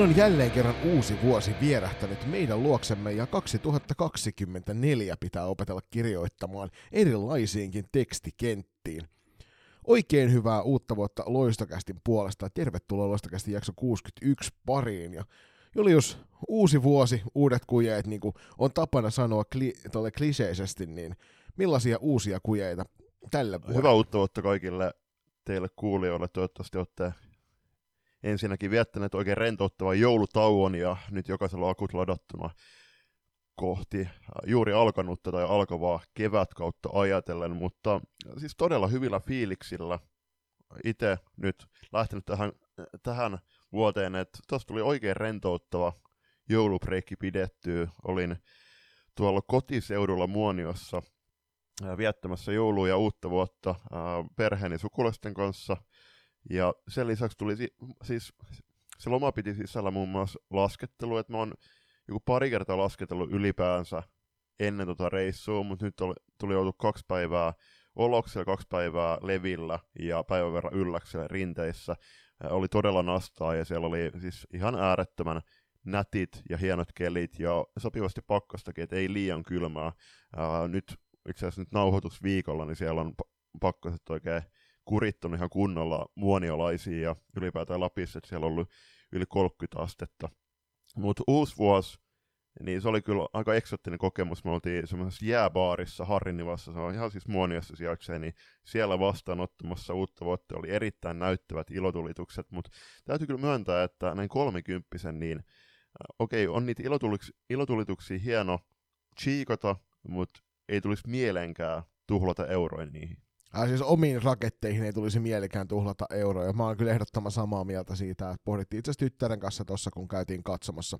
Niin on jälleen kerran uusi vuosi vierähtänyt meidän luoksemme ja 2024 pitää opetella kirjoittamaan erilaisiinkin tekstikenttiin. Oikein hyvää uutta vuotta Loistokästin puolesta. Tervetuloa Loistokästin jakso 61 pariin. Ja Julius, uusi vuosi, uudet kujeet, niin kuin on tapana sanoa kli- kliseisesti, niin millaisia uusia kujeita tällä vuonna? Hyvää uutta vuotta kaikille teille kuulijoille. Toivottavasti olette ensinnäkin viettäneet oikein rentouttavan joulutauon ja nyt jokaisella on akut ladattuna kohti juuri alkanutta tai alkavaa kevätkautta ajatellen, mutta siis todella hyvillä fiiliksillä itse nyt lähtenyt tähän, tähän vuoteen, että tuossa tuli oikein rentouttava joulubreikki pidettyä. Olin tuolla kotiseudulla Muoniossa viettämässä joulua ja uutta vuotta perheeni sukulaisten kanssa – ja sen lisäksi tuli si- siis, se loma piti sisällä muun muassa laskettelu, että mä oon joku pari kertaa lasketellut ylipäänsä ennen tota reissua, mutta nyt oli, tuli joutu kaksi päivää oloksella, kaksi päivää levillä ja päivän verran ylläksellä rinteissä. Äh, oli todella nastaa ja siellä oli siis ihan äärettömän nätit ja hienot kelit ja sopivasti pakkastakin, että ei liian kylmää. Ää, nyt itse asiassa nyt nauhoitusviikolla, niin siellä on pakkaset oikein kurittunut ihan kunnolla muoniolaisia ja ylipäätään Lapissa, että siellä on ollut yli 30 astetta. Mutta uusi vuosi, niin se oli kyllä aika eksottinen kokemus. Me oltiin semmoisessa jääbaarissa Harrinivassa, se on ihan siis Muoniossa sijaitsee, niin siellä vastaanottamassa uutta vuotta oli erittäin näyttävät ilotulitukset, mutta täytyy kyllä myöntää, että näin kolmikymppisen, niin äh, okei, okay, on niitä ilotulituksia, ilotulituksia hieno chiikata, mutta ei tulisi mielenkään tuhlata euroin niihin. Äh, siis omiin raketteihin ei tulisi mielikään tuhlata euroja. Mä oon kyllä ehdottoman samaa mieltä siitä, että pohdittiin itse tyttären kanssa tuossa, kun käytiin katsomassa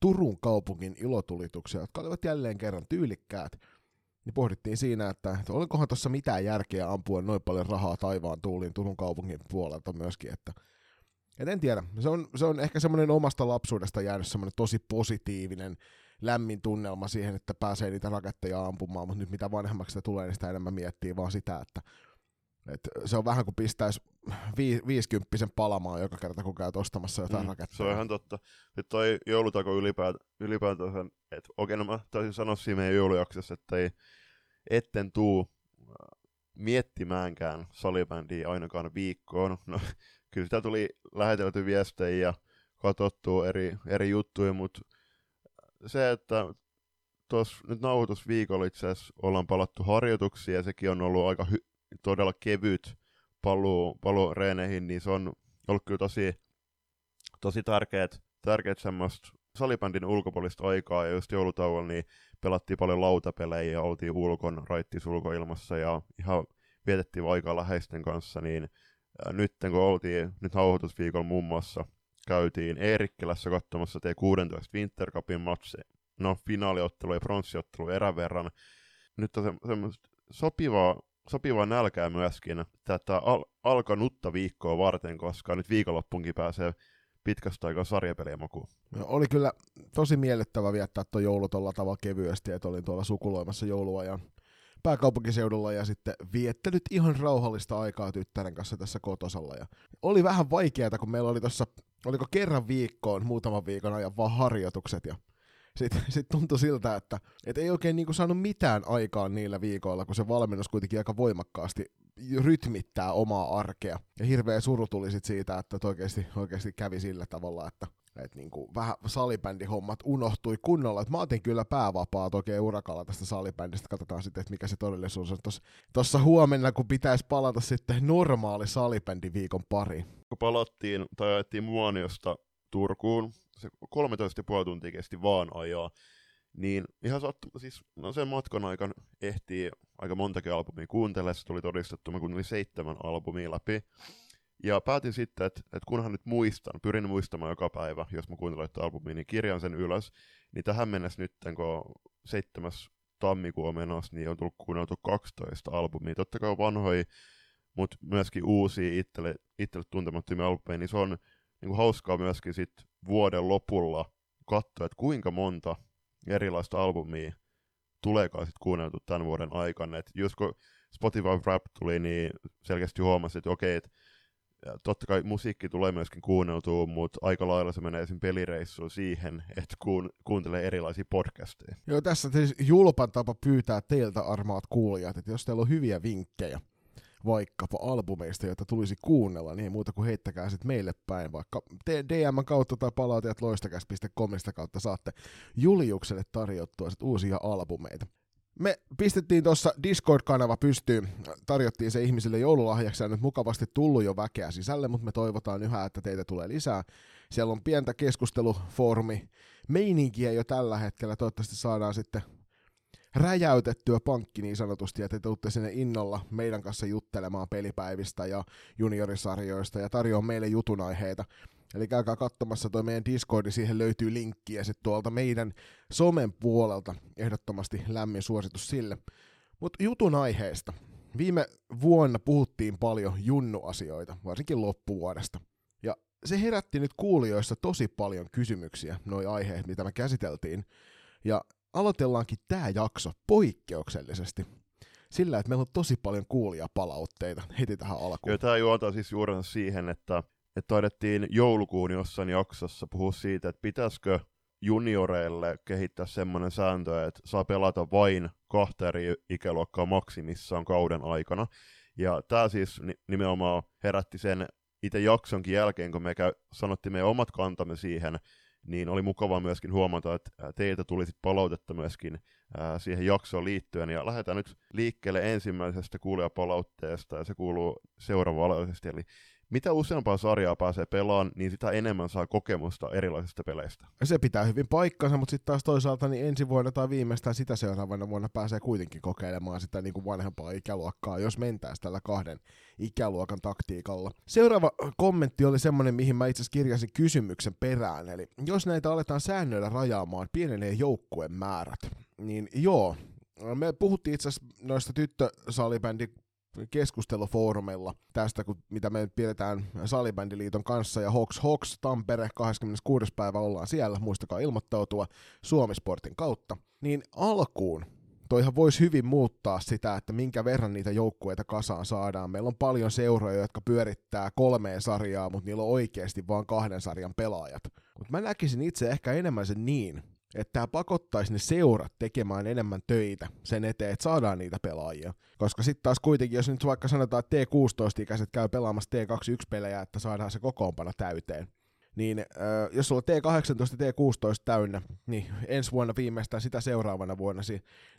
Turun kaupungin ilotulituksia, jotka olivat jälleen kerran tyylikkäät. Niin pohdittiin siinä, että, että olikohan tuossa mitään järkeä ampua noin paljon rahaa taivaan tuuliin Turun kaupungin puolelta myöskin, että et en tiedä. Se on, se on ehkä semmoinen omasta lapsuudesta jäänyt semmoinen tosi positiivinen lämmin tunnelma siihen, että pääsee niitä raketteja ampumaan, mutta nyt mitä vanhemmaksi sitä tulee, niin sitä enemmän miettii vaan sitä, että, että se on vähän kuin pistäisi vi, viisikymppisen palamaan joka kerta, kun käy ostamassa jotain mm, raketteja. Se on ihan totta. Nyt toi joulutako ylipäätään, ylipäätään että okei, no mä taisin sanoa siinä meidän joulujaksossa, että ei, etten tuu äh, miettimäänkään salibändiä ainakaan viikkoon. No, kyllä sitä tuli lähetelty viestejä ja katsottua eri, eri juttuja, mutta se, että tuossa nyt nauhoitusviikolla itse asiassa ollaan palattu harjoituksiin ja sekin on ollut aika hy- todella kevyt paluu, paluu reeneihin, niin se on ollut kyllä tosi, tosi tärkeät, tärkeät semmoista salibändin ulkopuolista aikaa, ja just joulutauolla niin pelattiin paljon lautapelejä ja oltiin ulkon, raittis ulkoilmassa ja ihan vietettiin aikaa läheisten kanssa, niin nyt kun oltiin nyt nauhoitusviikolla muun muassa käytiin Eerikkilässä katsomassa T16 Winter Cupin matse, no finaaliottelu ja pronssiottelu erän verran. Nyt on se, semmoista sopivaa, sopivaa nälkää myöskin tätä al- alkanutta viikkoa varten, koska nyt viikonloppunkin pääsee pitkästä aikaa sarjapeliä makuun. No, oli kyllä tosi miellyttävä viettää tuo joulu tuolla tavalla kevyesti, että olin tuolla sukuloimassa jouluajan pääkaupunkiseudulla ja sitten viettänyt ihan rauhallista aikaa tyttären kanssa tässä kotosalla. Ja oli vähän vaikeaa, kun meillä oli tuossa, oliko kerran viikkoon, muutaman viikon ajan vaan harjoitukset ja sitten sit tuntui siltä, että et ei oikein niinku saanut mitään aikaa niillä viikoilla, kun se valmennus kuitenkin aika voimakkaasti rytmittää omaa arkea. Ja hirveä suru tuli sit siitä, että oikeasti, oikeasti kävi sillä tavalla, että että niinku vähän salibändihommat unohtui kunnolla. Et mä otin kyllä päävapaa oikein urakalla tästä salibändistä. Katsotaan sitten, että mikä se todellisuus on tuossa huomenna, kun pitäisi palata sitten normaali salibändiviikon pari. Kun palattiin tai ajettiin Muoniosta Turkuun, se 13,5 tuntia kesti vaan ajaa, niin ihan sattu, siis no sen matkan aikana ehtii aika montakin albumia kuuntelemaan, se tuli todistettu, mä kuuntelin seitsemän albumia läpi, ja päätin sitten, että, että kunhan nyt muistan, pyrin muistamaan joka päivä, jos mä kuuntelen että albumia, niin kirjan sen ylös. Niin tähän mennessä nyt, kun 7. tammikuun on menossa, niin on tullut kuunneltu 12 albumia. Totta kai vanhoja, mutta myöskin uusia itselle, itselle tuntemattomia albumeja, niin se on niin kuin hauskaa myöskin sit vuoden lopulla katsoa, että kuinka monta erilaista albumia tuleekaan sitten kuunneltu tämän vuoden aikana. Et just kun Spotify Rap tuli, niin selkeästi huomasi, että okei, että ja totta kai musiikki tulee myöskin kuunneltua, mutta aika lailla se menee esim. pelireissuun siihen, että kuun, kuuntelee erilaisia podcasteja. Joo, tässä siis julpan tapa pyytää teiltä armaat kuulijat, että jos teillä on hyviä vinkkejä, vaikkapa albumeista, joita tulisi kuunnella, niin muuta kuin heittäkää sitten meille päin, vaikka DM kautta tai palautajat loistakäs.comista kautta saatte Juliukselle tarjottua sit uusia albumeita. Me pistettiin tuossa Discord-kanava pystyyn, tarjottiin se ihmisille joululahjaksi ja nyt mukavasti tullut jo väkeä sisälle, mutta me toivotaan yhä, että teitä tulee lisää. Siellä on pientä keskustelufoorumi meininkiä jo tällä hetkellä, toivottavasti saadaan sitten räjäytettyä pankki niin sanotusti, että te tuutte sinne innolla meidän kanssa juttelemaan pelipäivistä ja juniorisarjoista ja tarjoaa meille jutunaiheita. Eli käykää katsomassa toi meidän Discordi, siihen löytyy linkki ja sitten tuolta meidän somen puolelta ehdottomasti lämmin suositus sille. Mutta jutun aiheesta. Viime vuonna puhuttiin paljon junnuasioita, varsinkin loppuvuodesta. Ja se herätti nyt kuulijoissa tosi paljon kysymyksiä, noi aiheet, mitä me käsiteltiin. Ja aloitellaankin tämä jakso poikkeuksellisesti sillä, että meillä on tosi paljon kuulijapalautteita heti tähän alkuun. Joo, tämä juontaa siis juurensa siihen, että että taidettiin joulukuun jossain jaksossa puhua siitä, että pitäisikö junioreille kehittää semmoinen sääntö, että saa pelata vain kahta eri ikäluokkaa maksimissaan kauden aikana. Ja tämä siis nimenomaan herätti sen itse jaksonkin jälkeen, kun me käy, sanottiin meidän omat kantamme siihen, niin oli mukava myöskin huomata, että teiltä tuli sit palautetta myöskin ää, siihen jaksoon liittyen. Ja lähdetään nyt liikkeelle ensimmäisestä kuulijapalautteesta, ja se kuuluu seuraavallisesti. Eli mitä useampaa sarjaa pääsee pelaamaan, niin sitä enemmän saa kokemusta erilaisista peleistä. Se pitää hyvin paikkansa, mutta sitten taas toisaalta niin ensi vuonna tai viimeistään sitä seuraavana vuonna pääsee kuitenkin kokeilemaan sitä niin kuin vanhempaa ikäluokkaa, jos mentäisiin tällä kahden ikäluokan taktiikalla. Seuraava kommentti oli semmoinen, mihin mä itse asiassa kirjasin kysymyksen perään, eli jos näitä aletaan säännöillä rajaamaan, pienenee joukkueen määrät, niin joo, me puhuttiin itse asiassa noista tyttösalibändi keskustelufoorumeilla tästä, kun, mitä me pidetään Salibändiliiton kanssa, ja Hawks Hawks Tampere 26. päivä ollaan siellä, muistakaa ilmoittautua Suomisportin kautta, niin alkuun toihan voisi hyvin muuttaa sitä, että minkä verran niitä joukkueita kasaan saadaan. Meillä on paljon seuroja, jotka pyörittää kolmeen sarjaa, mutta niillä on oikeasti vain kahden sarjan pelaajat. Mutta mä näkisin itse ehkä enemmän sen niin, että tämä pakottaisi ne seurat tekemään enemmän töitä sen eteen, että saadaan niitä pelaajia. Koska sitten taas kuitenkin, jos nyt vaikka sanotaan, että T16-ikäiset käy pelaamassa T21-pelejä, että saadaan se kokoonpano täyteen, niin äh, jos sulla on T18 ja T16 täynnä, niin ensi vuonna viimeistään sitä seuraavana vuonna,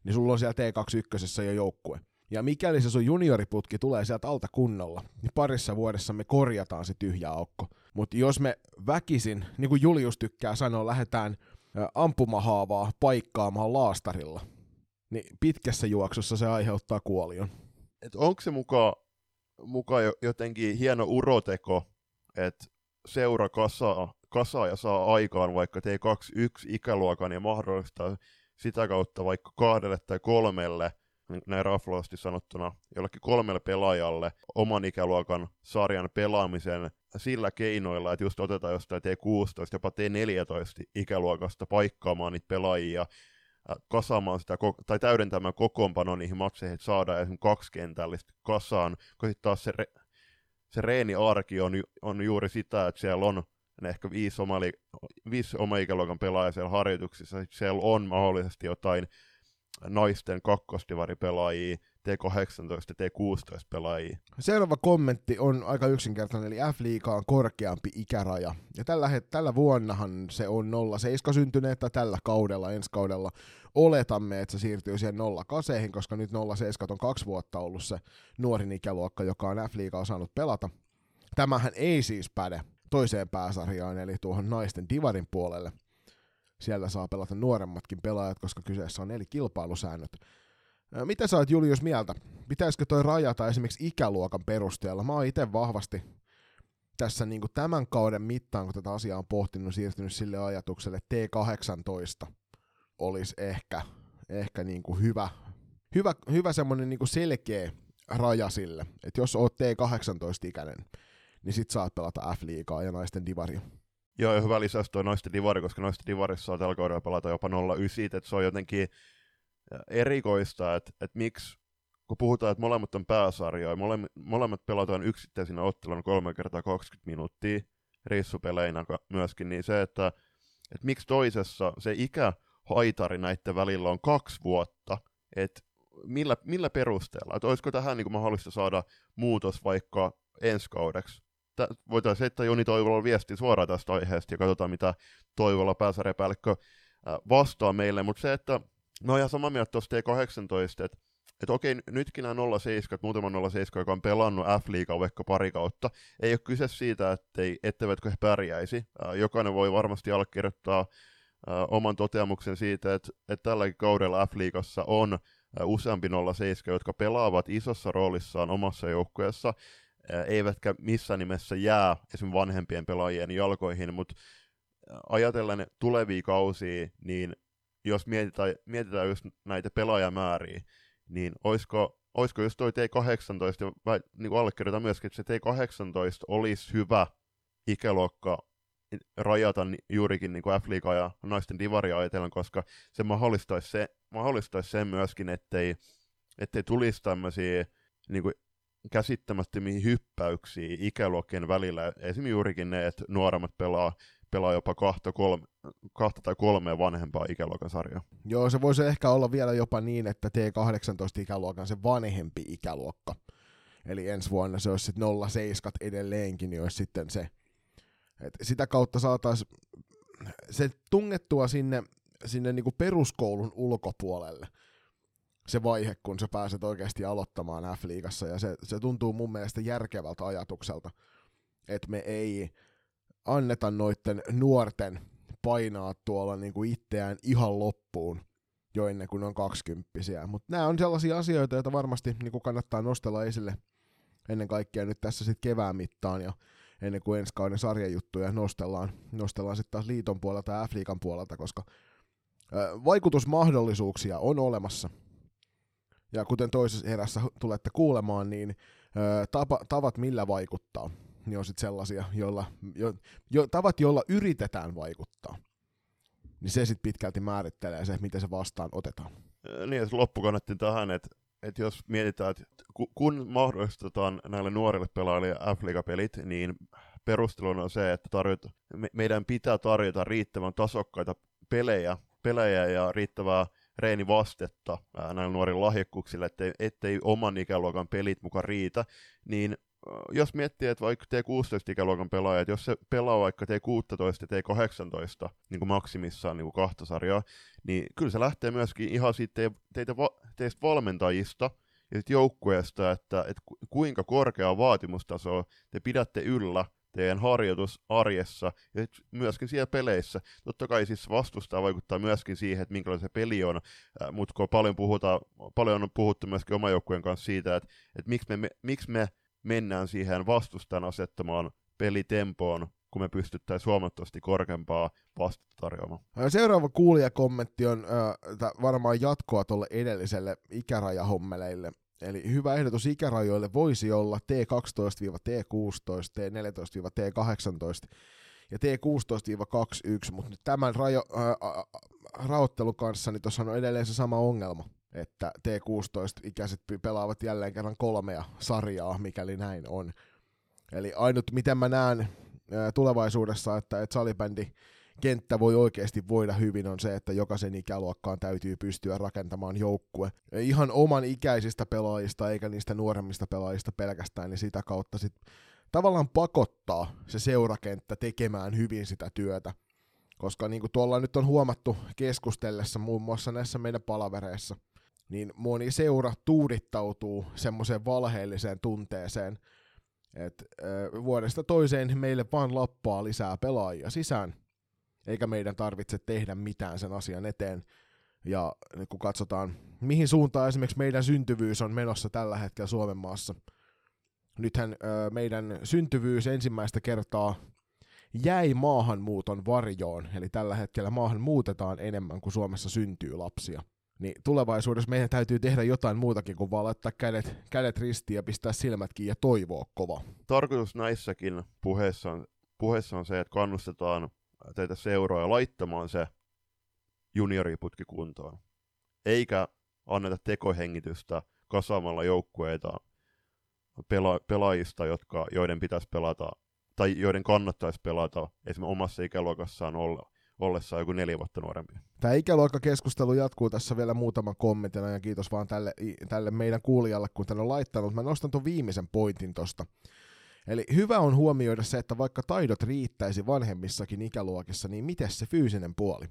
niin sulla on siellä T21 jo joukkue. Ja mikäli se sun junioriputki tulee sieltä alta kunnolla, niin parissa vuodessa me korjataan se tyhjä aukko. Mutta jos me väkisin, niin kuin Julius tykkää sanoa, lähdetään ampumahaavaa paikkaamaan laastarilla, niin pitkässä juoksussa se aiheuttaa kuolion. Onko se mukaan muka jotenkin hieno uroteko, että seura kasaa, kasaa ja saa aikaan vaikka T21 ikäluokan ja mahdollistaa sitä kautta vaikka kahdelle tai kolmelle, näin raflaasti sanottuna, jollekin kolmelle pelaajalle oman ikäluokan sarjan pelaamisen sillä keinoilla, että just otetaan jostain T16, jopa T14 ikäluokasta paikkaamaan niitä pelaajia, kasaamaan sitä, tai täydentämään kokoonpano niihin matseihin, että saadaan esimerkiksi kaksikentällistä kasaan, kun sitten taas se, re, se reeni-arki on, on juuri sitä, että siellä on ne ehkä viisi, oma, viisi oma ikäluokan pelaajia siellä harjoituksissa, siellä on mahdollisesti jotain naisten kakkostivaripelaajia, T18 T16 pelaajia. Seuraava kommentti on aika yksinkertainen, eli F-liiga on korkeampi ikäraja. Ja tällä, tällä vuonnahan se on 07 syntyneet, tällä kaudella, ensi kaudella oletamme, että se siirtyy siihen 08, koska nyt 07 on kaksi vuotta ollut se nuorin ikäluokka, joka on F-liigaa saanut pelata. Tämähän ei siis päde toiseen pääsarjaan, eli tuohon naisten divarin puolelle. Siellä saa pelata nuoremmatkin pelaajat, koska kyseessä on eri kilpailusäännöt. Mitä sä oot Julius mieltä? Pitäisikö toi rajata esimerkiksi ikäluokan perusteella? Mä oon itse vahvasti tässä niin kuin tämän kauden mittaan, kun tätä asiaa on pohtinut, siirtynyt sille ajatukselle, että T18 olisi ehkä, ehkä niin kuin hyvä, hyvä, hyvä semmoinen niin selkeä raja sille, että jos oot T18-ikäinen, niin sit saat pelata F-liigaa ja naisten divaria. Joo, ja hyvä lisäys tuo naisten divari, koska naisten divarissa saa tällä kaudella pelata jopa 09, että se on jotenkin erikoista, että, että miksi kun puhutaan, että molemmat on pääsarjoja, molemmat, molemmat pelataan yksittäisinä otteluna 3 kertaa 20 minuuttia, reissupeleinä myöskin, niin se, että, että miksi toisessa se ikähaitari näiden välillä on kaksi vuotta, että millä, millä perusteella, että olisiko tähän niin mahdollista saada muutos vaikka ensi kaudeksi, voitaisiin heittää Joni Toivola viesti suoraan tästä aiheesta ja katsotaan, mitä Toivola pääsarjapäällikkö vastaa meille, mutta se, että mä oon ihan samaa mieltä tuosta T18, että että okei, nytkin nämä 07, muutama 07, joka on pelannut F-liigaa vaikka pari kautta, ei ole kyse siitä, ettei, etteivätkö he pärjäisi. jokainen voi varmasti allekirjoittaa oman toteamuksen siitä, että, että tälläkin kaudella F-liigassa on useampi 07, jotka pelaavat isossa roolissaan omassa joukkueessa, eivätkä missään nimessä jää esimerkiksi vanhempien pelaajien jalkoihin, mutta ajatellen tulevia kausia, niin jos mietitään, mietitään just näitä pelaajamääriä, niin olisiko, olisiko just toi T18, vai niin kuin allekirjoitan myöskin, että se T18 olisi hyvä ikäluokka rajata juurikin niin F-liigaa ja naisten divaria ajatellen, koska se mahdollistaisi, se, mahdollistaisi sen myöskin, ettei, ettei tulisi tämmöisiä niin kuin käsittämättömiä hyppäyksiä ikäluokkien välillä. Esimerkiksi juurikin ne, että nuoremmat pelaa, pelaa jopa kahta, kolme, kahta tai kolmea vanhempaa ikäluokan sarjaa. Joo, se voisi ehkä olla vielä jopa niin, että T18-ikäluokan se vanhempi ikäluokka. Eli ensi vuonna se olisi sitten 07 edelleenkin, niin olisi sitten se. Et sitä kautta saataisiin se tungettua sinne, sinne niinku peruskoulun ulkopuolelle se vaihe, kun sä pääset oikeasti aloittamaan F-liigassa, ja se, se tuntuu mun mielestä järkevältä ajatukselta, että me ei anneta noitten nuorten painaa tuolla niin kuin itseään ihan loppuun jo ennen kuin on kaksikymppisiä. Mutta nämä on sellaisia asioita, joita varmasti niin kuin kannattaa nostella esille ennen kaikkea nyt tässä sitten kevään mittaan ja ennen kuin ensi kauden sarjajuttuja nostellaan, nostellaan sitten taas liiton puolelta ja F-liigan puolelta, koska vaikutusmahdollisuuksia on olemassa. Ja kuten toisessa erässä tulette kuulemaan, niin ö, tapa, tavat millä vaikuttaa niin on sitten sellaisia, joilla, jo, jo, tavat, joilla yritetään vaikuttaa. Niin se sitten pitkälti määrittelee se, miten se vastaan otetaan. Niin, jos loppukannattiin tähän, että että jos mietitään, että kun mahdollistetaan näille nuorille pelaajille F-liiga-pelit, niin perusteluna on se, että tarjota, me, meidän pitää tarjota riittävän tasokkaita pelejä, pelejä ja riittävää reenivastetta ää, näille nuorille lahjakkuuksille, ettei, ettei oman ikäluokan pelit mukaan riitä, niin jos miettii, että vaikka T16-ikäluokan pelaajat, jos se pelaa vaikka T16 ja T18 niin maksimissaan niin kuin kahta sarjaa, niin kyllä se lähtee myöskin ihan siitä te, teitä, teistä valmentajista ja joukkueesta, että, että kuinka korkeaa vaatimustasoa te pidätte yllä teidän harjoitusarjessa ja myöskin siellä peleissä. Totta kai siis vastustaa vaikuttaa myöskin siihen, että minkälainen se peli on, mutta kun paljon, puhutaan, paljon on puhuttu myöskin oman joukkueen kanssa siitä, että, että miksi me, miksi me mennään siihen vastustajan asettamaan pelitempoon, kun me pystyttäisiin huomattavasti korkeampaa vastata tarjoamaan. Seuraava kuulijakommentti on äh, varmaan jatkoa tuolle edelliselle ikärajahommeleille. Eli hyvä ehdotus ikärajoille voisi olla T12-T16, T14-T18 ja T16-21, mutta nyt tämän rajo, äh, raottelun kanssa niin tuossa on edelleen se sama ongelma että T16-ikäiset pelaavat jälleen kerran kolmea sarjaa, mikäli näin on. Eli ainut, miten mä näen tulevaisuudessa, että, että salibändi kenttä voi oikeasti voida hyvin on se, että jokaisen ikäluokkaan täytyy pystyä rakentamaan joukkue. Ihan oman ikäisistä pelaajista eikä niistä nuoremmista pelaajista pelkästään, niin sitä kautta sit tavallaan pakottaa se seurakenttä tekemään hyvin sitä työtä. Koska niin kuin tuolla nyt on huomattu keskustellessa muun muassa näissä meidän palavereissa – niin moni seura tuudittautuu semmoiseen valheelliseen tunteeseen, että vuodesta toiseen meille vaan lappaa lisää pelaajia sisään, eikä meidän tarvitse tehdä mitään sen asian eteen. Ja kun katsotaan, mihin suuntaan esimerkiksi meidän syntyvyys on menossa tällä hetkellä Suomen maassa. Nythän äh, meidän syntyvyys ensimmäistä kertaa jäi maahanmuuton varjoon, eli tällä hetkellä maahan muutetaan enemmän kuin Suomessa syntyy lapsia niin tulevaisuudessa meidän täytyy tehdä jotain muutakin kuin vaan laittaa kädet, kädet ristiin ja pistää silmätkin ja toivoa kova. Tarkoitus näissäkin puheissa on, puheissa on se, että kannustetaan teitä seuroja laittamaan se junioriputki kuntoon. Eikä anneta tekohengitystä kasaamalla joukkueita pela- pelaajista, jotka, joiden pitäisi pelata, tai joiden kannattaisi pelata esimerkiksi omassa ikäluokassaan olla, ollessa joku neljä vuotta nuorempi. Tämä ikäluokkakeskustelu jatkuu tässä vielä muutaman kommentin ja kiitos vaan tälle, tälle meidän kuulijalle, kun tänne on laittanut. Mä nostan tuon viimeisen pointin tosta. Eli hyvä on huomioida se, että vaikka taidot riittäisi vanhemmissakin ikäluokissa, niin miten se fyysinen puoli?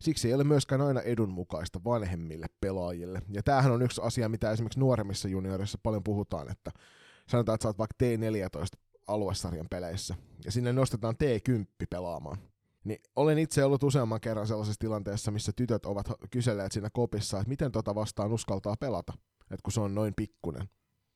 Siksi ei ole myöskään aina edunmukaista vanhemmille pelaajille. Ja tämähän on yksi asia, mitä esimerkiksi nuoremmissa juniorissa paljon puhutaan, että sanotaan, että sä oot vaikka T14 aluesarjan peleissä, ja sinne nostetaan T10 pelaamaan. Niin olen itse ollut useamman kerran sellaisessa tilanteessa, missä tytöt ovat kyselleet siinä kopissa, että miten tota vastaan uskaltaa pelata, että kun se on noin pikkunen.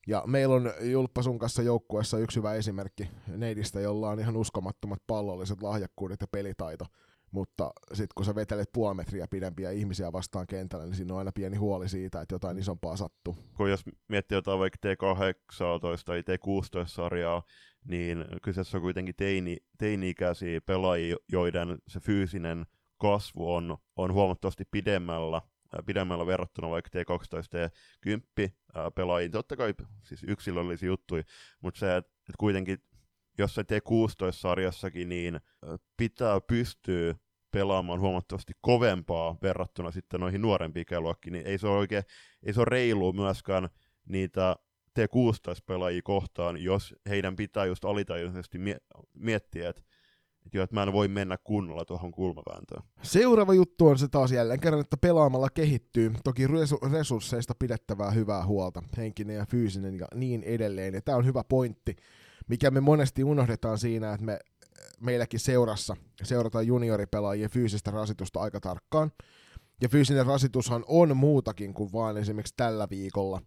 Ja meillä on Julppa sun kanssa joukkueessa yksi hyvä esimerkki neidistä, jolla on ihan uskomattomat pallolliset lahjakkuudet ja pelitaito. Mutta sitten kun sä vetelet puoli metriä pidempiä ihmisiä vastaan kentällä, niin siinä on aina pieni huoli siitä, että jotain isompaa sattuu. Kun jos miettii jotain vaikka T18 tai T16-sarjaa, niin kyseessä on kuitenkin teini, teini-ikäisiä pelaajia, joiden se fyysinen kasvu on, on huomattavasti pidemmällä, pidemmällä verrattuna vaikka T12 ja 10 pelaajiin. Totta kai siis yksilöllisiä juttuja, mutta se, että kuitenkin jossain T16-sarjassakin, niin pitää pystyä pelaamaan huomattavasti kovempaa verrattuna sitten noihin nuorempiin ikäluokkiin, niin ei se ole oikein, ei se ole reilu myöskään niitä T16-pelaajia kohtaan, jos heidän pitää just alitajuisesti miettiä, että että jo, että mä en voi mennä kunnolla tuohon kulmavääntöön. Seuraava juttu on se taas jälleen kerran, että pelaamalla kehittyy. Toki resursseista pidettävää hyvää huolta, henkinen ja fyysinen ja niin edelleen. Ja tämä on hyvä pointti, mikä me monesti unohdetaan siinä, että me meilläkin seurassa seurataan junioripelaajien fyysistä rasitusta aika tarkkaan. Ja fyysinen rasitushan on muutakin kuin vain esimerkiksi tällä viikolla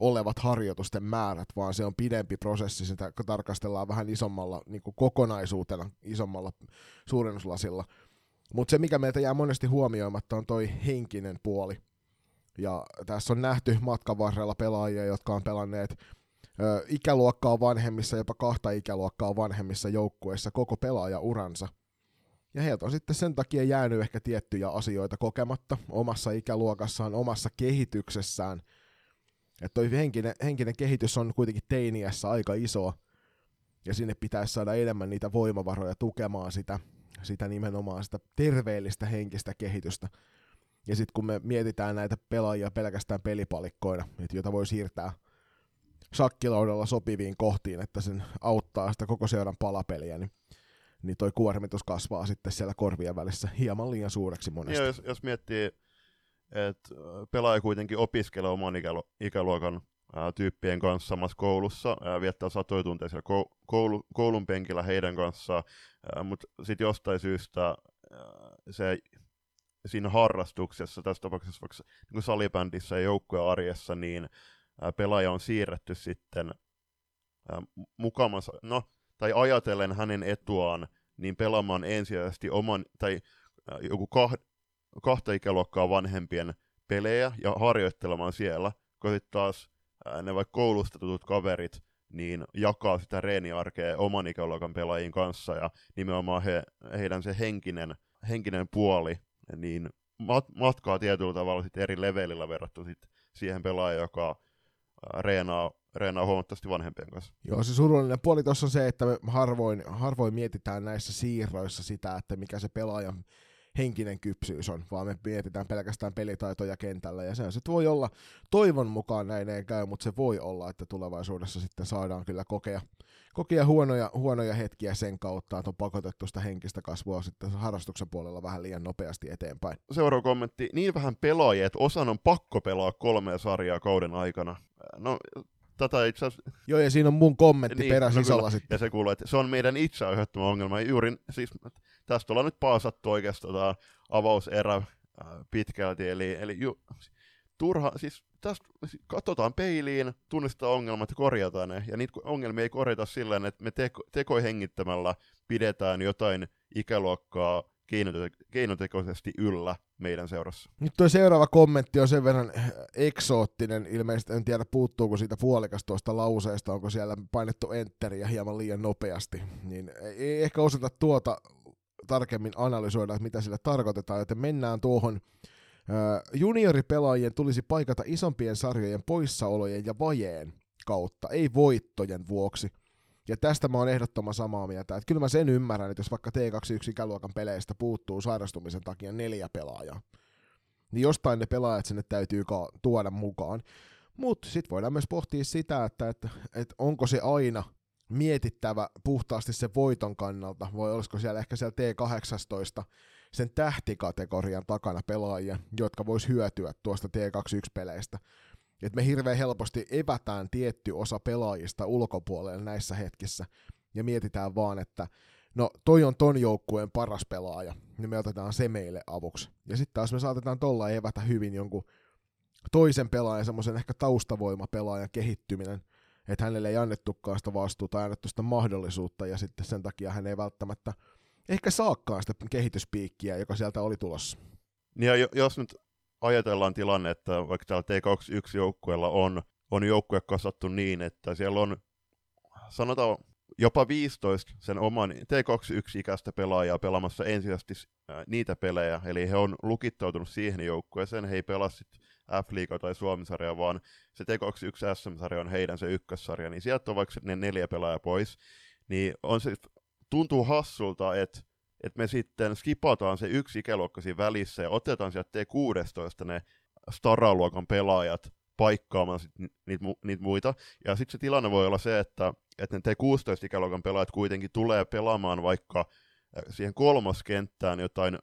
olevat harjoitusten määrät, vaan se on pidempi prosessi, sitä tarkastellaan vähän isommalla niin kuin kokonaisuutena, isommalla suurennuslasilla. Mutta se, mikä meiltä jää monesti huomioimatta, on toi henkinen puoli. Ja tässä on nähty matkan varrella pelaajia, jotka on pelanneet ö, ikäluokkaa vanhemmissa, jopa kahta ikäluokkaa vanhemmissa joukkueissa koko pelaajauransa. Ja heiltä on sitten sen takia jäänyt ehkä tiettyjä asioita kokematta omassa ikäluokassaan, omassa kehityksessään. Että toi henkinen, henkinen kehitys on kuitenkin teiniässä aika iso, ja sinne pitäisi saada enemmän niitä voimavaroja tukemaan sitä, sitä nimenomaan sitä terveellistä henkistä kehitystä. Ja sitten kun me mietitään näitä pelaajia pelkästään pelipalikkoina, joita voi siirtää – shakkilaudalla sopiviin kohtiin, että sen auttaa sitä koko seuran palapeliä, niin, niin toi kuormitus kasvaa sitten siellä korvien välissä hieman liian suureksi monesti. Joo, jos, jos miettii, että pelaaja kuitenkin opiskelee oman ikälu- ikäluokan ää, tyyppien kanssa samassa koulussa, ää, viettää satoja tunteja siellä koulu, koulun penkillä heidän kanssaan, mutta sitten jostain syystä ää, se siinä harrastuksessa, tässä tapauksessa vaikka niin salibändissä ja joukkueen arjessa, niin pelaaja on siirretty sitten mukamansa, no, tai ajatellen hänen etuaan, niin pelaamaan ensisijaisesti oman, tai joku kah, kahta ikäluokkaa vanhempien pelejä ja harjoittelemaan siellä, kun sitten taas ne vaikka koulusta tutut kaverit, niin jakaa sitä reeniarkea oman ikäluokan pelaajien kanssa, ja nimenomaan he, heidän se henkinen, henkinen puoli, niin mat, matkaa tietyllä tavalla sit eri levelillä verrattuna sit siihen pelaajaan, joka reenaa, reenaa huomattavasti vanhempien kanssa. Joo, se surullinen puoli tuossa on se, että me harvoin, harvoin mietitään näissä siirroissa sitä, että mikä se pelaajan henkinen kypsyys on, vaan me mietitään pelkästään pelitaitoja kentällä, ja se sitten voi olla, toivon mukaan näin ei käy, mutta se voi olla, että tulevaisuudessa sitten saadaan kyllä kokea, kokea huonoja, huonoja hetkiä sen kautta, että on pakotettu sitä henkistä kasvua sitten harrastuksen puolella vähän liian nopeasti eteenpäin. Seuraava kommentti. Niin vähän pelaajia, että osan on pakko pelaa kolmea sarjaa kauden aikana. No, tätä itse asiassa... Joo, ja siinä on mun kommentti niin, peräsisällä no sitten. Ja se kuuluu, että se on meidän itse aiheuttama ongelma. Juuri, siis tästä ollaan nyt paasattu oikeastaan tota, avauserä äh, pitkälti, eli, eli ju, turha, siis tästä katsotaan peiliin, tunnistetaan ongelmat ja korjataan ne, ja niitä ongelmia ei korjata sillä että me teko, tekohengittämällä pidetään jotain ikäluokkaa keinotekoisesti yllä meidän seurassa. Nyt tuo seuraava kommentti on sen verran eksoottinen, ilmeisesti en tiedä puuttuuko siitä puolikas tuosta lauseesta, onko siellä painettu enteriä hieman liian nopeasti, niin ei ehkä osata tuota tarkemmin analysoida, että mitä sillä tarkoitetaan, joten mennään tuohon junioripelaajien tulisi paikata isompien sarjojen poissaolojen ja vajeen kautta, ei voittojen vuoksi. Ja tästä mä oon ehdottoman samaa mieltä, että kyllä mä sen ymmärrän, että jos vaikka T21 ikäluokan peleistä puuttuu sairastumisen takia neljä pelaajaa, niin jostain ne pelaajat sinne täytyy tuoda mukaan. Mutta sitten voidaan myös pohtia sitä, että, että, että onko se aina mietittävä puhtaasti se voiton kannalta, vai olisiko siellä ehkä siellä T18 sen tähtikategorian takana pelaajia, jotka vois hyötyä tuosta T21-peleistä. Et me hirveän helposti evätään tietty osa pelaajista ulkopuolelle näissä hetkissä, ja mietitään vaan, että no toi on ton joukkueen paras pelaaja, niin me otetaan se meille avuksi. Ja sitten taas me saatetaan tolla evätä hyvin jonkun toisen pelaajan, semmoisen ehkä taustavoimapelaajan kehittyminen, että hänelle ei annettukaan sitä vastuuta, annettu sitä mahdollisuutta, ja sitten sen takia hän ei välttämättä ehkä saakaan sitä kehityspiikkiä, joka sieltä oli tulossa. Niin ja jos nyt ajatellaan tilanne, että vaikka täällä T21-joukkueella on, on joukkue kasattu niin, että siellä on sanotaan jopa 15 sen oman T21-ikäistä pelaajaa pelaamassa ensisijaisesti niitä pelejä, eli he on lukittautunut siihen joukkueeseen, he ei pelaa sit F-liiga tai Suomisarja, vaan se T21 SM-sarja on heidän se ykkössarja, niin sieltä on vaikka ne neljä pelaajaa pois, niin on se, tuntuu hassulta, että että me sitten skipataan se yksi ikäluokka siinä välissä ja otetaan sieltä T16 ne staraluokan pelaajat paikkaamaan sit niitä, niitä muita. Ja sitten se tilanne voi olla se, että, että ne T16-ikäluokan pelaajat kuitenkin tulee pelaamaan vaikka äh, siihen kolmoskenttään jotain 0-0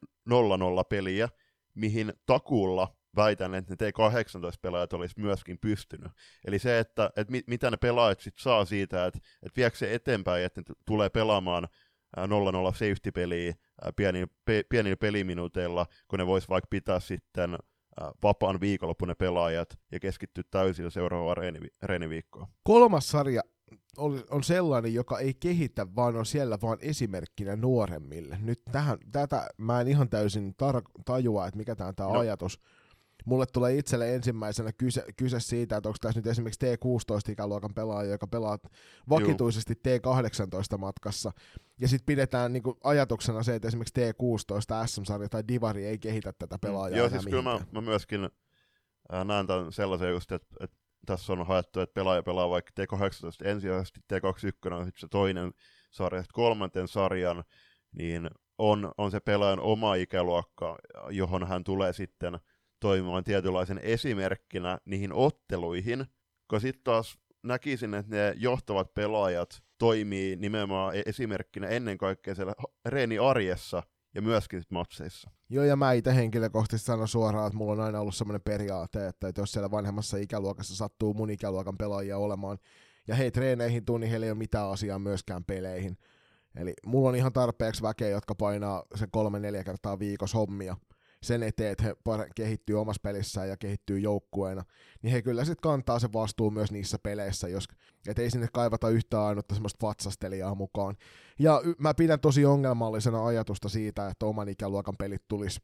peliä, mihin takuulla väitän, että ne T18-pelaajat olisi myöskin pystynyt. Eli se, että, että mit, mitä ne pelaajat sit saa siitä, että, että viekö se eteenpäin, että ne tulee pelaamaan 0-0 safety-peliä pienillä, pe, pienillä peliminuuteilla, kun ne vois vaikka pitää sitten vapaan viikonloppu ne pelaajat ja keskittyä täysin seuraavaan reeni, reeniviikkoon. Kolmas sarja on sellainen, joka ei kehitä, vaan on siellä vaan esimerkkinä nuoremmille. Nyt tähän, tätä mä en ihan täysin tar- tajua, että mikä tämä on tämä no. ajatus mulle tulee itselle ensimmäisenä kyse, kyse siitä, että onko tässä nyt esimerkiksi T16-ikäluokan pelaaja, joka pelaa vakituisesti T18 matkassa, ja sitten pidetään niinku ajatuksena se, että esimerkiksi T16 SM-sarja tai Divari ei kehitä tätä pelaajaa. Joo, siis kyllä mä, mä myöskin äh, näen tämän sellaisen just, että, että tässä on haettu, että pelaaja pelaa vaikka T18 ensisijaisesti, T21 on se toinen sarja, kolmanten sarjan, niin on, on se pelaajan oma ikäluokka, johon hän tulee sitten – toimimaan tietynlaisen esimerkkinä niihin otteluihin, kun sitten taas näkisin, että ne johtavat pelaajat toimii nimenomaan e- esimerkkinä ennen kaikkea siellä reeni arjessa ja myöskin sit matseissa. Joo, ja mä itse henkilökohtaisesti sanon suoraan, että mulla on aina ollut sellainen periaate, että jos siellä vanhemmassa ikäluokassa sattuu mun ikäluokan pelaajia olemaan, ja hei treeneihin tuu, niin heillä ei ole mitään asiaa myöskään peleihin. Eli mulla on ihan tarpeeksi väkeä, jotka painaa se kolme-neljä kertaa viikossa hommia, sen eteen, että he kehittyy omassa pelissään ja kehittyy joukkueena, niin he kyllä sitten kantaa se vastuu myös niissä peleissä, jos, et ei sinne kaivata yhtään ainutta semmoista vatsastelijaa mukaan. Ja y- mä pidän tosi ongelmallisena ajatusta siitä, että oman ikäluokan pelit tulisi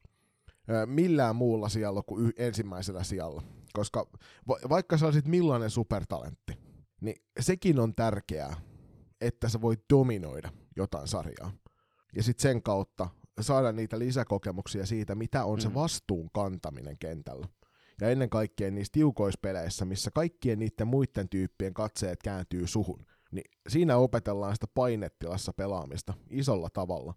millään muulla sijalla kuin y- ensimmäisellä sijalla. Koska va- vaikka sä olisit millainen supertalentti, niin sekin on tärkeää, että sä voit dominoida jotain sarjaa. Ja sitten sen kautta saada niitä lisäkokemuksia siitä, mitä on mm. se vastuun kantaminen kentällä. Ja ennen kaikkea niissä tiukoispeleissä, missä kaikkien niiden muiden tyyppien katseet kääntyy suhun, niin siinä opetellaan sitä painettilassa pelaamista isolla tavalla.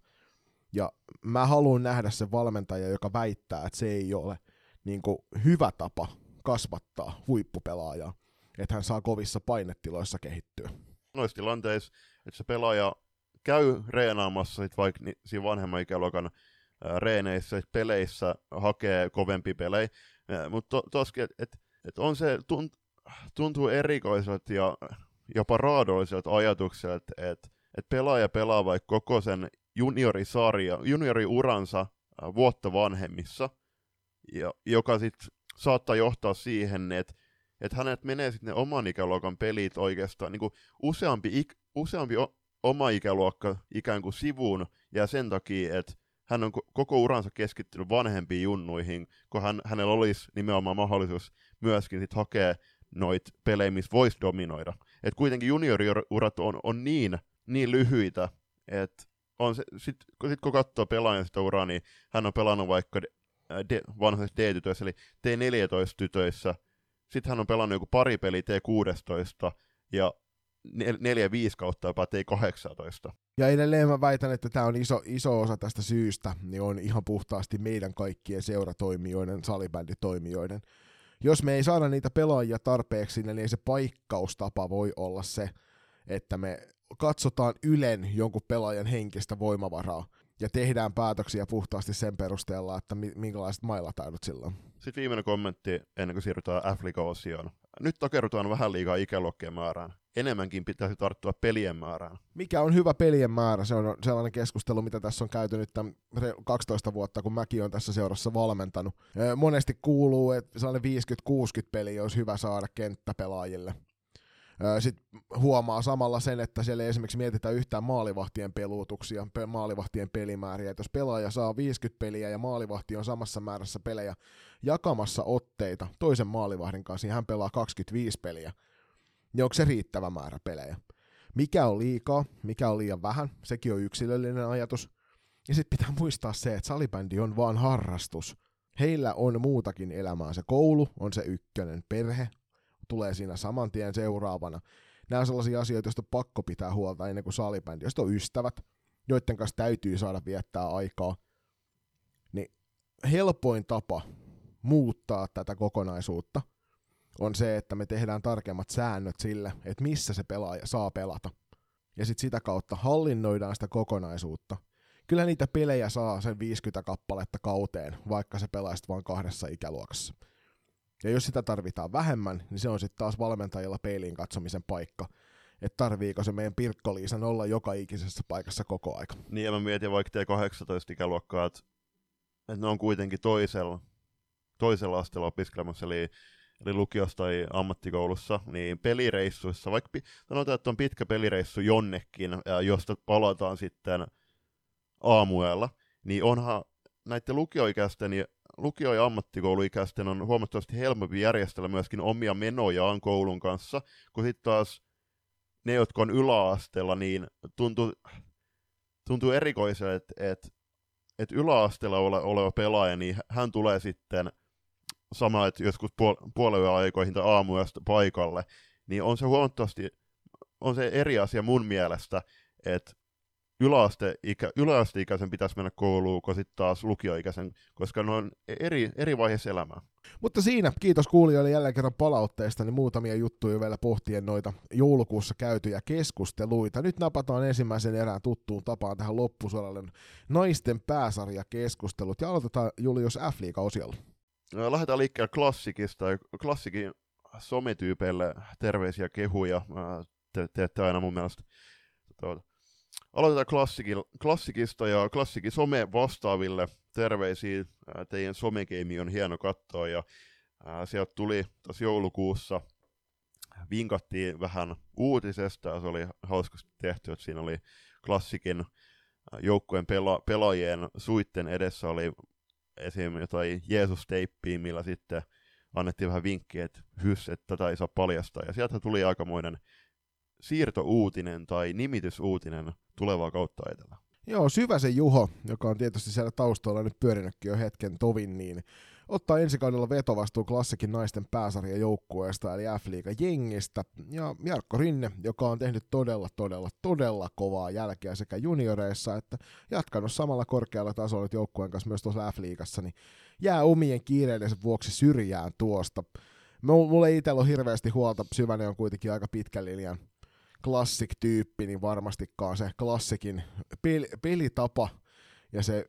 Ja mä haluan nähdä sen valmentaja, joka väittää, että se ei ole niin kuin, hyvä tapa kasvattaa huippupelaajaa, että hän saa kovissa painetiloissa kehittyä. Noissa tilanteissa, että se pelaaja käy reenaamassa sit vaikka ni, siinä vanhemman ikäluokan ää, reeneissä, peleissä hakee kovempi pelejä, mutta to, toskin, että et, et on se, tunt, tuntuu erikoiselta ja jopa raadolliselta ajatukselta, että et, et pelaaja pelaa vaikka koko sen juniorisarja, junioriuransa vuotta vanhemmissa, ja, joka sitten saattaa johtaa siihen, että et hänet menee sitten ne oman ikäluokan pelit oikeastaan niin useampi, ik, useampi oma ikäluokka ikään kuin sivuun, ja sen takia, että hän on koko uransa keskittynyt vanhempiin junnuihin, kun hän, hänellä olisi nimenomaan mahdollisuus myöskin sit hakea noita pelejä, missä voisi dominoida. Et kuitenkin junioriurat on, on niin, niin lyhyitä, että on se, sit, sit kun katsoo pelaajan sitä uraa, niin hän on pelannut vaikka de, vanhoissa D-tytöissä, eli T14-tytöissä. Sitten hän on pelannut joku pari peli T16 ja 4-5 kautta jopa T18. Ja edelleen mä väitän, että tämä on iso, iso osa tästä syystä, niin on ihan puhtaasti meidän kaikkien seuratoimijoiden, salibänditoimijoiden. Jos me ei saada niitä pelaajia tarpeeksi, niin se paikkaustapa voi olla se, että me katsotaan Ylen jonkun pelaajan henkistä voimavaraa ja tehdään päätöksiä puhtaasti sen perusteella, että minkälaiset mailataidot sillä on. Sitten viimeinen kommentti ennen kuin siirrytään f osioon Nyt takerrutaan vähän liikaa ikäluokkien määrään. Enemmänkin pitäisi tarttua pelien määrään. Mikä on hyvä pelien määrä? Se on sellainen keskustelu, mitä tässä on käyty nyt 12 vuotta, kun mäkin on tässä seurassa valmentanut. Monesti kuuluu, että sellainen 50-60 peliä olisi hyvä saada kenttäpelaajille sitten huomaa samalla sen, että siellä ei esimerkiksi mietitä yhtään maalivahtien peluutuksia, maalivahtien pelimääriä. Et jos pelaaja saa 50 peliä ja maalivahti on samassa määrässä pelejä jakamassa otteita toisen maalivahdin kanssa, niin hän pelaa 25 peliä. Niin onko se riittävä määrä pelejä? Mikä on liikaa, mikä on liian vähän, sekin on yksilöllinen ajatus. Ja sitten pitää muistaa se, että salibändi on vaan harrastus. Heillä on muutakin elämää. Se koulu on se ykkönen, perhe tulee siinä saman tien seuraavana. Nämä on sellaisia asioita, joista on pakko pitää huolta ennen kuin salibändi. Jos on ystävät, joiden kanssa täytyy saada viettää aikaa, niin helpoin tapa muuttaa tätä kokonaisuutta on se, että me tehdään tarkemmat säännöt sille, että missä se pelaaja saa pelata. Ja sitten sitä kautta hallinnoidaan sitä kokonaisuutta. Kyllä niitä pelejä saa sen 50 kappaletta kauteen, vaikka se pelaisit vain kahdessa ikäluokassa. Ja jos sitä tarvitaan vähemmän, niin se on sitten taas valmentajilla peiliin katsomisen paikka. Että tarviiko se meidän Pirkkoliisan olla joka ikisessä paikassa koko aika. Niin ja mä mietin vaikka T18 ikäluokkaa, että, että ne on kuitenkin toisella, toisella asteella opiskelemassa, eli, eli lukiossa tai ammattikoulussa, niin pelireissuissa, vaikka sanotaan, että on pitkä pelireissu jonnekin, josta palataan sitten aamuella, niin onhan näiden lukioikäisten lukio- ja ammattikouluikäisten on huomattavasti helpompi järjestellä myöskin omia menojaan koulun kanssa, kun sitten taas ne, jotka on yläasteella, niin tuntuu, tuntuu erikoiselle, että et, et yläasteella ole, oleva pelaaja, niin hän tulee sitten sama, että joskus puol- puolen aikoihin tai aamuyöstä paikalle, niin on se huomattavasti on se eri asia mun mielestä, että yläasteikä, yläasteikäisen pitäisi mennä kouluun, kun sitten taas lukioikäisen, koska ne on eri, eri vaiheessa elämää. Mutta siinä, kiitos kuulijoille jälleen kerran palautteesta, niin muutamia juttuja vielä pohtien noita joulukuussa käytyjä keskusteluita. Nyt napataan ensimmäisen erään tuttuun tapaan tähän loppusuoralle naisten pääsarjakeskustelut, ja aloitetaan Julius f osiolla. Lähdetään liikkeelle klassikista, klassikin sometyypeille terveisiä kehuja, te teette aina mun mielestä tuota, Aloitetaan klassikista ja klassikin some vastaaville terveisiä. Teidän somekeimi on hieno katsoa ja sieltä tuli tuossa joulukuussa vinkattiin vähän uutisesta ja se oli hauskasti tehty, että siinä oli klassikin joukkueen pela- pelaajien suitten edessä oli esim. jotain Jeesus-teippiä, millä sitten annettiin vähän vinkkiä, että hys, että tätä ei saa paljastaa. Ja sieltä tuli aikamoinen siirtouutinen tai nimitysuutinen tulevaa kautta ajatella. Joo, Syväsen Juho, joka on tietysti siellä taustalla nyt pyörinytkin jo hetken tovin, niin ottaa ensi kaudella vetovastuu klassikin naisten pääsarjan joukkueesta, eli F-liiga jengistä, ja Jarkko Rinne, joka on tehnyt todella, todella, todella kovaa jälkeä sekä junioreissa, että jatkanut samalla korkealla tasolla joukkueen kanssa myös tuossa F-liigassa, niin jää omien kiireiden vuoksi syrjään tuosta. Mulla ei itsellä ole hirveästi huolta, Syvänen on kuitenkin aika pitkän linjan klassik-tyyppi, niin varmastikaan se klassikin pel- pelitapa ja se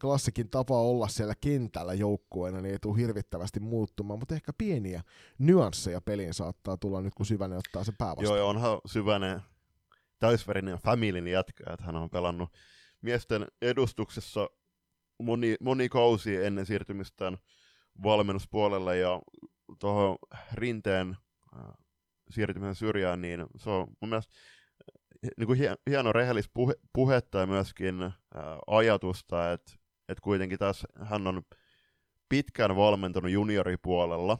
klassikin tapa olla siellä kentällä joukkueena niin ei tule hirvittävästi muuttumaan, mutta ehkä pieniä nyansseja peliin saattaa tulla nyt, kun Syvänen ottaa se päävastaan. Joo, ja onhan Syvänen täysverinen familin jätkä, että hän on pelannut miesten edustuksessa moni, moni kausi ennen siirtymistään valmennuspuolelle ja tuohon rinteen siirtymisen syrjään, niin se on mun mielestä eh, niin kuin hieno rehellis puhe, puhetta ja myöskin ää, ajatusta, että et kuitenkin tässä hän on pitkään valmentanut junioripuolella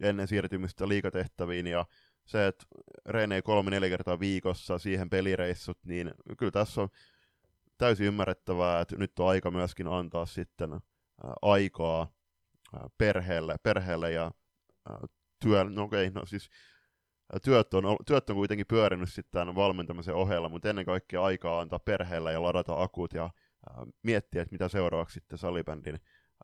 ennen siirtymistä liikatehtäviin ja se, että reenei kolme-neljä kertaa viikossa siihen pelireissut, niin kyllä tässä on täysin ymmärrettävää, että nyt on aika myöskin antaa sitten aikaa perheelle, perheelle ja työ, no okei, no siis työt on, työt on kuitenkin pyörinyt sitten tämän valmentamisen ohella, mutta ennen kaikkea aikaa antaa perheelle ja ladata akut ja miettiä, että mitä seuraavaksi sitten salibändin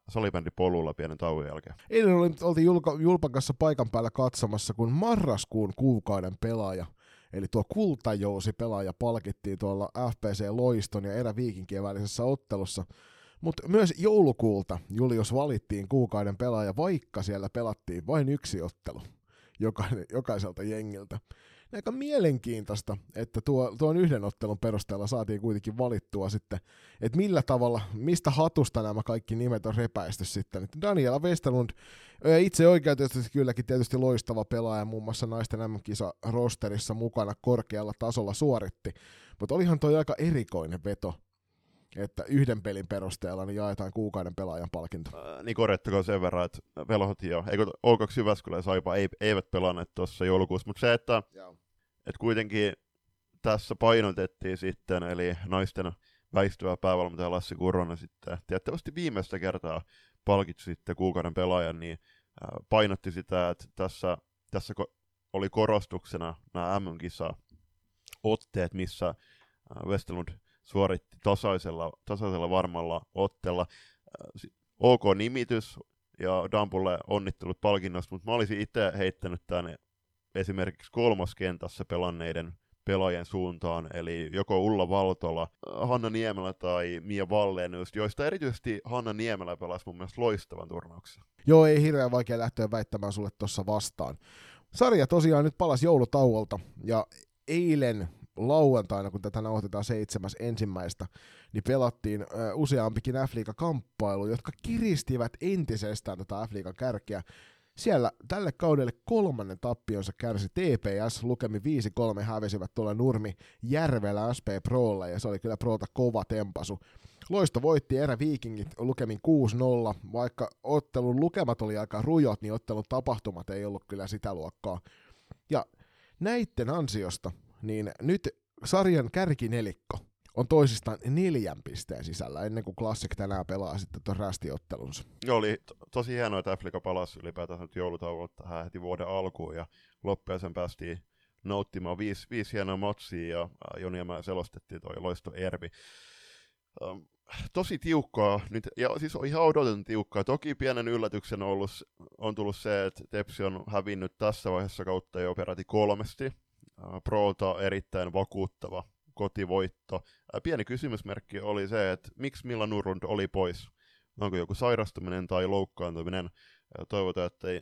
salibändipolulla pienen tauon jälkeen. Eilen oli, oltiin Julka, Julpan kanssa paikan päällä katsomassa, kun marraskuun kuukauden pelaaja, eli tuo kultajousi pelaaja palkittiin tuolla FPC Loiston ja eräviikinkien välisessä ottelussa. Mutta myös joulukuulta Julius valittiin kuukauden pelaaja, vaikka siellä pelattiin vain yksi ottelu jokaiselta jengiltä aika mielenkiintoista, että tuo, tuon yhden ottelun perusteella saatiin kuitenkin valittua sitten, että millä tavalla, mistä hatusta nämä kaikki nimet on repäisty sitten. Että Daniela Westerlund, itse oikeutetusti kylläkin tietysti loistava pelaaja, muun muassa naisten MM-kisa rosterissa mukana korkealla tasolla suoritti, mutta olihan toi aika erikoinen veto, että yhden pelin perusteella niin jaetaan kuukauden pelaajan palkinto. Ää, niin korjattakoon sen verran, että Velhot jo, eikö O2 Jyväskylä ja Saipa ei, eivät pelanneet tuossa joulukuussa, mutta se, että Joo et kuitenkin tässä painotettiin sitten, eli naisten väistyvä päävalmentaja Lassi Kuronen sitten tiettävästi viimeistä kertaa palkitsi sitten kuukauden pelaajan, niin painotti sitä, että tässä, tässä oli korostuksena nämä MM-kisa otteet, missä Westerlund suoritti tasaisella, tasaisella varmalla otteella. OK nimitys ja Dampulle onnittelut palkinnosta, mutta mä olisin itse heittänyt tänne esimerkiksi kolmoskentässä pelanneiden pelaajien suuntaan, eli joko Ulla Valtola, Hanna Niemelä tai Mia Vallenius, joista erityisesti Hanna Niemelä pelasi mun mielestä loistavan turnauksen. Joo, ei hirveän vaikea lähteä väittämään sulle tuossa vastaan. Sarja tosiaan nyt palasi joulutauolta, ja eilen lauantaina, kun tätä nauhoitetaan seitsemäs ensimmäistä, niin pelattiin useampikin F-liiga-kamppailu, jotka kiristivät entisestään tätä F-liigan kärkeä. Siellä tälle kaudelle kolmannen tappionsa kärsi TPS, lukemi 5-3 hävisivät tuolla Nurmi Järvelä SP Prolle, ja se oli kyllä Prota kova tempasu. Loisto voitti erä Vikingit lukemin 6-0, vaikka ottelun lukemat oli aika rujot, niin ottelun tapahtumat ei ollut kyllä sitä luokkaa. Ja näitten ansiosta, niin nyt sarjan kärkinelikko on toisistaan neljän pisteen sisällä ennen kuin Classic tänään pelaa sitten tuon rästiottelunsa. Joo, oli to- tosi hienoa, että Afrika palasi ylipäätään nyt joulutauolta tähän heti vuoden alkuun ja loppujen päästiin nauttimaan viisi, viisi hienoa matsia ja Joni ja mä selostettiin toi loisto Ervi. Ähm, tosi tiukkaa nyt, ja siis on ihan odotetun tiukkaa. Toki pienen yllätyksen on, ollut, on tullut se, että Tepsi on hävinnyt tässä vaiheessa kautta jo peräti kolmesti. Prota erittäin vakuuttava kotivoitto. Pieni kysymysmerkki oli se, että miksi Milla Nurund oli pois. Onko joku sairastuminen tai loukkaantuminen. Toivotaan, ettei,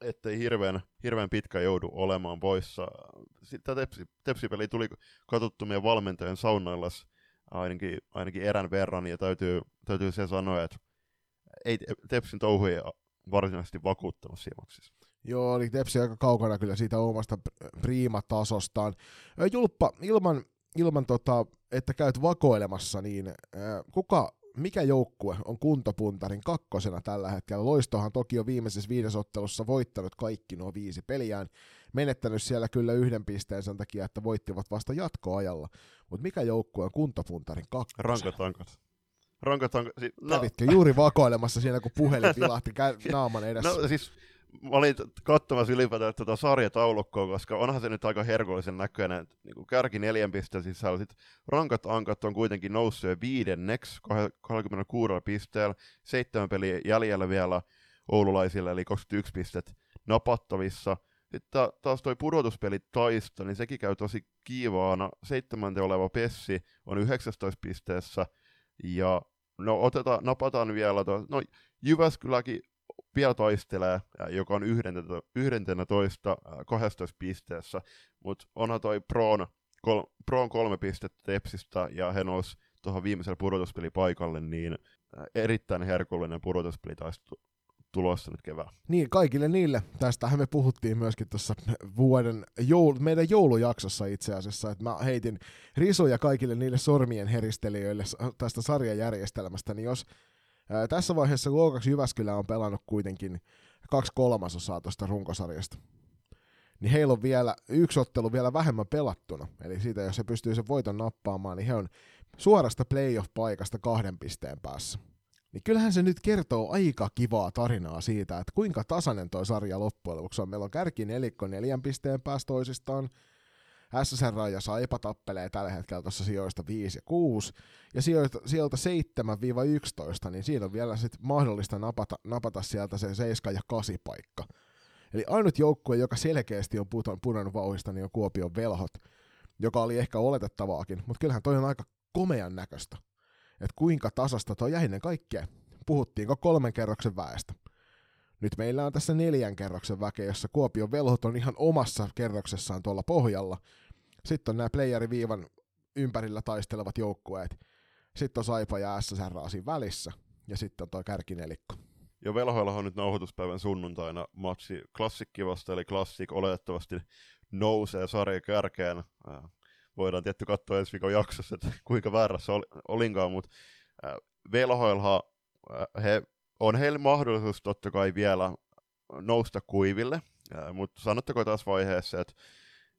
ettei hirveän, hirveän pitkä joudu olemaan poissa. Sitten tepsi, tepsipeli tuli katsottu meidän valmentajan saunoillas ainakin, ainakin erän verran, ja täytyy, täytyy se sanoa, että ei Tepsin touhuja varsinaisesti vakuuttanut Simoksissa. Joo, oli Tepsi aika kaukana kyllä siitä omasta priimatasostaan. Julppa, ilman ilman tota, että käyt vakoilemassa, niin kuka, mikä joukkue on kuntopuntarin kakkosena tällä hetkellä? Loistohan toki on viimeisessä viidesottelussa voittanut kaikki nuo viisi peliään, menettänyt siellä kyllä yhden pisteen sen takia, että voittivat vasta jatkoajalla. Mutta mikä joukkue on kuntopuntarin kakkosena? Rankat ankat. Rankat ankat. no. Kävitkö juuri vakoilemassa siinä, kun puhelin vilahti naaman edessä? No siis mä olin katsomassa ylipäätään tätä sarjataulukkoa, koska onhan se nyt aika herkullisen näköinen. Niin kuin kärki neljän pisteen sisällä. Sitten rankat ankat on kuitenkin noussut viidenneksi 26 pisteellä. Seitsemän peliä jäljellä vielä oululaisille, eli 21 pistet napattavissa. Sitten taas toi pudotuspeli taista, niin sekin käy tosi kiivaana. Seitsemänten oleva Pessi on 19 pisteessä. Ja no otetaan, napataan vielä, to, no Jyväskyläkin vielä taistelee, joka on 11 12 pisteessä, mutta onhan toi Proon, kol, Proon kolme pistettä Tepsistä ja he nousi tuohon viimeiselle pudotuspelipaikalle, niin erittäin herkullinen pudotuspeli taas tulossa nyt kevään. Niin, kaikille niille. Tästähän me puhuttiin myöskin tuossa vuoden joulu, meidän joulujaksossa itse asiassa, että mä heitin risuja kaikille niille sormien heristelijöille tästä sarjajärjestelmästä, niin jos tässä vaiheessa Luokaksi Jyväskylä on pelannut kuitenkin kaksi kolmasosaa tuosta runkosarjasta. Niin heillä on vielä yksi ottelu vielä vähemmän pelattuna. Eli siitä, jos he pystyy sen voiton nappaamaan, niin he on suorasta playoff-paikasta kahden pisteen päässä. niin kyllähän se nyt kertoo aika kivaa tarinaa siitä, että kuinka tasainen toi sarja loppujen lopuksi on. Meillä on kärki nelikko neljän pisteen päästä toisistaan, SSR ja Saipa tappelee tällä hetkellä tuossa sijoista 5 ja 6, ja sijoilta, sieltä 7-11, niin siinä on vielä sit mahdollista napata, napata sieltä se 7 ja 8 paikka. Eli ainut joukkue, joka selkeästi on pudonnut vauhista, niin on Kuopion velhot, joka oli ehkä oletettavaakin, mutta kyllähän toi on aika komean näköistä. Että kuinka tasasta toi ennen kaikkea, puhuttiinko kolmen kerroksen väestä. Nyt meillä on tässä neljän kerroksen väkeä, jossa Kuopion velhot on ihan omassa kerroksessaan tuolla pohjalla. Sitten on nämä playeriviivan ympärillä taistelevat joukkueet. Sitten on Saipa ja SSR siinä välissä. Ja sitten on tuo kärkinelikko. Jo velhoilla on nyt nauhoituspäivän sunnuntaina matsi klassikki vasta, eli klassik oletettavasti nousee sarjan kärkeen. Voidaan tietty katsoa ensi viikon jaksossa, että kuinka väärässä olinkaan, mutta velhoilla he on heillä mahdollisuus totta kai vielä nousta kuiville, mutta sanotteko taas vaiheessa, että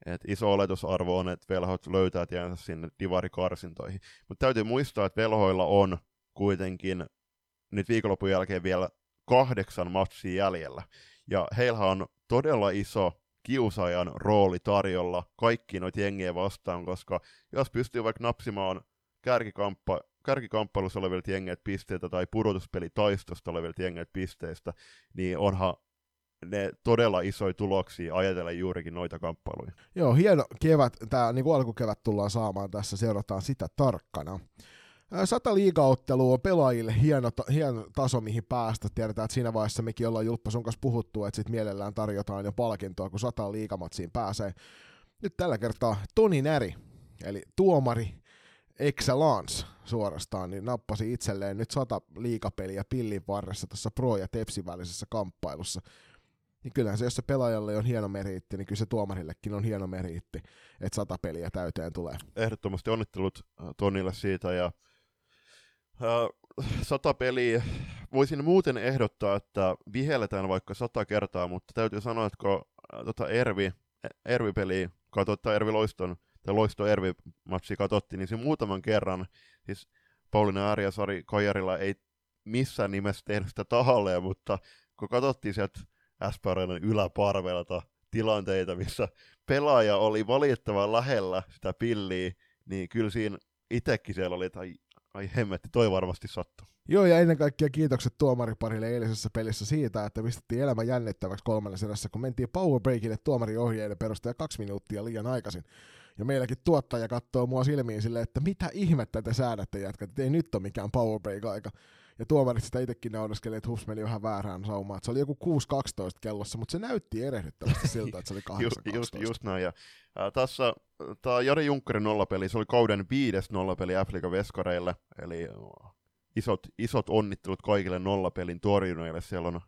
et iso oletusarvo on, että velhot löytää tiensä sinne divarikarsintoihin. Mutta täytyy muistaa, että velhoilla on kuitenkin nyt viikonlopun jälkeen vielä kahdeksan matsia jäljellä. Ja heillä on todella iso kiusaajan rooli tarjolla kaikki noita jengiä vastaan, koska jos pystyy vaikka napsimaan kärkikamppa, kärkikamppailussa olevilta jengeiltä pisteitä tai pudotuspelitaistosta olevilta jengeiltä pisteistä, niin onhan ne todella isoja tuloksia ajatellen juurikin noita kamppailuja. Joo, hieno kevät, tämä niin alkukevät tullaan saamaan tässä, seurataan sitä tarkkana. Sata liigaottelua on pelaajille hieno, hieno taso, mihin päästä. Tiedetään, että siinä vaiheessa mekin ollaan Julppa sun kanssa puhuttu, että sit mielellään tarjotaan jo palkintoa, kun sata liigamatsiin pääsee. Nyt tällä kertaa Toni Näri, eli tuomari excellence suorastaan, niin nappasi itselleen nyt sata liikapeliä pillin varressa tuossa Pro ja Tepsi välisessä kamppailussa. Niin kyllähän se, jos se pelaajalle on hieno meriitti, niin kyllä se tuomarillekin on hieno meriitti, että sata peliä täyteen tulee. Ehdottomasti onnittelut äh, Tonille siitä ja äh, sata peliä. Voisin muuten ehdottaa, että vihelletään vaikka sata kertaa, mutta täytyy sanoa, että kun äh, tota Ervi, Ervi-peliä katsottaa Ervi Loiston tai Loisto Ervi-matsi katsottiin, niin se muutaman kerran, siis Pauliina Ääri ja Sari Kajarilla ei missään nimessä tehnyt sitä tahalleen, mutta kun katsottiin sieltä S-Arenan yläparvelta tilanteita, missä pelaaja oli valitettavan lähellä sitä pilliä, niin kyllä siinä itsekin siellä oli, että ai, ai hemmetti, toi varmasti sattuu. Joo, ja ennen kaikkea kiitokset tuomariparille eilisessä pelissä siitä, että pistettiin elämä jännittäväksi kolmannessa erässä, kun mentiin powerbreakille tuomariohjeiden perusteella kaksi minuuttia liian aikaisin. Ja meilläkin tuottaja katsoo mua silmiin silleen, että mitä ihmettä te säädätte jätkät, ei nyt ole mikään powerbreak-aika. Ja tuomarit sitä itsekin nauraskeli, että hups meni vähän väärään saumaan. Että se oli joku 6-12 kellossa, mutta se näytti erehdyttävästi siltä, että se oli 8 just, just, just näin. Ja, äh, tässä tämä Jari Junkkarin nollapeli, se oli kauden viides nollapeli Afrikan veskareille, eli isot, isot onnittelut kaikille nollapelin torjuneille. Siellä on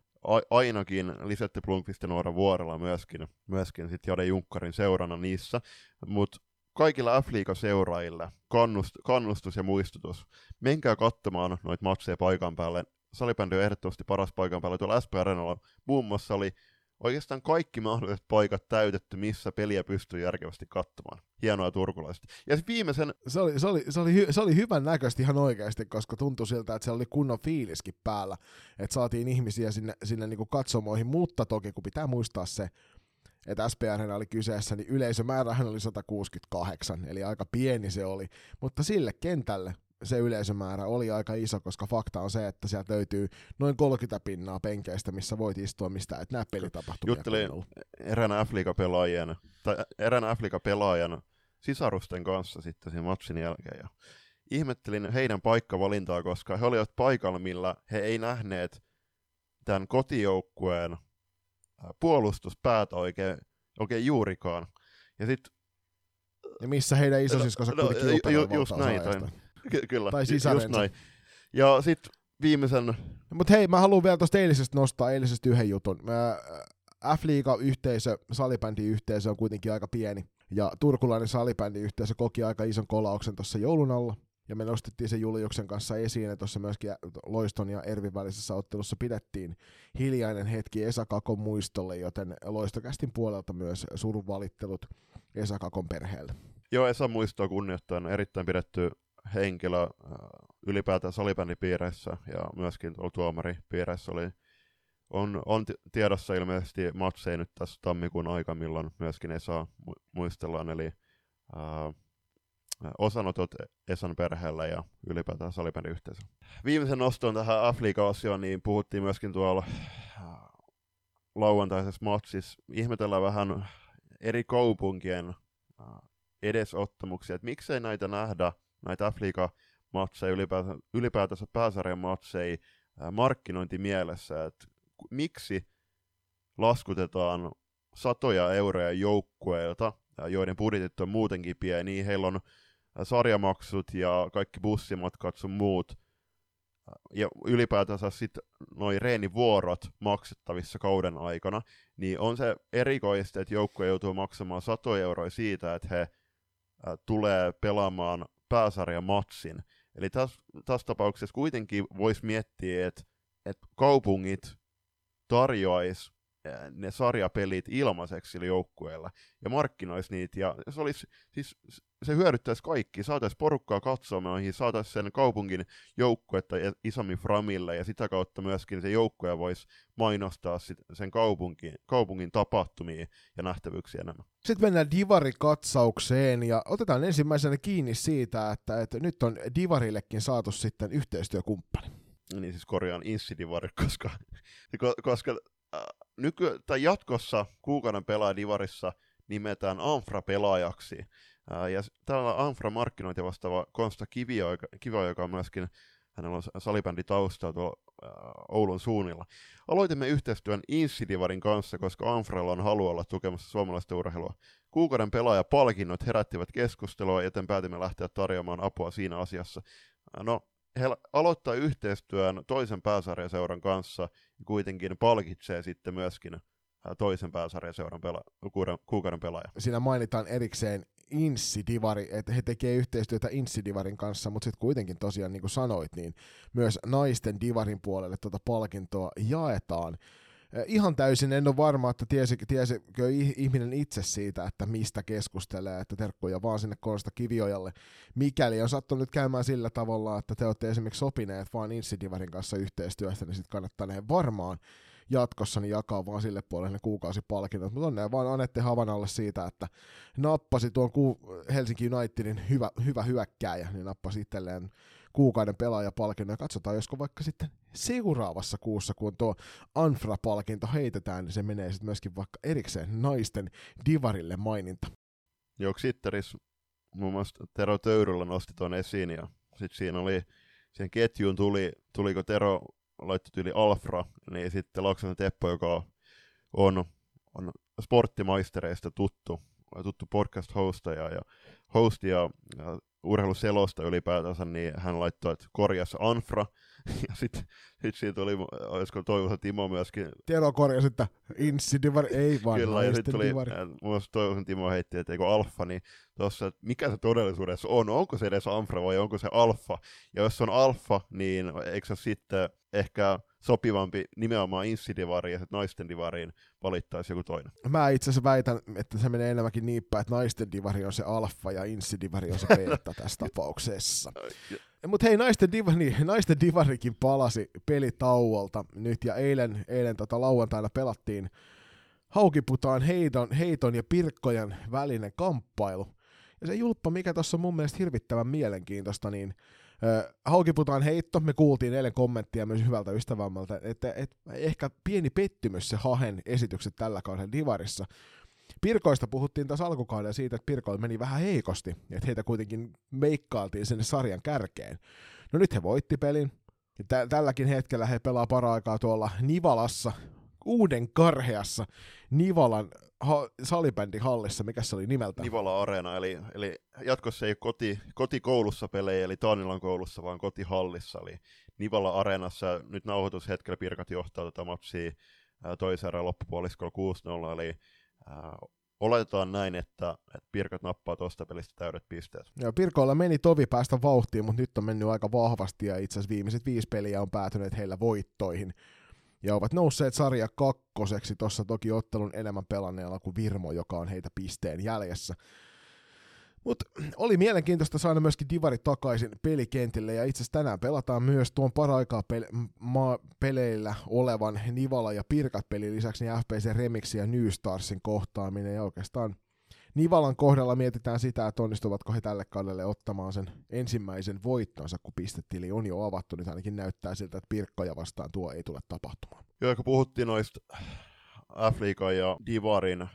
ainakin Lisette Blomqvist ja Noora Vuorella myöskin, myöskin sit Jade Junkkarin seurana niissä, mutta kaikilla f seuraajille kannust, kannustus ja muistutus. Menkää katsomaan noita matseja paikan päälle. Salibändi on ehdottomasti paras paikan päällä. Tuolla SP Arenalla muun muassa oli oikeastaan kaikki mahdolliset paikat täytetty, missä peliä pystyy järkevästi katsomaan. Hienoa turkulaista. Ja viimeisen... Se oli, se, oli, se, oli hy, se oli hyvän näköistä ihan oikeasti, koska tuntui siltä, että se oli kunnon fiiliskin päällä. Että saatiin ihmisiä sinne, sinne niin katsomoihin, mutta toki kun pitää muistaa se, että SPR oli kyseessä, niin yleisömäärähän oli 168, eli aika pieni se oli, mutta sille kentälle se yleisömäärä oli aika iso, koska fakta on se, että sieltä löytyy noin 30 pinnaa penkeistä, missä voit istua, mistä et näe pelitapahtumia. Juttelin erään f pelaajan tai erään f pelaajan sisarusten kanssa sitten sen matsin jälkeen, ja ihmettelin heidän paikkavalintaa, koska he olivat paikalla, millä he ei nähneet tämän kotijoukkueen puolustuspäätä oikein, oikein juurikaan. Ja sit, ja missä heidän isosiskonsa no, kuitenkin no, ju, just näin, ky- kyllä, tai just näin. Ja sitten viimeisen... No, Mutta hei, mä haluan vielä tuosta eilisestä nostaa eilisestä yhden jutun. Mä, F-liiga-yhteisö, salibändi-yhteisö on kuitenkin aika pieni. Ja turkulainen salibändi-yhteisö koki aika ison kolauksen tuossa joulun alla ja me nostettiin sen Juliuksen kanssa esiin, että tuossa myöskin Loiston ja Ervin välisessä ottelussa pidettiin hiljainen hetki Esakakon muistolle, joten Loistokästin puolelta myös surunvalittelut Esakakon perheelle. Joo, Esa muistoa kunnioittain erittäin pidetty henkilö. Äh, ylipäätään salibändipiireissä ja myöskin tuomaripiireissä oli, on, on tiedossa ilmeisesti matseja nyt tässä tammikuun aika, milloin myöskin ei saa muistellaan, eli ää, osanotot Esan perheellä ja ylipäätään salibändin yhteisö. Viimeisen noston tähän Afrika-osioon, niin puhuttiin myöskin tuolla lauantaisessa matsissa. Ihmetellään vähän eri kaupunkien edesottamuksia, että miksei näitä nähdä, näitä Afrika-matseja, ylipäätänsä, ylipäätänsä pääsarjan matseja markkinointimielessä, että miksi laskutetaan satoja euroja joukkueilta, joiden budjetit on muutenkin pieni, heillä on sarjamaksut ja kaikki bussimatkat sun muut, ja ylipäätänsä sitten noin reenivuorot maksettavissa kauden aikana, niin on se erikoista, että joukkue joutuu maksamaan satoja euroja siitä, että he tulee pelaamaan pääsarjan matsin. Eli tässä, tässä tapauksessa kuitenkin voisi miettiä, että, että kaupungit tarjoaisi ne sarjapelit ilmaiseksi sillä joukkueella ja markkinoisi niitä. Ja se, olisi, siis, se hyödyttäisi kaikki. Saataisiin porukkaa katsomaan, saataisiin sen kaupungin joukkuetta isommin framille ja sitä kautta myöskin se joukkue voisi mainostaa sit sen kaupungin, kaupungin tapahtumia ja nähtävyyksiä enemmän. Sitten mennään Divari-katsaukseen ja otetaan ensimmäisenä kiinni siitä, että, että nyt on Divarillekin saatu sitten yhteistyökumppani. Niin siis korjaan Insidivari, koska, koska nyky- tai jatkossa kuukauden pelaaja Divarissa nimetään Anfra-pelaajaksi. Ja täällä Anfra markkinointi vastaava Konsta Kivio, Kivio, joka on myöskin, hänellä on salibändi taustaa tuolla Oulun suunnilla. Aloitimme yhteistyön Insidivarin kanssa, koska Anfralla on halu olla tukemassa suomalaista urheilua. Kuukauden pelaajapalkinnot herättivät keskustelua, joten päätimme lähteä tarjoamaan apua siinä asiassa. No, he aloittaa yhteistyön toisen pääsarjaseuran kanssa ja kuitenkin palkitsee sitten myöskin toisen pääsarjaseuran pela- kuukauden pelaaja. Siinä mainitaan erikseen Insidivari, että he tekevät yhteistyötä Insidivarin kanssa, mutta sitten kuitenkin tosiaan, niin kuin sanoit, niin myös naisten divarin puolelle tuota palkintoa jaetaan. Ihan täysin en ole varma, että tiesi, tiesikö ihminen itse siitä, että mistä keskustelee, että terkkuja vaan sinne Konsta Kiviojalle. Mikäli on sattunut käymään sillä tavalla, että te olette esimerkiksi sopineet vaan Insidivarin kanssa yhteistyöstä, niin sitten kannattaa ne varmaan jatkossa niin jakaa vaan sille puolelle ne kuukausipalkinnot. Mutta onne vaan Anette Havanalle siitä, että nappasi tuon Helsinki Unitedin hyvä, hyvä hyökkääjä, niin nappasi itselleen kuukauden pelaajapalkinnon ja katsotaan, josko vaikka sitten seuraavassa kuussa, kun tuo Anfra-palkinto heitetään, niin se menee sitten myöskin vaikka erikseen naisten divarille maininta. Joo, Sitteris muun muassa Tero Töyryllä nosti tuon esiin ja sitten siinä oli, siihen ketjuun tuli, tuliko Tero laittoi tyyli Alfra, niin sitten Laksonen Teppo, joka on, on sporttimaistereista tuttu, tuttu podcast-hostaja ja hosti ja, ja urheiluselosta ylipäätänsä, niin hän laittoi, että korjassa Anfra, ja sitten sit siitä tuli, olisiko Toivossa Timo myöskin... Tero korjasi, että Insidivari, ei vaan Kyllä, ja sitten tuli, mun Toivossa Timo heitti, että eikö Alfa, niin tuossa, että mikä se todellisuudessa on, onko se edes Anfra vai onko se Alfa, ja jos se on Alfa, niin eikö se sitten ehkä sopivampi nimenomaan Inssidivariin ja naisten divariin valittaisi joku toinen. Mä itse asiassa väitän, että se menee enemmänkin niin päin, että naisten divari on se alfa ja Insidivari on se beta tässä tapauksessa. Mutta hei, naisten, divari, naisten divarikin palasi pelitauolta nyt ja eilen, eilen tota lauantaina pelattiin Haukiputaan heiton, heiton ja Pirkkojen välinen kamppailu. Ja se julppa, mikä tuossa on mun mielestä hirvittävän mielenkiintoista, niin Haukiputaan heitto, me kuultiin eilen kommenttia myös hyvältä ystävämmältä, että, että ehkä pieni pettymys se Hahen esitykset tällä kaudella Divarissa. Pirkoista puhuttiin taas alkukaudella siitä, että Pirkoilla meni vähän heikosti, että heitä kuitenkin meikkaaltiin sinne sarjan kärkeen. No nyt he voitti pelin. Ja tälläkin hetkellä he pelaa paraikaa tuolla Nivalassa, uuden karheassa Nivalan ha- salibändihallissa, mikä se oli nimeltä? Nivala Areena, eli, eli jatkossa ei koti, kotikoulussa pelejä, eli Taanilan koulussa, vaan kotihallissa, eli Nivala Areenassa. Nyt nauhoitushetkellä Pirkat johtaa tätä matsia toisen erän loppupuoliskolla 6-0, eli ää, oletetaan näin, että, että Pirkat nappaa tuosta pelistä täydet pisteet. Joo, Pirkoilla meni tovi päästä vauhtiin, mutta nyt on mennyt aika vahvasti ja itse asiassa viimeiset viisi peliä on päätyneet heillä voittoihin ja ovat nousseet sarja kakkoseksi, tuossa toki ottelun enemmän pelanneella kuin Virmo, joka on heitä pisteen jäljessä. Mutta oli mielenkiintoista saada myöskin Divari takaisin pelikentille, ja itse asiassa tänään pelataan myös tuon paraikaa pel- ma- peleillä olevan Nivala ja Pirkat pelin lisäksi niin FPC Remix ja New Starsin kohtaaminen, ja oikeastaan Nivalan kohdalla mietitään sitä, että onnistuvatko he tälle kaudelle ottamaan sen ensimmäisen voittonsa, kun pistetili on jo avattu. Nyt ainakin näyttää siltä, että Pirkkoja vastaan tuo ei tule tapahtumaan. Joo, kun puhuttiin noista f ja Divarin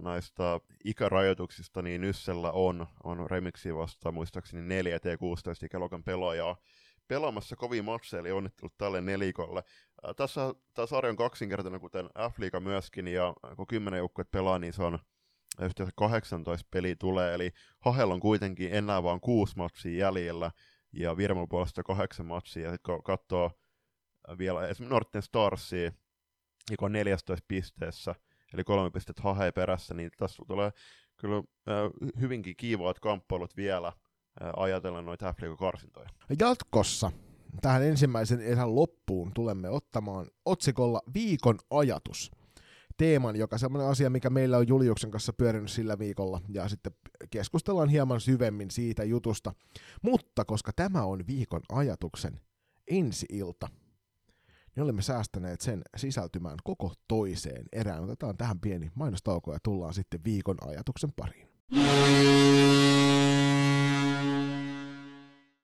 näistä ikärajoituksista, niin Nyssellä on, on Remixi vastaan muistaakseni 4 T16 ikäluokan pelaajaa pelaamassa kovin matseja, eli onnittelut tälle nelikolle. Tässä tämä sarja on kaksinkertainen, kuten f myöskin, ja kun kymmenen joukkuet pelaa, niin se on yhteensä 18 peli tulee, eli Hahel on kuitenkin enää vain kuusi matsia jäljellä, ja Virman puolesta kahdeksan matsia, ja sitten kun katsoo vielä esimerkiksi Norten Starsia, joka on 14 pisteessä, eli kolme pistettä Hahei perässä, niin tässä tulee kyllä äh, hyvinkin kiivaat kamppailut vielä äh, ajatellen noita f karsintoja. Jatkossa tähän ensimmäisen erän loppuun tulemme ottamaan otsikolla viikon ajatus – teeman, joka semmoinen asia, mikä meillä on Juliuksen kanssa pyörinyt sillä viikolla, ja sitten keskustellaan hieman syvemmin siitä jutusta. Mutta koska tämä on viikon ajatuksen ensi ilta, niin olemme säästäneet sen sisältymään koko toiseen erään. Otetaan tähän pieni mainostauko ja tullaan sitten viikon ajatuksen pariin.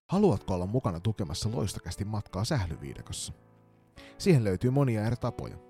Haluatko olla mukana tukemassa loistakästi matkaa sählyviidekossa? Siihen löytyy monia eri tapoja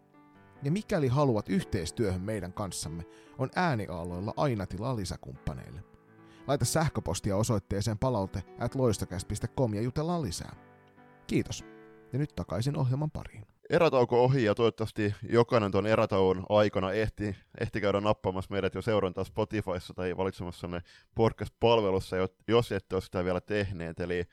Ja mikäli haluat yhteistyöhön meidän kanssamme, on ääniaaloilla aina tilaa lisäkumppaneille. Laita sähköpostia osoitteeseen palaute at ja jutellaan lisää. Kiitos. Ja nyt takaisin ohjelman pariin. Erätauko ohi ja toivottavasti jokainen tuon erätauon aikana ehti, ehti käydä nappaamassa meidät jo seurantaa Spotifyssa tai valitsemassa ne podcast-palvelussa, jos ette ole sitä vielä tehneet. Eli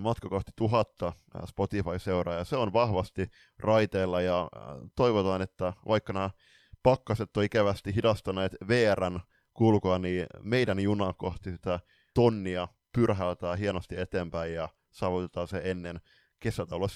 matka kohti tuhatta Spotify-seuraajaa. Se on vahvasti raiteilla ja toivotaan, että vaikka nämä pakkaset on ikävästi hidastaneet VRn kulkua, niin meidän juna kohti sitä tonnia pyrhäytään hienosti eteenpäin ja saavutetaan se ennen kesätaulua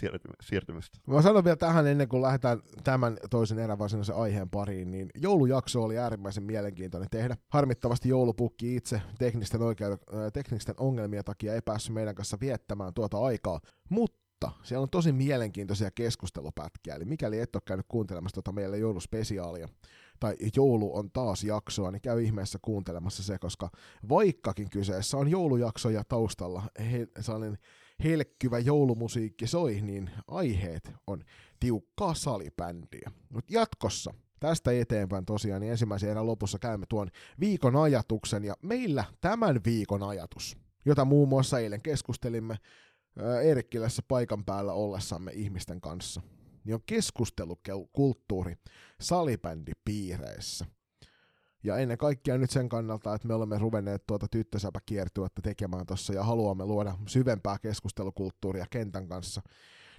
siirtymistä. Mä sanon vielä tähän ennen kuin lähdetään tämän toisen erän varsinaisen aiheen pariin, niin joulujakso oli äärimmäisen mielenkiintoinen tehdä. Harmittavasti joulupukki itse teknisten, oikeud- teknisten ongelmien takia ei päässyt meidän kanssa viettämään tuota aikaa, mutta siellä on tosi mielenkiintoisia keskustelupätkiä, eli mikäli et ole käynyt kuuntelemassa tuota meille jouluspesiaalia, tai joulu on taas jaksoa, niin käy ihmeessä kuuntelemassa se, koska vaikkakin kyseessä on joulujakso ja taustalla he, sellainen helkkyvä joulumusiikki soi, niin aiheet on tiukkaa salibändiä. Mutta jatkossa tästä eteenpäin tosiaan niin ensimmäisen erän lopussa käymme tuon viikon ajatuksen ja meillä tämän viikon ajatus, jota muun muassa eilen keskustelimme Eerikkilässä paikan päällä ollessamme ihmisten kanssa, niin on keskustelukulttuuri salibändipiireissä – ja ennen kaikkea nyt sen kannalta, että me olemme ruvenneet tuota tyttösäpäkiertuetta tekemään tuossa ja haluamme luoda syvempää keskustelukulttuuria kentän kanssa,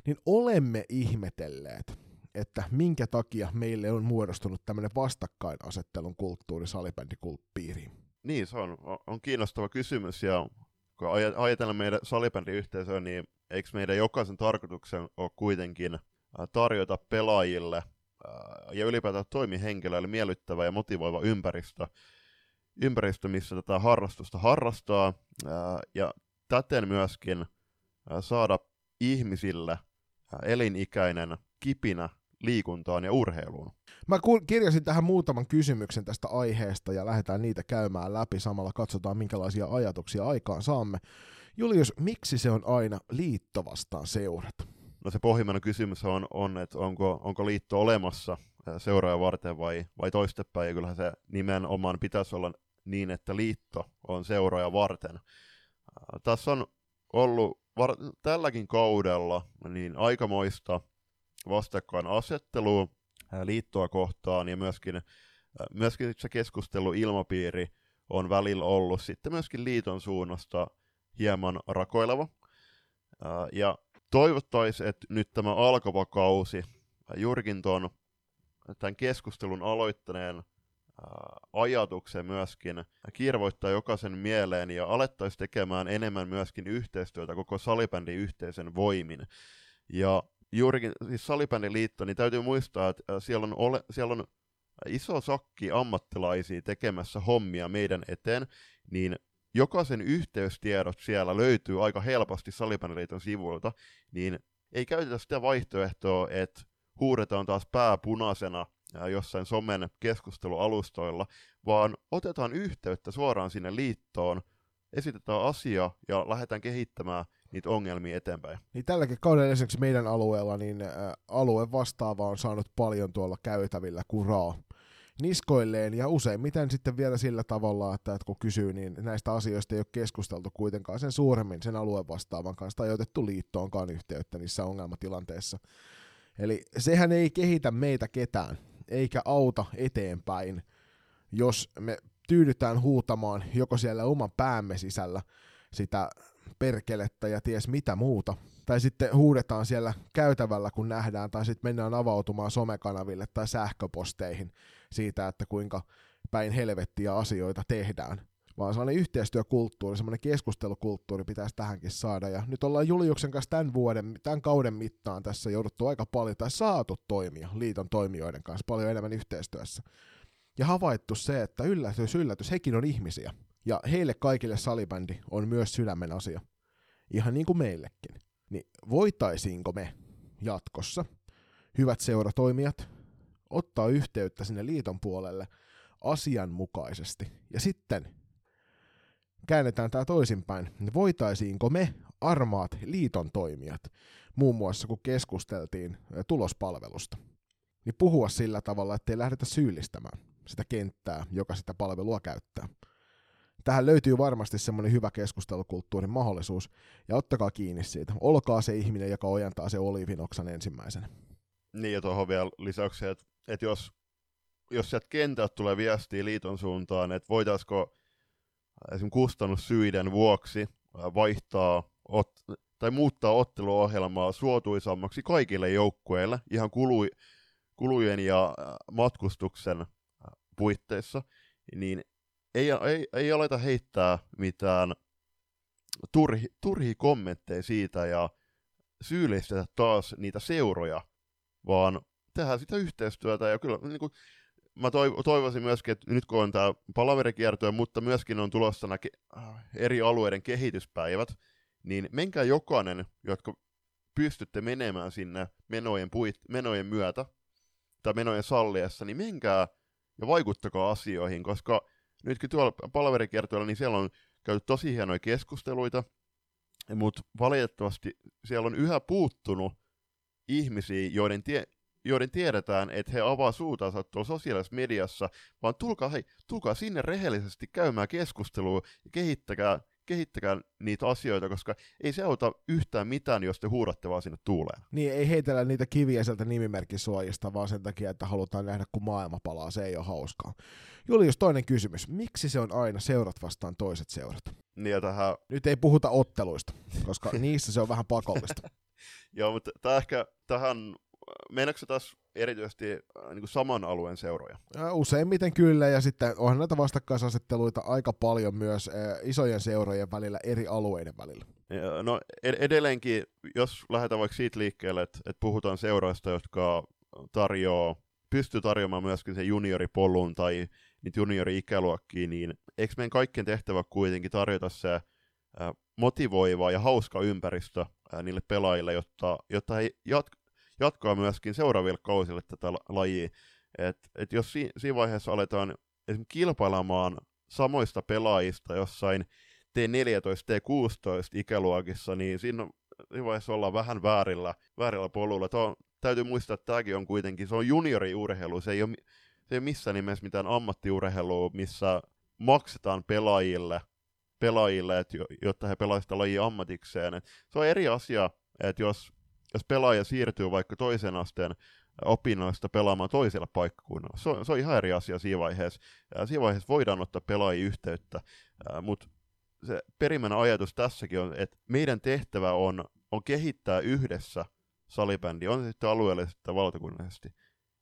niin olemme ihmetelleet, että minkä takia meille on muodostunut tämmöinen vastakkainasettelun kulttuuri salibändikulttuuriin. Niin, se on, on kiinnostava kysymys ja kun ajatellaan meidän salibändiyhteisöä, niin eikö meidän jokaisen tarkoituksen ole kuitenkin tarjota pelaajille – ja ylipäätään toimihenkilöille miellyttävä ja motivoiva ympäristö, ympäristö missä tätä harrastusta harrastaa, ja täten myöskin saada ihmisille elinikäinen kipinä liikuntaan ja urheiluun. Mä kirjasin tähän muutaman kysymyksen tästä aiheesta ja lähdetään niitä käymään läpi. Samalla katsotaan, minkälaisia ajatuksia aikaan saamme. Julius, miksi se on aina liitto vastaan seurat? No se pohjimmainen kysymys on, on että onko, onko liitto olemassa seuraaja varten vai, vai toistepäin, ja kyllähän se nimenomaan pitäisi olla niin, että liitto on seuraaja varten. Tässä on ollut var- tälläkin kaudella niin aikamoista vastakkainasettelua liittoa kohtaan, ja myöskin, myöskin se keskustelu ilmapiiri on välillä ollut sitten myöskin liiton suunnasta hieman rakoileva. Ja toivottaisiin, että nyt tämä alkava kausi, juurikin tuon tämän keskustelun aloittaneen ää, ajatuksen myöskin kirvoittaa jokaisen mieleen ja alettaisiin tekemään enemmän myöskin yhteistyötä koko salibändin yhteisen voimin. Ja juurikin siis salibändiliitto, niin täytyy muistaa, että siellä on, ole, siellä on iso sakki ammattilaisia tekemässä hommia meidän eteen, niin jokaisen yhteystiedot siellä löytyy aika helposti Salibändiliiton sivuilta, niin ei käytetä sitä vaihtoehtoa, että huudetaan taas pääpunaisena jossain somen keskustelualustoilla, vaan otetaan yhteyttä suoraan sinne liittoon, esitetään asia ja lähdetään kehittämään niitä ongelmia eteenpäin. Niin tälläkin kaudella esimerkiksi meidän alueella, niin alue vastaava on saanut paljon tuolla käytävillä kuraa niskoilleen ja useimmiten sitten vielä sillä tavalla, että, kun kysyy, niin näistä asioista ei ole keskusteltu kuitenkaan sen suuremmin sen alueen vastaavan kanssa tai otettu liittoonkaan yhteyttä niissä ongelmatilanteissa. Eli sehän ei kehitä meitä ketään, eikä auta eteenpäin, jos me tyydytään huutamaan joko siellä oman päämme sisällä sitä perkelettä ja ties mitä muuta, tai sitten huudetaan siellä käytävällä, kun nähdään, tai sitten mennään avautumaan somekanaville tai sähköposteihin siitä, että kuinka päin helvettiä asioita tehdään. Vaan sellainen yhteistyökulttuuri, sellainen keskustelukulttuuri pitäisi tähänkin saada. Ja nyt ollaan Juliuksen kanssa tämän vuoden, tämän kauden mittaan tässä jouduttu aika paljon, tai saatu toimia liiton toimijoiden kanssa paljon enemmän yhteistyössä. Ja havaittu se, että yllätys, yllätys, hekin on ihmisiä. Ja heille kaikille salibändi on myös sydämen asia. Ihan niin kuin meillekin. Niin voitaisiinko me jatkossa, hyvät seuratoimijat, ottaa yhteyttä sinne liiton puolelle asianmukaisesti. Ja sitten käännetään tämä toisinpäin. Voitaisiinko me armaat liiton toimijat, muun muassa kun keskusteltiin tulospalvelusta, niin puhua sillä tavalla, ettei lähdetä syyllistämään sitä kenttää, joka sitä palvelua käyttää. Tähän löytyy varmasti semmoinen hyvä keskustelukulttuurin mahdollisuus, ja ottakaa kiinni siitä. Olkaa se ihminen, joka ojentaa se olivinoksan ensimmäisenä. Niin, ja tuohon vielä lisäksi, että, että jos, jos sieltä kentältä tulee viestiä liiton suuntaan, että voitaisiko esimerkiksi kustannussyiden vuoksi vaihtaa ot, tai muuttaa otteluohjelmaa suotuisammaksi kaikille joukkueille ihan kulu, kulujen ja matkustuksen puitteissa, niin ei, ei, ei aleta heittää mitään turhi, turhi kommentteja siitä ja syyllistetä taas niitä seuroja, vaan tehdään sitä yhteistyötä. Ja kyllä niin kuin, mä toivoisin myöskin, että nyt kun on tämä palaverikiertoja, mutta myöskin on tulossa nämä eri alueiden kehityspäivät, niin menkää jokainen, jotka pystytte menemään sinne menojen, puit, menojen myötä tai menojen salliessa, niin menkää ja vaikuttakaa asioihin, koska nytkin tuolla palaverikiertoilla, niin siellä on käyty tosi hienoja keskusteluita, mutta valitettavasti siellä on yhä puuttunut ihmisiä, joiden, tie, joiden tiedetään, että he avaa suutansa tuolla sosiaalisessa mediassa, vaan tulkaa, hei, tulkaa sinne rehellisesti käymään keskustelua ja kehittäkää, kehittäkää niitä asioita, koska ei se auta yhtään mitään, jos te huudatte vaan sinne tuuleen. Niin, ei heitellä niitä kiviä sieltä nimimerkkisuojista, vaan sen takia, että halutaan nähdä, kun maailma palaa. Se ei ole hauskaa. Julius, toinen kysymys. Miksi se on aina seurat vastaan toiset seurat? Niin ja tähän... Nyt ei puhuta otteluista, koska niissä se on vähän pakollista. Joo, mutta tämä ehkä tähän meinaatko taas erityisesti äh, niin kuin saman alueen seuroja? Useimmiten kyllä, ja sitten onhan näitä vastakkaisasetteluita aika paljon myös äh, isojen seurojen välillä, eri alueiden välillä. No edelleenkin, jos lähdetään vaikka siitä liikkeelle, että, että puhutaan seuroista, jotka tarjoaa, pystyy tarjoamaan myöskin sen junioripolun tai niitä juniori-ikäluokkia, niin eikö meidän kaikkien tehtävä kuitenkin tarjota se äh, motivoiva ja hauska ympäristö niille pelaajille, jotta, jotta he jat- jatkaa myöskin seuraaville kausille tätä lajia. Et, et jos si- siinä vaiheessa aletaan esimerkiksi kilpailemaan samoista pelaajista jossain T14, T16 ikäluokissa, niin siinä, siinä vaiheessa ollaan vähän väärillä, väärillä polulla. Tuo, täytyy muistaa, että tämäkin on kuitenkin, se on junioriurheilu, se ei ole, se ei ole missään nimessä mitään ammattiurheilua, missä maksetaan pelaajille, pelaajille et, jotta he pelaisivat lajia ammatikseen. Et se on eri asia, että jos jos pelaaja siirtyy vaikka toisen asteen opinnoista pelaamaan toisella paikkakunnalla. Se on, se on ihan eri asia siinä vaiheessa. Siinä vaiheessa voidaan ottaa pelaajia yhteyttä, mutta se perimmäinen ajatus tässäkin on, että meidän tehtävä on on kehittää yhdessä salibändi, on se sitten alueellisesti tai valtakunnallisesti,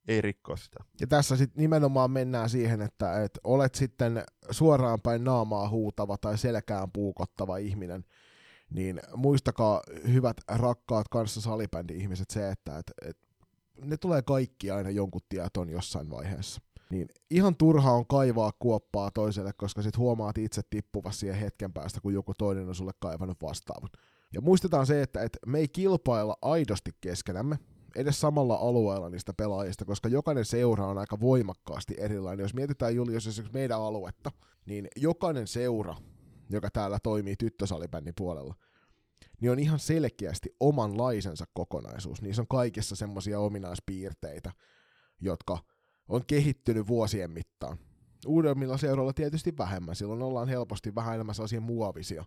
ei rikkoa sitä. Ja tässä sitten nimenomaan mennään siihen, että, että olet sitten suoraan päin naamaa huutava tai selkään puukottava ihminen, niin muistakaa hyvät rakkaat kanssa salibändi-ihmiset se, että, että, että ne tulee kaikki aina jonkun tieton jossain vaiheessa. Niin ihan turha on kaivaa kuoppaa toiselle, koska sit huomaat itse tippuvassa siihen hetken päästä, kun joku toinen on sulle kaivannut vastaavan. Ja muistetaan se, että, että me ei kilpailla aidosti keskenämme, edes samalla alueella niistä pelaajista, koska jokainen seura on aika voimakkaasti erilainen. Jos mietitään Julius esimerkiksi meidän aluetta, niin jokainen seura, joka täällä toimii tyttösalibändin puolella, niin on ihan selkeästi omanlaisensa kokonaisuus. Niissä on kaikissa semmoisia ominaispiirteitä, jotka on kehittynyt vuosien mittaan. Uudemmilla seuroilla tietysti vähemmän, silloin ollaan helposti vähän enemmän sellaisia muovisia,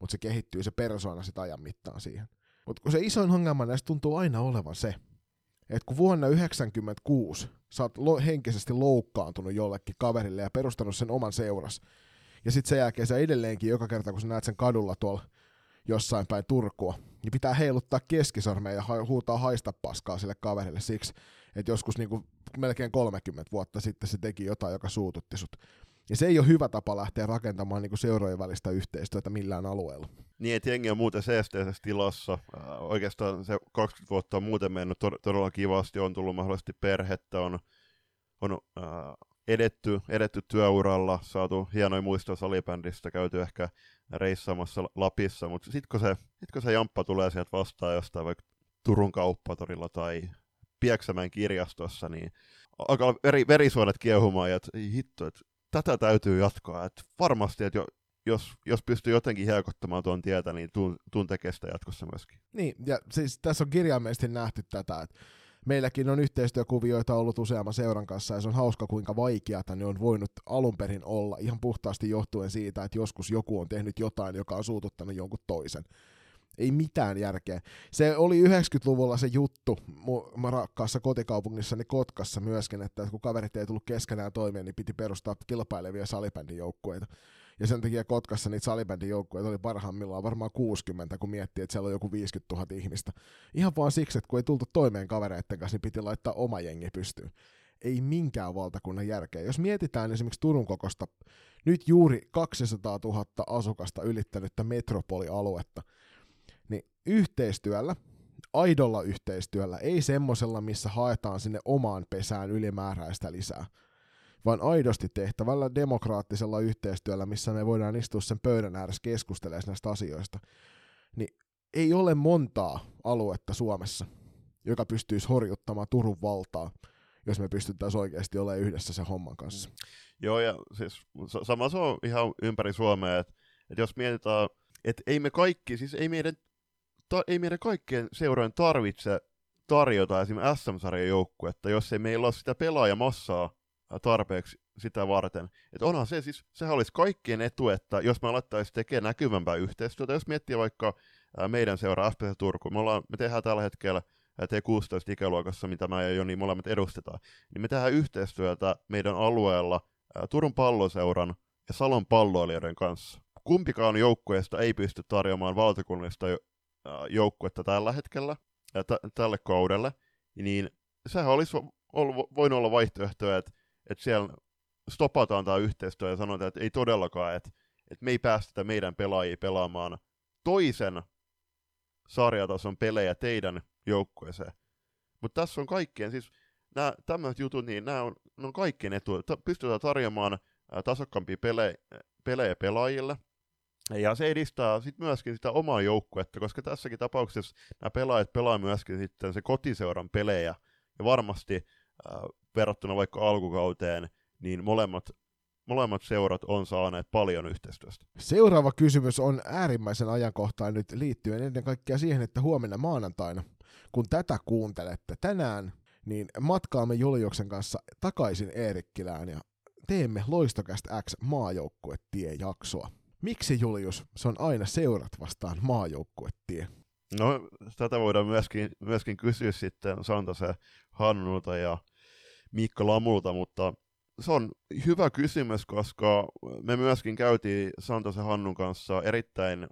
mutta se kehittyy se persoona sitä ajan mittaan siihen. Mutta kun se isoin ongelma näistä tuntuu aina olevan se, että kun vuonna 1996 sä oot henkisesti loukkaantunut jollekin kaverille ja perustanut sen oman seuras, ja sitten sen jälkeen sä edelleenkin joka kerta, kun sä näet sen kadulla tuolla jossain päin Turkua, niin pitää heiluttaa keskisormeja ja huutaa haista paskaa sille kaverille siksi, että joskus niin kuin melkein 30 vuotta sitten se teki jotain, joka suututti sut. Ja se ei ole hyvä tapa lähteä rakentamaan niin seurojen välistä yhteistyötä millään alueella. Niin, että jengi on muuten seesteisessä tilassa. Oikeastaan se 20 vuotta on muuten mennyt to- todella kivasti, on tullut mahdollisesti perhettä, on, on edetty, edetty työuralla, saatu hienoja muistoja salibändistä, käyty ehkä reissaamassa Lapissa, mutta sitten kun, se, sit kun se jamppa tulee sieltä vastaan jostain vaikka Turun kauppatorilla tai Pieksämään kirjastossa, niin alkaa veri, verisuonet kiehumaan, ja että hitto, että tätä täytyy jatkaa. Että varmasti, että jo, jos, jos pystyy jotenkin helkottamaan tuon tietä, niin tuun, tuun tekee sitä jatkossa myöskin. Niin, ja siis tässä on kirjaimellisesti nähty tätä, että meilläkin on yhteistyökuvioita ollut useamman seuran kanssa, ja se on hauska, kuinka vaikeata ne on voinut alun perin olla, ihan puhtaasti johtuen siitä, että joskus joku on tehnyt jotain, joka on suututtanut jonkun toisen. Ei mitään järkeä. Se oli 90-luvulla se juttu mun rakkaassa kotikaupungissani Kotkassa myöskin, että kun kaverit ei tullut keskenään toimeen, niin piti perustaa kilpailevia salibändin joukkueita. Ja sen takia Kotkassa niitä salibändin joukkueita oli parhaimmillaan varmaan 60, kun miettii, että siellä on joku 50 000 ihmistä. Ihan vaan siksi, että kun ei tultu toimeen kavereiden kanssa, niin piti laittaa oma jengi pystyyn. Ei minkään valtakunnan järkeä. Jos mietitään esimerkiksi Turun kokosta, nyt juuri 200 000 asukasta ylittänyttä metropolialuetta, niin yhteistyöllä, aidolla yhteistyöllä, ei semmosella, missä haetaan sinne omaan pesään ylimääräistä lisää, vaan aidosti tehtävällä demokraattisella yhteistyöllä, missä me voidaan istua sen pöydän ääressä keskustelemaan näistä asioista, niin ei ole montaa aluetta Suomessa, joka pystyisi horjuttamaan Turun valtaa, jos me pystyttäisiin oikeasti olemaan yhdessä sen homman kanssa. Mm. Joo, ja siis sama se on ihan ympäri Suomea, että, että jos mietitään, että ei me kaikki, siis ei meidän ta, ei meidän kaikkien seurojen tarvitse tarjota esimerkiksi SM-sarjan joukkuetta, jos ei meillä ole sitä pelaajamassaa tarpeeksi sitä varten. Että onhan se siis, sehän olisi kaikkien etu, että jos me alettaisiin tekemään näkyvämpää yhteistyötä, jos miettii vaikka meidän seuraa FPS Turku, me, ollaan, me tehdään tällä hetkellä T16 ikäluokassa, mitä mä ja Joni molemmat edustetaan, niin me tehdään yhteistyötä meidän alueella Turun palloseuran ja Salon palloilijoiden kanssa. Kumpikaan joukkueesta ei pysty tarjoamaan valtakunnallista joukkuetta tällä hetkellä, t- tälle kaudelle, niin sehän olisi ollut, voinut olla vaihtoehto, että, että siellä stopataan tämä yhteistyö ja sanotaan, että ei todellakaan, että, että me ei päästetä meidän pelaajia pelaamaan toisen sarjatason pelejä teidän joukkueeseen. Mutta tässä on kaikkien, siis nämä tämmöiset jutut, niin nämä on, on kaikkien etu. Pystytään tarjoamaan tasokkampia pelejä, pelejä pelaajille, ja se edistää sitten myöskin sitä omaa joukkuetta, koska tässäkin tapauksessa nämä pelaajat pelaa myöskin sitten se kotiseuran pelejä, ja varmasti äh, verrattuna vaikka alkukauteen, niin molemmat, molemmat seurat on saaneet paljon yhteistyöstä. Seuraava kysymys on äärimmäisen ajankohtaan nyt liittyen ennen kaikkea siihen, että huomenna maanantaina, kun tätä kuuntelette tänään, niin matkaamme Juliuksen kanssa takaisin Eerikkilään ja teemme Loistokästä X maajoukkuetie-jaksoa. Miksi Julius, se on aina seurat vastaan maajoukkuettie? No, tätä voidaan myöskin, myöskin kysyä sitten Santase Hannulta ja Mikko Lamulta, mutta se on hyvä kysymys, koska me myöskin käytiin Santase Hannun kanssa erittäin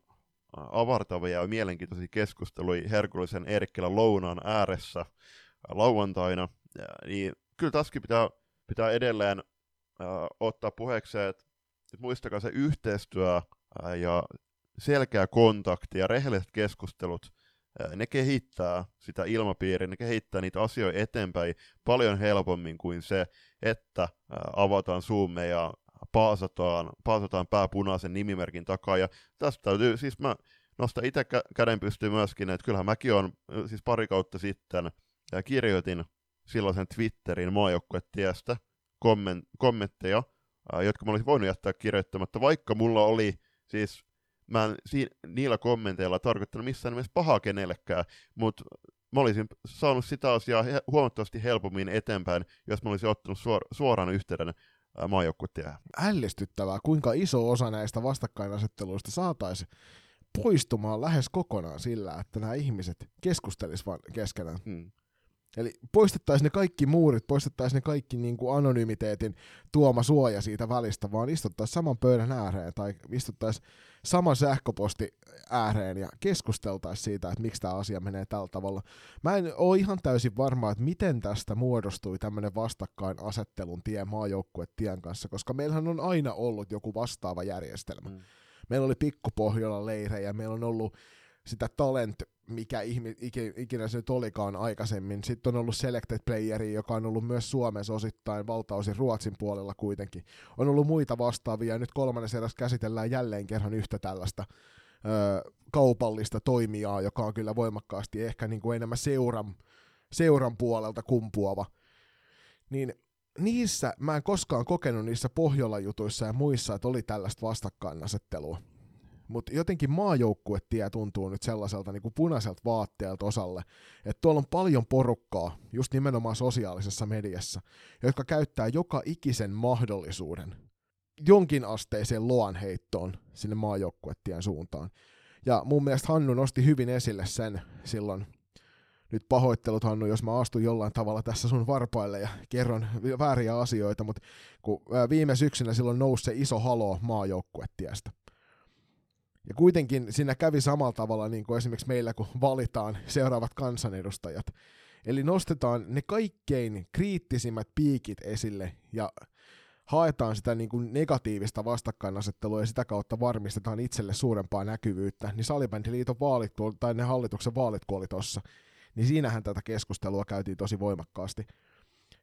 avartavia ja mielenkiintoisia keskusteluja Herkullisen Eerikkilän lounaan ääressä lauantaina, niin kyllä tässäkin pitää, pitää edelleen äh, ottaa puheeksi, että, muistakaa se yhteistyö äh, ja selkeä kontakti ja rehelliset keskustelut, äh, ne kehittää sitä ilmapiiriä, ne kehittää niitä asioita eteenpäin paljon helpommin kuin se, että avataan zoomeja ja paasataan, paasataan pää punaisen nimimerkin takaa. Ja tästä täytyy, siis mä nostan itse käden pystyyn myöskin, että kyllähän mäkin on siis pari kautta sitten ja kirjoitin silloisen Twitterin maajoukkuetiestä komment- kommentteja, jotka mä olisin voinut jättää kirjoittamatta, vaikka mulla oli siis mä en si- niillä kommenteilla tarkoittanut missään nimessä pahaa kenellekään, mutta mä olisin saanut sitä asiaa huomattavasti helpommin eteenpäin, jos mä olisin ottanut suor- suoran yhteyden maajoukkuetiehän. Ällistyttävää, kuinka iso osa näistä vastakkainasetteluista saataisiin poistumaan lähes kokonaan sillä, että nämä ihmiset keskustelisivat keskenään. Hmm. Eli poistettaisiin ne kaikki muurit, poistettaisiin ne kaikki niin kuin anonymiteetin tuoma suoja siitä välistä, vaan istuttaisiin saman pöydän ääreen tai istuttaisiin saman sähköposti ääreen ja keskusteltaisiin siitä, että miksi tämä asia menee tällä tavalla. Mä en ole ihan täysin varma, että miten tästä muodostui tämmöinen vastakkainasettelun tie maajoukkuetien kanssa, koska meillähän on aina ollut joku vastaava järjestelmä. Mm. Meillä oli pikkupohjola leirejä, meillä on ollut sitä talent, mikä ihmi, ikinä se nyt olikaan aikaisemmin. Sitten on ollut selected playeri, joka on ollut myös Suomessa osittain, valtaosin Ruotsin puolella kuitenkin. On ollut muita vastaavia, ja nyt kolmannessa erässä käsitellään jälleen kerran yhtä tällaista ö, kaupallista toimijaa, joka on kyllä voimakkaasti ehkä niin kuin enemmän seuran, seuran puolelta kumpuava. Niin niissä mä en koskaan kokenut niissä Pohjola-jutuissa ja muissa, että oli tällaista vastakkainasettelua. Mutta jotenkin maajoukkuetie tuntuu nyt sellaiselta niin kuin punaiselta vaatteelta osalle, että tuolla on paljon porukkaa, just nimenomaan sosiaalisessa mediassa, jotka käyttää joka ikisen mahdollisuuden jonkin asteiseen loan heittoon sinne maajoukkuetien suuntaan. Ja mun mielestä Hannu nosti hyvin esille sen silloin, nyt pahoittelut Hannu, jos mä astun jollain tavalla tässä sun varpaille ja kerron vääriä asioita, mutta kun viime syksynä silloin nousi se iso halo maajoukkuetiestä. Ja kuitenkin siinä kävi samalla tavalla niin kuin esimerkiksi meillä, kun valitaan seuraavat kansanedustajat. Eli nostetaan ne kaikkein kriittisimmät piikit esille ja haetaan sitä niin kuin negatiivista vastakkainasettelua ja sitä kautta varmistetaan itselle suurempaa näkyvyyttä, niin Salibändiliiton vaalit, tai ne hallituksen vaalit, kun oli niin siinähän tätä keskustelua käytiin tosi voimakkaasti.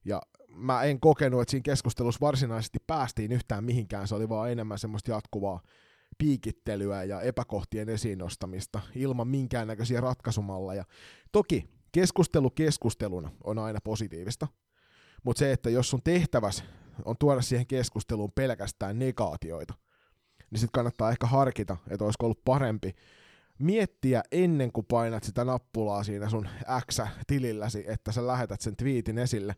Ja mä en kokenut, että siinä keskustelussa varsinaisesti päästiin yhtään mihinkään, se oli vaan enemmän semmoista jatkuvaa piikittelyä ja epäkohtien esiin nostamista ilman minkäännäköisiä ratkaisumalleja. Toki keskustelu keskusteluna on aina positiivista, mutta se, että jos sun tehtäväs on tuoda siihen keskusteluun pelkästään negaatioita, niin sitten kannattaa ehkä harkita, että olisiko ollut parempi miettiä ennen kuin painat sitä nappulaa siinä sun X-tililläsi, että sä lähetät sen twiitin esille.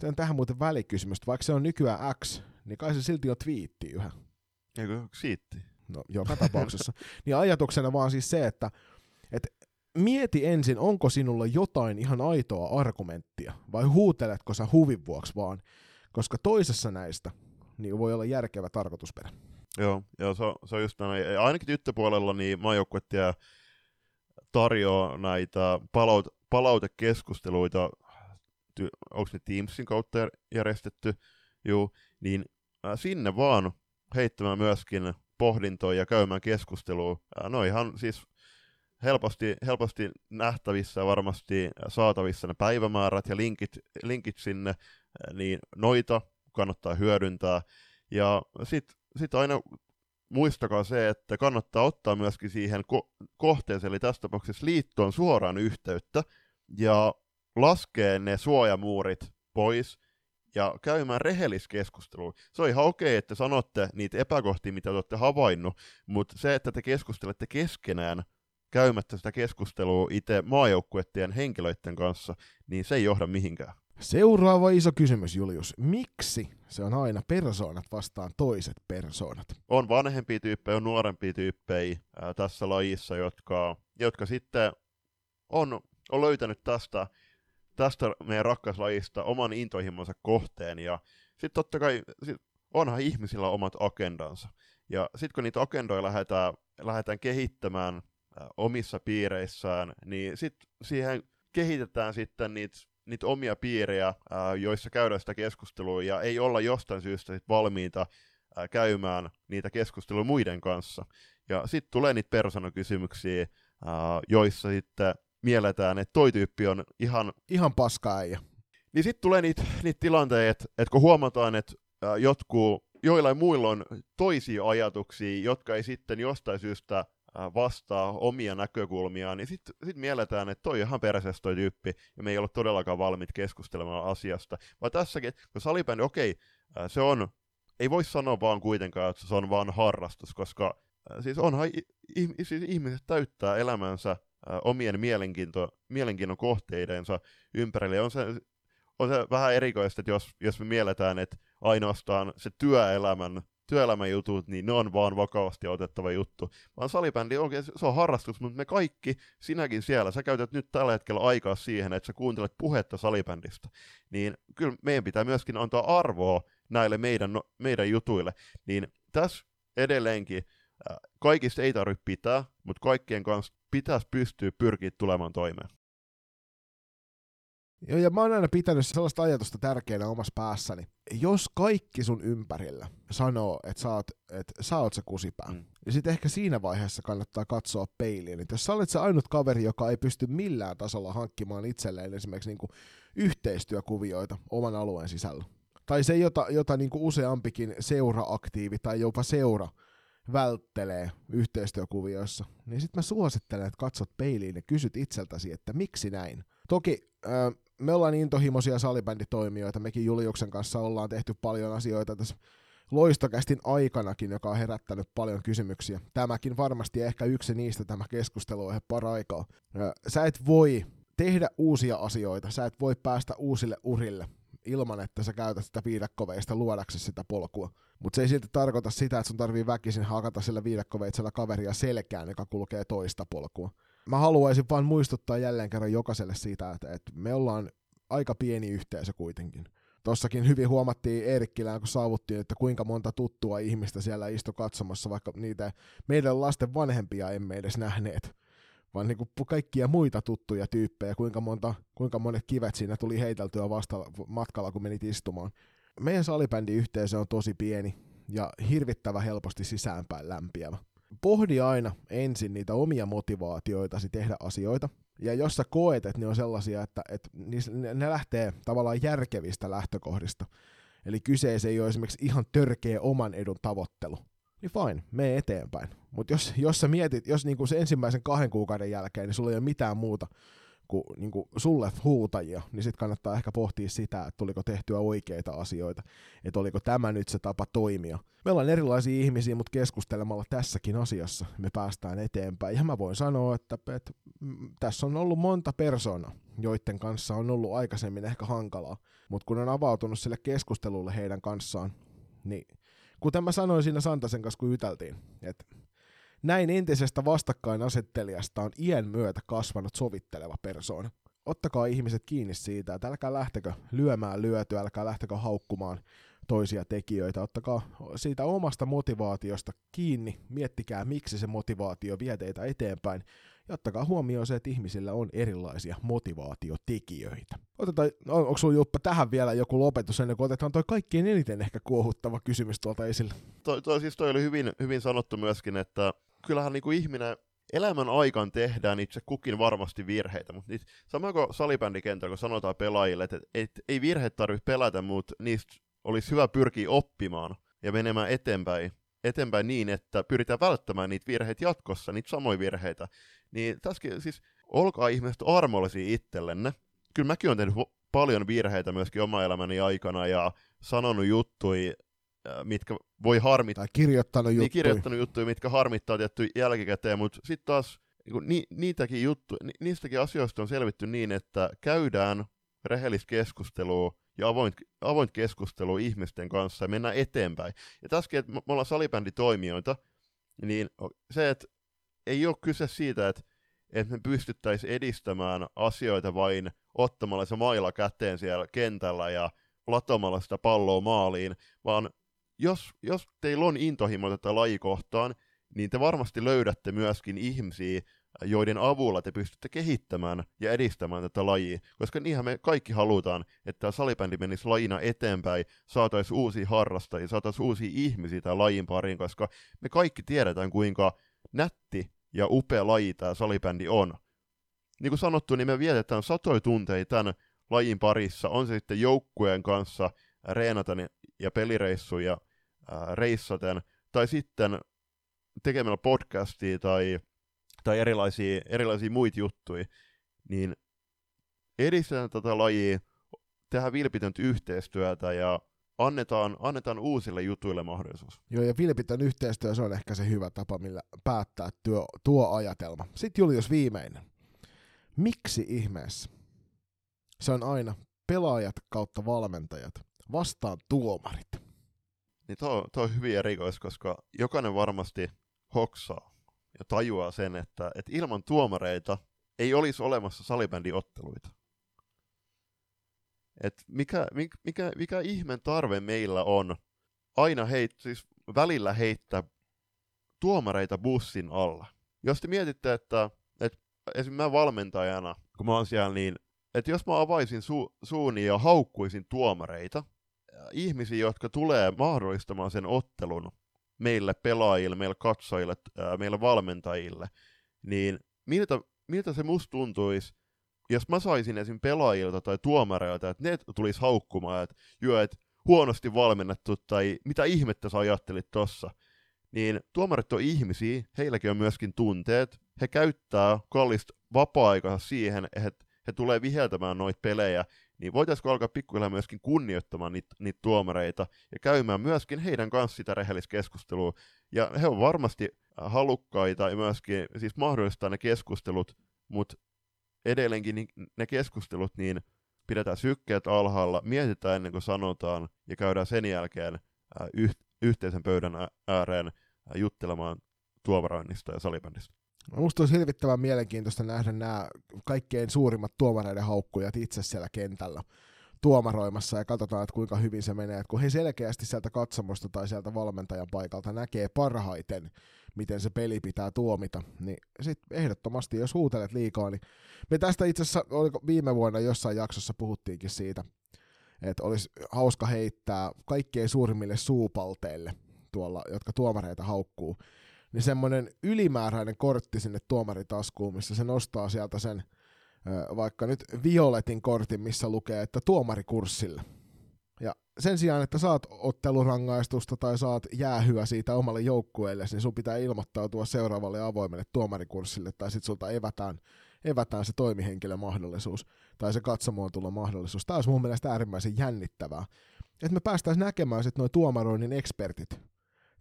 Se on tähän muuten välikysymys, vaikka se on nykyään X, niin kai se silti on twiitti yhä. Eikö siitti? No, joka tapauksessa. niin ajatuksena vaan siis se, että, että mieti ensin, onko sinulla jotain ihan aitoa argumenttia, vai huuteletko sä huvin vuoksi vaan, koska toisessa näistä niin voi olla järkevä tarkoitusperä. Joo, joo se, on, se on just näin. Ainakin tyttöpuolella niin maajoukkuetia tarjoaa näitä palaut- palautekeskusteluita, ty- onko ne Teamsin kautta järjestetty, juu, niin äh, sinne vaan heittämään myöskin pohdintoja ja käymään keskustelua. No ihan siis helposti, helposti nähtävissä varmasti saatavissa ne päivämäärät ja linkit, linkit sinne, niin noita kannattaa hyödyntää. Ja sitten sit aina muistakaa se, että kannattaa ottaa myöskin siihen ko- kohteeseen, eli tässä tapauksessa liittoon suoraan yhteyttä, ja laskee ne suojamuurit pois, ja käymään rehelliskeskustelua. Se on ihan okei, että sanotte niitä epäkohtia, mitä te olette havainnut, mutta se, että te keskustelette keskenään, käymättä sitä keskustelua itse maajoukkuettien henkilöiden kanssa, niin se ei johda mihinkään. Seuraava iso kysymys, Julius. Miksi se on aina persoonat vastaan toiset persoonat? On vanhempia tyyppejä, on nuorempia tyyppejä ää, tässä lajissa, jotka, jotka sitten on, on löytänyt tästä, tästä meidän rakkaslajista oman intohimonsa kohteen. Ja sitten totta kai sit onhan ihmisillä omat agendansa. Ja sitten kun niitä agendoja lähdetään lähdetään kehittämään omissa piireissään, niin sitten siihen kehitetään sitten niitä niitä omia piirejä, joissa käydään sitä keskustelua, ja ei olla jostain syystä sit valmiita ää, käymään niitä keskusteluja muiden kanssa. Ja sitten tulee niitä persoonakysymyksiä, joissa sitten mielletään, että toi tyyppi on ihan... Ihan paska äijä. Niin sitten tulee niitä, niitä tilanteita, että kun huomataan, että jotkut, joillain muilla on toisia ajatuksia, jotka ei sitten jostain syystä vastaa omia näkökulmiaan, niin sitten sit mielletään, että toi on ihan perseestä toi tyyppi, ja me ei ole todellakaan valmiit keskustelemaan asiasta. Vaan tässäkin, kun salibändi, okei, se on, ei voi sanoa vaan kuitenkaan, että se on vaan harrastus, koska siis onhan, siis ihmiset täyttää elämänsä omien mielenkiinto, mielenkiinnon kohteidensa ympärille. On se, on se vähän erikoista, että jos, jos me mielletään, että ainoastaan se työelämän työelämän jutut, niin ne on vaan vakavasti otettava juttu. Vaan salibändi oikein, se on harrastus, mutta me kaikki, sinäkin siellä, sä käytät nyt tällä hetkellä aikaa siihen, että sä kuuntelet puhetta salibändistä. Niin kyllä meidän pitää myöskin antaa arvoa näille meidän, meidän jutuille. Niin tässä edelleenkin kaikista ei tarvitse pitää, mutta kaikkien kanssa pitäisi pystyä pyrkiä tulemaan toimeen. Joo, ja mä oon aina pitänyt sellaista ajatusta tärkeänä omassa päässäni. Jos kaikki sun ympärillä sanoo, että sä oot, että sä, oot se kusipää, mm. niin sitten ehkä siinä vaiheessa kannattaa katsoa peiliin. Että jos sä olet se ainut kaveri, joka ei pysty millään tasolla hankkimaan itselleen esimerkiksi niinku yhteistyökuvioita oman alueen sisällä, tai se, jota, jota niinku useampikin seuraaktiivi tai jopa seura välttelee yhteistyökuvioissa, niin sitten mä suosittelen, että katsot peiliin ja kysyt itseltäsi, että miksi näin. Toki äh, me ollaan intohimoisia salibänditoimijoita, mekin Juliuksen kanssa ollaan tehty paljon asioita tässä loistokästin aikanakin, joka on herättänyt paljon kysymyksiä. Tämäkin varmasti ehkä yksi niistä tämä keskustelu on paraikaa. Sä et voi tehdä uusia asioita, sä et voi päästä uusille urille ilman, että sä käytät sitä viidakkoveista luodaksesi sitä polkua. Mutta se ei silti tarkoita sitä, että sun tarvii väkisin hakata sillä viidakkoveitsellä kaveria selkään, joka kulkee toista polkua mä haluaisin vaan muistuttaa jälleen kerran jokaiselle siitä, että, että me ollaan aika pieni yhteisö kuitenkin. Tossakin hyvin huomattiin Eerikkilään, kun saavuttiin, että kuinka monta tuttua ihmistä siellä istui katsomassa, vaikka niitä meidän lasten vanhempia emme edes nähneet, vaan niin kuin kaikkia muita tuttuja tyyppejä, kuinka, monta, kuinka monet kivet siinä tuli heiteltyä vasta matkalla, kun menit istumaan. Meidän salibändiyhteisö on tosi pieni ja hirvittävä helposti sisäänpäin lämpiävä pohdi aina ensin niitä omia motivaatioitasi tehdä asioita, ja jos sä koet, että ne on sellaisia, että, että ne lähtee tavallaan järkevistä lähtökohdista, eli kyseessä ei ole esimerkiksi ihan törkeä oman edun tavoittelu, niin fine, mene eteenpäin. Mutta jos, jos sä mietit, jos niinku se ensimmäisen kahden kuukauden jälkeen, niin sulla ei ole mitään muuta kuin, niin kuin sulle huutajia, niin sitten kannattaa ehkä pohtia sitä, että tuliko tehtyä oikeita asioita, että oliko tämä nyt se tapa toimia. Me ollaan erilaisia ihmisiä, mutta keskustelemalla tässäkin asiassa me päästään eteenpäin. Ja mä voin sanoa, että, että tässä on ollut monta persoonaa, joiden kanssa on ollut aikaisemmin ehkä hankalaa, mutta kun on avautunut sille keskustelulle heidän kanssaan, niin kuten mä sanoin siinä Santasen kanssa, kun yteltiin, että näin entisestä vastakkainasettelijasta on iän myötä kasvanut sovitteleva persoona. Ottakaa ihmiset kiinni siitä, että älkää lähtekö lyömään lyötyä, älkää lähtekö haukkumaan toisia tekijöitä. Ottakaa siitä omasta motivaatiosta kiinni, miettikää miksi se motivaatio vie teitä eteenpäin ja ottakaa huomioon se, että ihmisillä on erilaisia motivaatiotekijöitä. Otetaan, on, onko sulla Juppa tähän vielä joku lopetus ennen kuin otetaan toi kaikkein eniten ehkä kuohuttava kysymys tuolta esille? Toi, toi, siis toi oli hyvin, hyvin sanottu myöskin, että kyllähän niin kuin ihminen elämän aikaan tehdään itse kukin varmasti virheitä, mutta niitä, sama kuin salibändikentällä, kun sanotaan pelaajille, että, että ei virheet tarvitse pelätä, mutta niistä olisi hyvä pyrkiä oppimaan ja menemään eteenpäin, eteenpäin niin, että pyritään välttämään niitä virheitä jatkossa, niitä samoja virheitä. Niin tässäkin siis, olkaa ihmiset armollisia itsellenne. Kyllä mäkin olen tehnyt paljon virheitä myöskin oma elämäni aikana ja sanonut juttuja, mitkä voi harmittaa. Tai kirjoittanut juttuja. Niin, kirjoittanut juttuja, mitkä harmittaa tietty jälkikäteen, mutta sitten taas niin ni, niitäkin juttu, ni, niistäkin asioista on selvitty niin, että käydään rehellistä keskustelua ja avoint, avoint keskustelu ihmisten kanssa ja mennään eteenpäin. Ja tässäkin, että me ollaan salibänditoimijoita, niin se, että ei ole kyse siitä, että, että me pystyttäisiin edistämään asioita vain ottamalla se maila käteen siellä kentällä ja latomalla sitä palloa maaliin, vaan jos, jos teillä on intohimo tätä lajikohtaan, niin te varmasti löydätte myöskin ihmisiä, joiden avulla te pystytte kehittämään ja edistämään tätä lajia, koska niinhän me kaikki halutaan, että tämä salibändi menisi lajina eteenpäin, saataisiin uusia harrastajia, saataisiin uusia ihmisiä tämän lajin pariin, koska me kaikki tiedetään, kuinka nätti ja upea laji tämä salibändi on. Niin kuin sanottu, niin me vietetään satoja tunteja tämän lajin parissa, on se sitten joukkueen kanssa reenaten ja pelireissuja reissaten, tai sitten tekemällä podcastia tai tai erilaisia, erilaisia muita juttuja, niin edistetään tätä lajia, tehdään vilpitöntä yhteistyötä ja annetaan, annetaan uusille jutuille mahdollisuus. Joo, ja vilpitön yhteistyö, se on ehkä se hyvä tapa, millä päättää tuo, tuo ajatelma. Sitten Julius viimeinen. Miksi ihmeessä? Se on aina pelaajat kautta valmentajat vastaan tuomarit. Niin tuo, tuo on hyvin erikois, koska jokainen varmasti hoksaa, ja tajuaa sen, että, että ilman tuomareita ei olisi olemassa salibändiotteluita. Et mikä, mikä, mikä ihmen tarve meillä on aina heit, siis välillä heittää tuomareita bussin alla. Jos te mietitte, että, että esimerkiksi mä valmentajana, kun mä oon siellä, niin että jos mä avaisin su, suuni ja haukkuisin tuomareita, ihmisiä, jotka tulee mahdollistamaan sen ottelun, meille pelaajille, meille katsojille, ää, meille valmentajille, niin miltä, miltä se musta tuntuisi, jos mä saisin esim. pelaajilta tai tuomareilta, että ne tulisi haukkumaan, että joo, että huonosti valmennettu tai mitä ihmettä sä ajattelit tossa, niin tuomarit on ihmisiä, heilläkin on myöskin tunteet, he käyttää kallista vapaa-aikaa siihen, että he tulee viheltämään noita pelejä, niin voitaisiinko alkaa pikkuhiljaa myöskin kunnioittamaan niitä, niitä tuomareita ja käymään myöskin heidän kanssa sitä rehellistä keskustelua. Ja he on varmasti halukkaita ja myöskin siis mahdollistaa ne keskustelut, mutta edelleenkin ne keskustelut, niin pidetään sykkeet alhaalla, mietitään ennen kuin sanotaan ja käydään sen jälkeen yhteisen pöydän ääreen juttelemaan tuomaroinnista ja salibändistä. Musta olisi hirvittävän mielenkiintoista nähdä nämä kaikkein suurimmat tuomareiden haukkujat itse siellä kentällä tuomaroimassa ja katsotaan, että kuinka hyvin se menee. Että kun he selkeästi sieltä katsomosta tai sieltä valmentajan paikalta näkee parhaiten, miten se peli pitää tuomita, niin sitten ehdottomasti, jos huutelet liikaa, niin me tästä itse asiassa, oliko viime vuonna jossain jaksossa puhuttiinkin siitä, että olisi hauska heittää kaikkein suurimmille suupalteille tuolla, jotka tuomareita haukkuu, niin semmoinen ylimääräinen kortti sinne tuomaritaskuun, missä se nostaa sieltä sen vaikka nyt violetin kortin, missä lukee, että tuomarikurssille. Ja sen sijaan, että saat ottelurangaistusta tai saat jäähyä siitä omalle joukkueelle, niin sun pitää ilmoittautua seuraavalle avoimelle tuomarikurssille, tai sitten sulta evätään, evätään se toimihenkilömahdollisuus, tai se katsomoon tulla mahdollisuus. Tämä olisi mun mielestä äärimmäisen jännittävää. Että me päästäisiin näkemään sitten noin tuomaroinnin ekspertit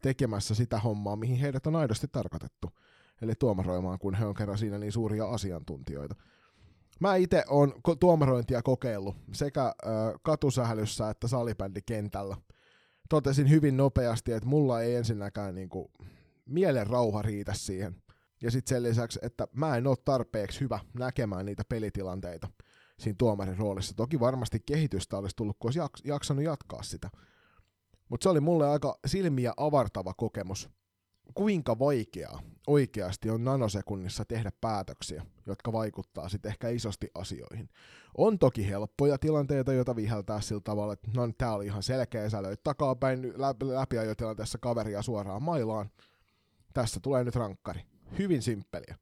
tekemässä sitä hommaa, mihin heidät on aidosti tarkoitettu. Eli tuomaroimaan, kun he on kerran siinä niin suuria asiantuntijoita. Mä itse on tuomarointia kokeillut sekä äh, katusählyssä että salibändikentällä. Totesin hyvin nopeasti, että mulla ei ensinnäkään niinku, mielen rauha riitä siihen. Ja sitten sen lisäksi, että mä en ole tarpeeksi hyvä näkemään niitä pelitilanteita siinä tuomarin roolissa. Toki varmasti kehitystä olisi tullut, kun olisi jaksanut jatkaa sitä. Mutta se oli mulle aika silmiä avartava kokemus. Kuinka vaikeaa oikeasti on nanosekunnissa tehdä päätöksiä, jotka vaikuttaa sitten ehkä isosti asioihin. On toki helppoja tilanteita, joita viheltää sillä tavalla, että no tää oli ihan selkeä, sä löit takapäin läpi tilanteessa kaveria suoraan mailaan. Tässä tulee nyt rankkari. Hyvin simppeliä.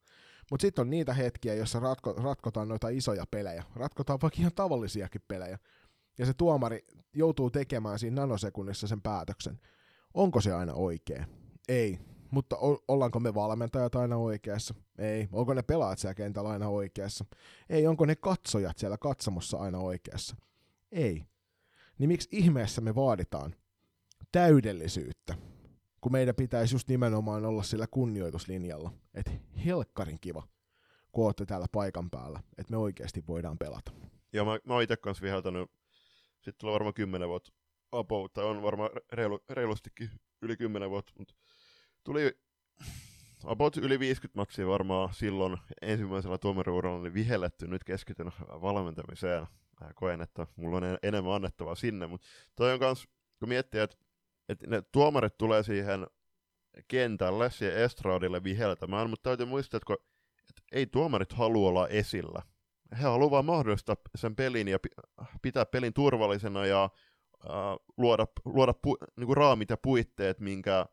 Mutta sitten on niitä hetkiä, joissa ratko, ratkotaan noita isoja pelejä. Ratkotaan vaikka ihan tavallisiakin pelejä ja se tuomari joutuu tekemään siinä nanosekunnissa sen päätöksen. Onko se aina oikea? Ei. Mutta o- ollaanko me valmentajat aina oikeassa? Ei. Onko ne pelaajat siellä kentällä aina oikeassa? Ei. Onko ne katsojat siellä katsomossa aina oikeassa? Ei. Niin miksi ihmeessä me vaaditaan täydellisyyttä, kun meidän pitäisi just nimenomaan olla sillä kunnioituslinjalla, että helkkarin kiva, kun olette täällä paikan päällä, että me oikeasti voidaan pelata. Joo, mä, mä oon itse kanssa viheltänyt sitten tulee varmaan 10 vuotta about, tai on varmaan reilu, reilustikin yli 10 vuotta, mutta tuli about yli 50 matsia varmaan silloin ensimmäisellä tuomariuralla niin vihelletty, nyt keskityn valmentamiseen. Mä koen, että mulla on enemmän annettavaa sinne, mutta toi on kans, kun miettii, että, että ne tuomarit tulee siihen kentälle, siihen estradille viheltämään, mutta täytyy muistaa, että, kun, että ei tuomarit halua olla esillä. He haluavat mahdollistaa sen pelin ja pitää pelin turvallisena ja äh, luoda, luoda pu, niin kuin raamit ja puitteet, minkä,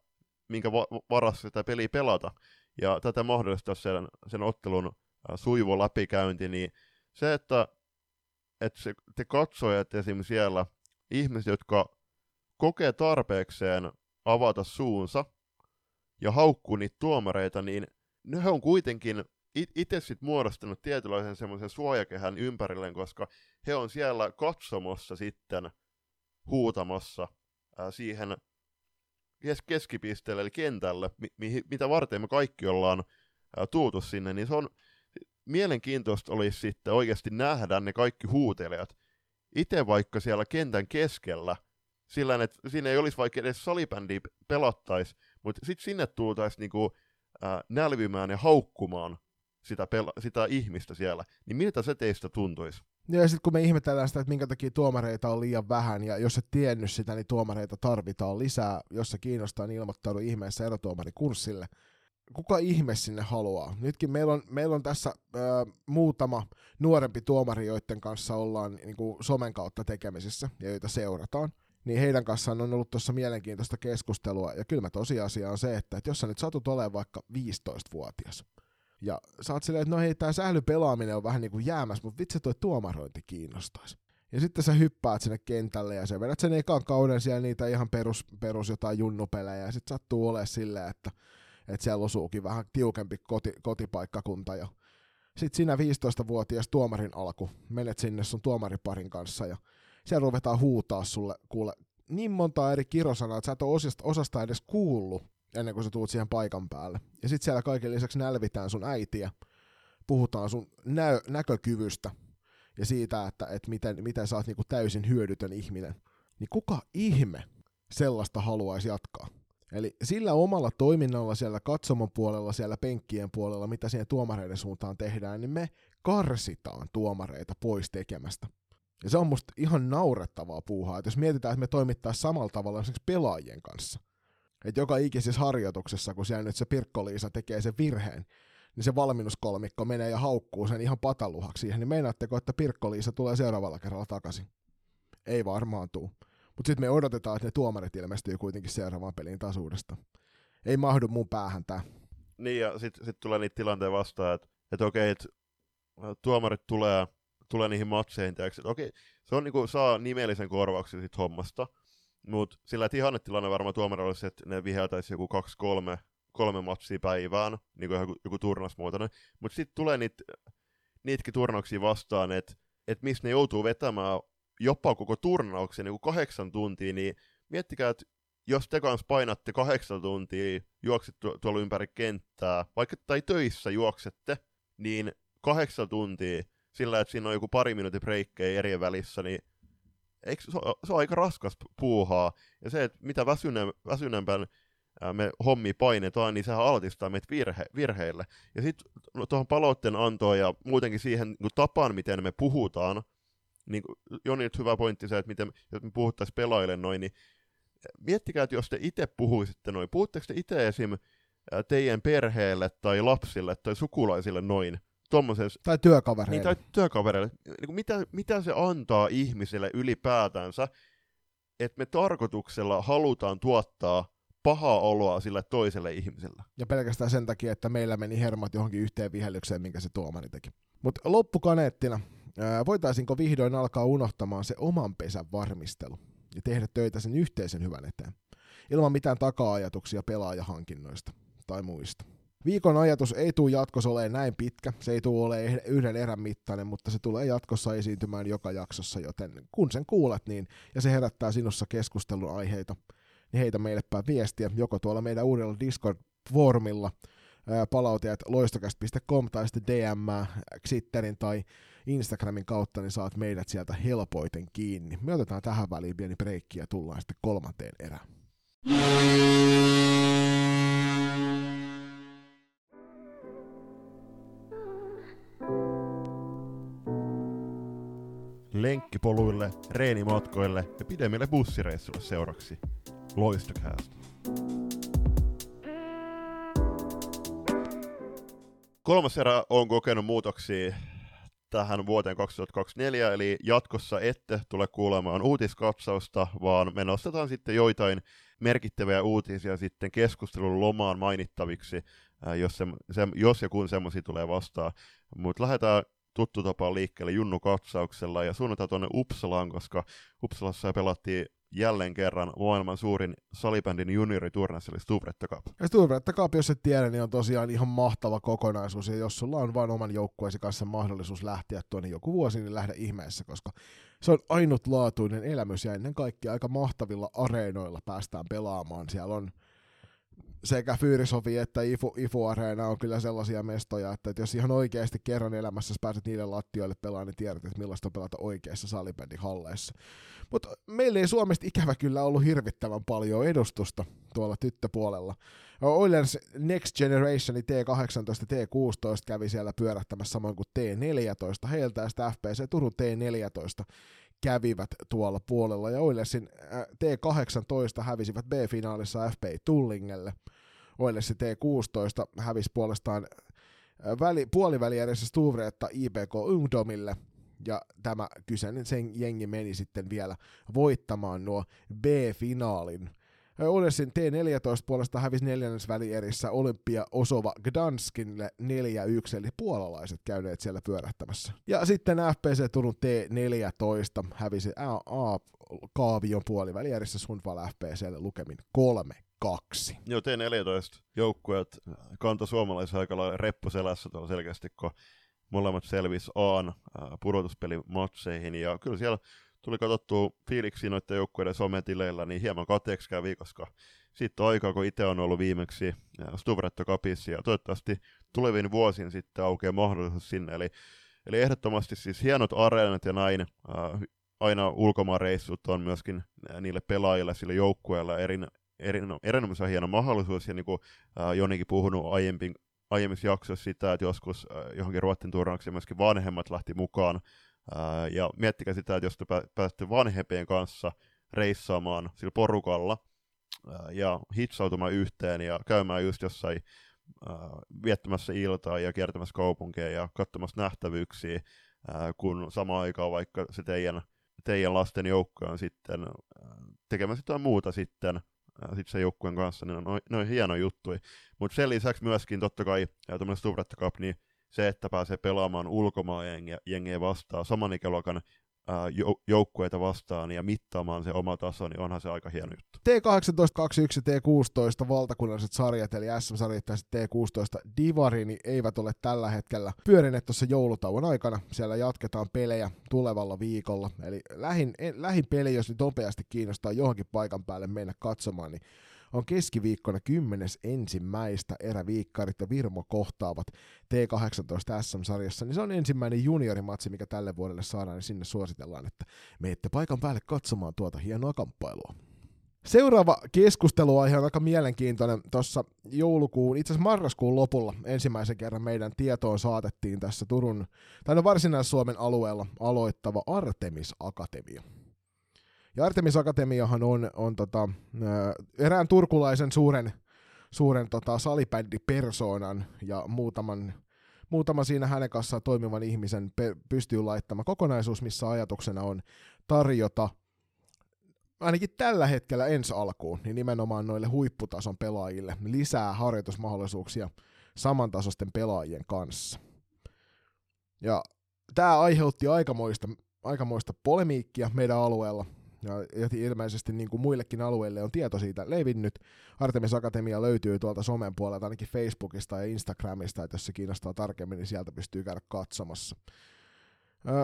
minkä va- varassa sitä peliä pelata. Ja tätä mahdollistaa sen, sen ottelun äh, sujuvo läpikäynti, niin se, että, että se, te katsojat esimerkiksi siellä, ihmiset, jotka kokee tarpeekseen avata suunsa ja haukkuu niitä tuomareita, niin ne on kuitenkin itse sitten muodostanut tietynlaisen semmoisen suojakehän ympärilleen, koska he on siellä katsomossa sitten huutamassa ää, siihen kes- keskipisteelle, eli kentälle, mi- mi- mitä varten me kaikki ollaan ää, tuutu sinne, niin se on mielenkiintoista olisi sitten oikeasti nähdä ne kaikki huutelijat. Itse vaikka siellä kentän keskellä, sillä että siinä ei olisi vaikka edes salibändiä pelattaisi, mutta sitten sinne tultaisiin niinku, äh, nälvimään ja haukkumaan sitä, pela- sitä ihmistä siellä, niin miltä se teistä tuntuisi? Ja sitten kun me ihmetellään sitä, että minkä takia tuomareita on liian vähän, ja jos et tiennyt sitä, niin tuomareita tarvitaan lisää. Jos se kiinnostaa, niin ilmoittaudu ihmeessä erotuomarikurssille. Kuka ihme sinne haluaa? Nytkin meillä on, meillä on tässä ö, muutama nuorempi tuomari, joiden kanssa ollaan niin kuin somen kautta tekemisissä, ja joita seurataan niin heidän kanssaan on ollut tuossa mielenkiintoista keskustelua, ja kyllä tosiasia on se, että, että jos sä nyt satut olemaan vaikka 15-vuotias, ja sä oot silleen, että no hei, tää sählypelaaminen on vähän niin kuin jäämässä, mutta vitsi toi tuomarointi kiinnostaisi. Ja sitten sä hyppäät sinne kentälle ja sä vedät sen ekan kauden siellä niitä ihan perus, perus jotain junnupelejä. Ja sitten sattuu olemaan silleen, että, että siellä osuukin vähän tiukempi koti, kotipaikkakunta ja sitten siinä 15-vuotias tuomarin alku, menet sinne sun tuomariparin kanssa ja siellä ruvetaan huutaa sulle, kuule, niin monta eri kirosanaa, että sä et ole osasta, osasta edes kuullut ennen kuin sä tuut siihen paikan päälle. Ja sitten siellä kaiken lisäksi nälvitään sun äitiä, puhutaan sun nä- näkökyvystä ja siitä, että, että miten, miten sä oot niinku täysin hyödytön ihminen. Niin kuka ihme sellaista haluaisi jatkaa? Eli sillä omalla toiminnalla siellä katsomon puolella, siellä penkkien puolella, mitä siihen tuomareiden suuntaan tehdään, niin me karsitaan tuomareita pois tekemästä. Ja se on musta ihan naurettavaa puuhaa, että jos mietitään, että me toimittaisiin samalla tavalla esimerkiksi pelaajien kanssa. Että joka ikisessä harjoituksessa, kun siellä nyt se Pirkko-Liisa tekee sen virheen, niin se valmennuskolmikko menee ja haukkuu sen ihan pataluhaksi siihen, niin meinaatteko, että Pirkko-Liisa tulee seuraavalla kerralla takaisin? Ei varmaan tuu. Mutta sitten me odotetaan, että ne tuomarit ilmestyy kuitenkin seuraavaan peliin taas uudestaan. Ei mahdu mun päähän tää. Niin, ja sitten sit tulee niitä tilanteita vastaan, että et okei, että tuomarit tulee tulee niihin matseihin, että okei, se on niinku, saa nimellisen korvauksen sit hommasta, mutta sillä ihannetilanne varmaan tuomarilla olisi, että ne viheltäisi joku kaksi, kolme, kolme matsia päivään, niin kuin joku, joku turnasmuotoinen, mutta sitten tulee niitä, niitäkin turnauksia vastaan, että et missä ne joutuu vetämään jopa koko turnauksen niin kuin kahdeksan tuntia, niin miettikää, että jos te kanssa painatte kahdeksan tuntia, juokset tuolla ympäri kenttää, vaikka tai töissä juoksette, niin kahdeksan tuntia, sillä, että siinä on joku pari minuutin breikkejä eri välissä, niin eikö, se, on, se on aika raskas puuhaa. Ja se, että mitä väsyne, väsyneempän me hommi painetaan, niin sehän altistaa meitä virhe, virheille. Ja sitten no, tuohon palautteen antoon ja muutenkin siihen niin tapaan, miten me puhutaan, niin Joni nyt hyvä pointti se, että miten, jos me puhuttaisiin pelaajille noin, niin miettikää, että jos te itse puhuisitte noin, puhutteko te itse esim. teidän perheelle tai lapsille tai sukulaisille noin, tommosessa... Tai työkavereille. Niin, tai työkavereille. Niin mitä, mitä se antaa ihmiselle ylipäätänsä, että me tarkoituksella halutaan tuottaa pahaa oloa sille toiselle ihmiselle. Ja pelkästään sen takia, että meillä meni hermot johonkin yhteen vihellykseen, minkä se tuomari teki. Mutta loppukaneettina, voitaisinko vihdoin alkaa unohtamaan se oman pesän varmistelu ja tehdä töitä sen yhteisen hyvän eteen, ilman mitään taka-ajatuksia pelaajahankinnoista tai muista. Viikon ajatus ei tule jatkossa olemaan näin pitkä, se ei tule olemaan yhden erän mittainen, mutta se tulee jatkossa esiintymään joka jaksossa, joten kun sen kuulet niin, ja se herättää sinussa keskustelun aiheita, niin heitä meille päin viestiä, joko tuolla meidän uudella Discord-foorumilla, palautajat loistokäst.com tai sitten DM, Xitterin tai Instagramin kautta, niin saat meidät sieltä helpoiten kiinni. Me otetaan tähän väliin pieni breikki ja tullaan sitten kolmanteen erään. lenkkipoluille, reenimatkoille ja pidemmille bussireissuille seuraksi. Loistokäästä. Kolmas erä on kokenut muutoksia tähän vuoteen 2024, eli jatkossa ette tule kuulemaan uutiskatsausta, vaan me nostetaan sitten joitain merkittäviä uutisia sitten keskustelun lomaan mainittaviksi, jos, se, se, jos ja kun semmoisia tulee vastaan. Mutta lähdetään tuttu tapaan liikkeelle Junnu katsauksella ja suunnataan tuonne Uppsalaan, koska Uppsalassa pelattiin jälleen kerran maailman suurin salibändin junioriturnaus, eli Stubretta Cup. Ja Stubretta Cup, jos et tiedä, niin on tosiaan ihan mahtava kokonaisuus, ja jos sulla on vain oman joukkueesi kanssa mahdollisuus lähteä tuonne joku vuosi, niin lähde ihmeessä, koska se on ainutlaatuinen elämys, ja ennen kaikkea aika mahtavilla areenoilla päästään pelaamaan. Siellä on sekä Fyrisofi että Ifu, Ifu Areena on kyllä sellaisia mestoja, että, että jos ihan oikeasti kerran elämässä pääset niille lattioille pelaamaan, niin tiedät, että millaista on pelata oikeassa salibändin halleissa. Mutta meillä ei Suomesta ikävä kyllä ollut hirvittävän paljon edustusta tuolla tyttöpuolella. Oilers Next Generation T18 T16 kävi siellä pyörähtämässä samoin kuin T14. Heiltä ja FPC Turun T14 kävivät tuolla puolella, ja Oilersin äh, T18 hävisivät B-finaalissa FP Tullingelle. Oilersin T16 hävisi puolestaan äh, väli, puoliväli edessä Stuvreetta IPK Ungdomille, ja tämä kyseinen sen jengi meni sitten vielä voittamaan nuo B-finaalin Odesin T14 puolesta hävisi neljännes välierissä Olympia Osova Gdanskille 4-1, eli puolalaiset käyneet siellä pyörähtämässä. Ja sitten FPC Turun T14 hävisi A-kaavion puolivälierissä Sundval FPClle lukemin 3-2. Joo, T14 joukkueet kantoi suomalaisen aika lailla reppuselässä tuolla selkeästi, kun molemmat selvisi Aan pudotuspelimatseihin, ja kyllä siellä katsottua fiiliksi noiden joukkueiden sometileillä, niin hieman kateeksi kävi, koska sitten aikaa, kun itse on ollut viimeksi Stuvretto Cupissa, ja toivottavasti tulevin vuosin sitten aukeaa mahdollisuus sinne. Eli, eli ehdottomasti siis hienot areenat ja näin, aina ulkomaanreissut on myöskin niille pelaajille, sille joukkueelle erin, erin, erinomaisen hieno mahdollisuus, ja niin kuin Jonikin puhunut aiemmin, aiemmissa jaksoissa sitä, että joskus johonkin Ruotsin turnaukseen myöskin vanhemmat lähti mukaan ja miettikää sitä, että jos te pääsette vanhempien kanssa reissaamaan sillä porukalla ja hitsautumaan yhteen ja käymään just jossain viettämässä iltaa ja kiertämässä kaupunkeja ja katsomassa nähtävyyksiä, kun samaan aikaan vaikka se teidän, teidän lasten joukko on sitten tekemässä jotain muuta sitten sit sen joukkueen kanssa, niin on, ne on hieno juttu. Mutta sen lisäksi myöskin totta kai tuommoinen Stuvretta Cup, niin se, että pääsee pelaamaan ulkomaan jengiä vastaan, saman ikäluokan joukkueita vastaan ja mittaamaan se oma taso, niin onhan se aika hieno juttu. T18, 21, T16 valtakunnalliset sarjat, eli SM-sarjat ja T16 Divari, niin eivät ole tällä hetkellä pyörineet tuossa joulutauon aikana. Siellä jatketaan pelejä tulevalla viikolla. Eli lähin, lähin peli, jos nyt nopeasti kiinnostaa johonkin paikan päälle mennä katsomaan, niin on keskiviikkona 10. ensimmäistä eräviikkarit ja Virmo kohtaavat T18 SM-sarjassa, niin se on ensimmäinen juniorimatsi, mikä tälle vuodelle saadaan, niin sinne suositellaan, että menette paikan päälle katsomaan tuota hienoa kamppailua. Seuraava keskusteluaihe on aika mielenkiintoinen. Tuossa joulukuun, itse asiassa marraskuun lopulla ensimmäisen kerran meidän tietoon saatettiin tässä Turun, tai no Varsinais-Suomen alueella aloittava Artemis Akatemia. Ja Artemis Akatemiahan on, on tota, erään turkulaisen suuren, suuren tota, salibändipersoonan ja muutaman, muutaman siinä hänen kanssaan toimivan ihmisen pe- pystyy laittama kokonaisuus, missä ajatuksena on tarjota ainakin tällä hetkellä ensi alkuun, niin nimenomaan noille huipputason pelaajille lisää harjoitusmahdollisuuksia samantasoisten pelaajien kanssa. Ja tämä aiheutti aikamoista, aikamoista polemiikkia meidän alueella, ja ilmeisesti niin kuin muillekin alueille on tieto siitä levinnyt. Artemis Akatemia löytyy tuolta somen puolelta, ainakin Facebookista ja Instagramista, että jos se kiinnostaa tarkemmin, niin sieltä pystyy käydä katsomassa.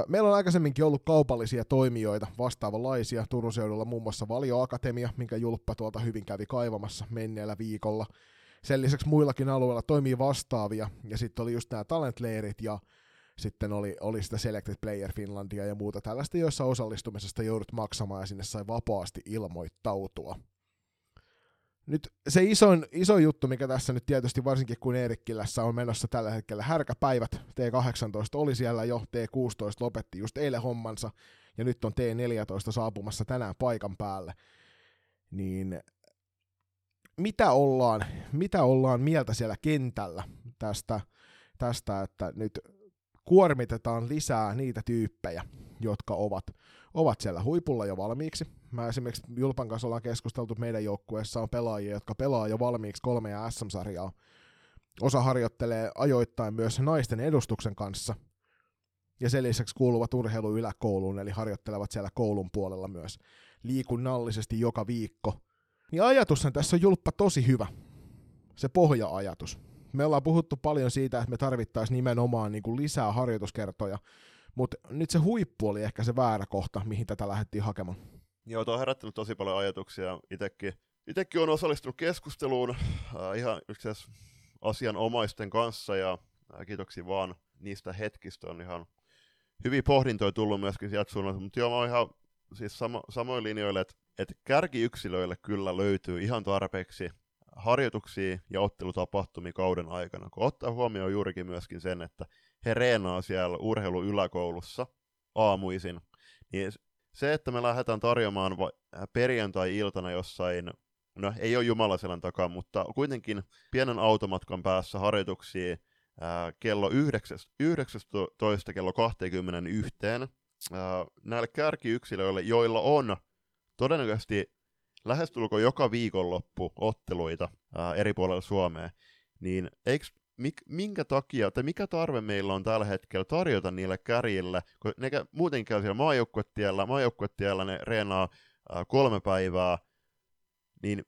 Meillä on aikaisemminkin ollut kaupallisia toimijoita vastaavanlaisia Turun seudulla, muun muassa Valio Akatemia, minkä Julppa tuolta hyvin kävi kaivamassa menneellä viikolla. Sen lisäksi muillakin alueilla toimii vastaavia, ja sitten oli just nämä talentleirit ja sitten oli, oli sitä Selected Player Finlandia ja muuta tällaista, joissa osallistumisesta joudut maksamaan ja sinne sai vapaasti ilmoittautua. Nyt se iso, iso juttu, mikä tässä nyt tietysti varsinkin kun Eerikkilässä on menossa tällä hetkellä härkäpäivät, T18 oli siellä jo, T16 lopetti just eilen hommansa, ja nyt on T14 saapumassa tänään paikan päälle, niin mitä ollaan, mitä ollaan mieltä siellä kentällä tästä tästä, että nyt kuormitetaan lisää niitä tyyppejä, jotka ovat, ovat siellä huipulla jo valmiiksi. Mä esimerkiksi Julpan kanssa ollaan keskusteltu, että meidän joukkueessa on pelaajia, jotka pelaa jo valmiiksi kolmea SM-sarjaa. Osa harjoittelee ajoittain myös naisten edustuksen kanssa. Ja sen lisäksi kuuluvat urheilu yläkouluun, eli harjoittelevat siellä koulun puolella myös liikunnallisesti joka viikko. Niin ajatushan tässä on julppa tosi hyvä. Se pohja-ajatus me ollaan puhuttu paljon siitä, että me tarvittaisiin nimenomaan niin kuin lisää harjoituskertoja, mutta nyt se huippu oli ehkä se väärä kohta, mihin tätä lähdettiin hakemaan. Joo, tuo on herättänyt tosi paljon ajatuksia. Itekin, itekin on osallistunut keskusteluun äh, ihan yksi asianomaisten kanssa ja äh, kiitoksia vaan niistä hetkistä. On ihan hyvin pohdintoja tullut myöskin sieltä suunnalta, mutta joo, mä oon ihan siis samo, samoin linjoille, että, että kärkiyksilöille kyllä löytyy ihan tarpeeksi harjoituksia ja ottelutapahtumia kauden aikana, kun ottaa huomioon juurikin myöskin sen, että he reenaa siellä urheilu yläkoulussa aamuisin, niin se, että me lähdetään tarjoamaan perjantai-iltana jossain, no ei ole Jumalaselän takaa, mutta kuitenkin pienen automatkan päässä harjoituksia ää, kello 19 kello 21 ää, näille kärkiyksilöille, joilla on todennäköisesti lähestulkoon joka viikonloppu otteluita ää, eri puolilla Suomea, niin eikö mik, minkä takia, tai mikä tarve meillä on tällä hetkellä tarjota niille kärjille, kun ne muuten käy siellä maajoukkuetiellä, maajoukkuetiellä ne reenaa ää, kolme päivää, niin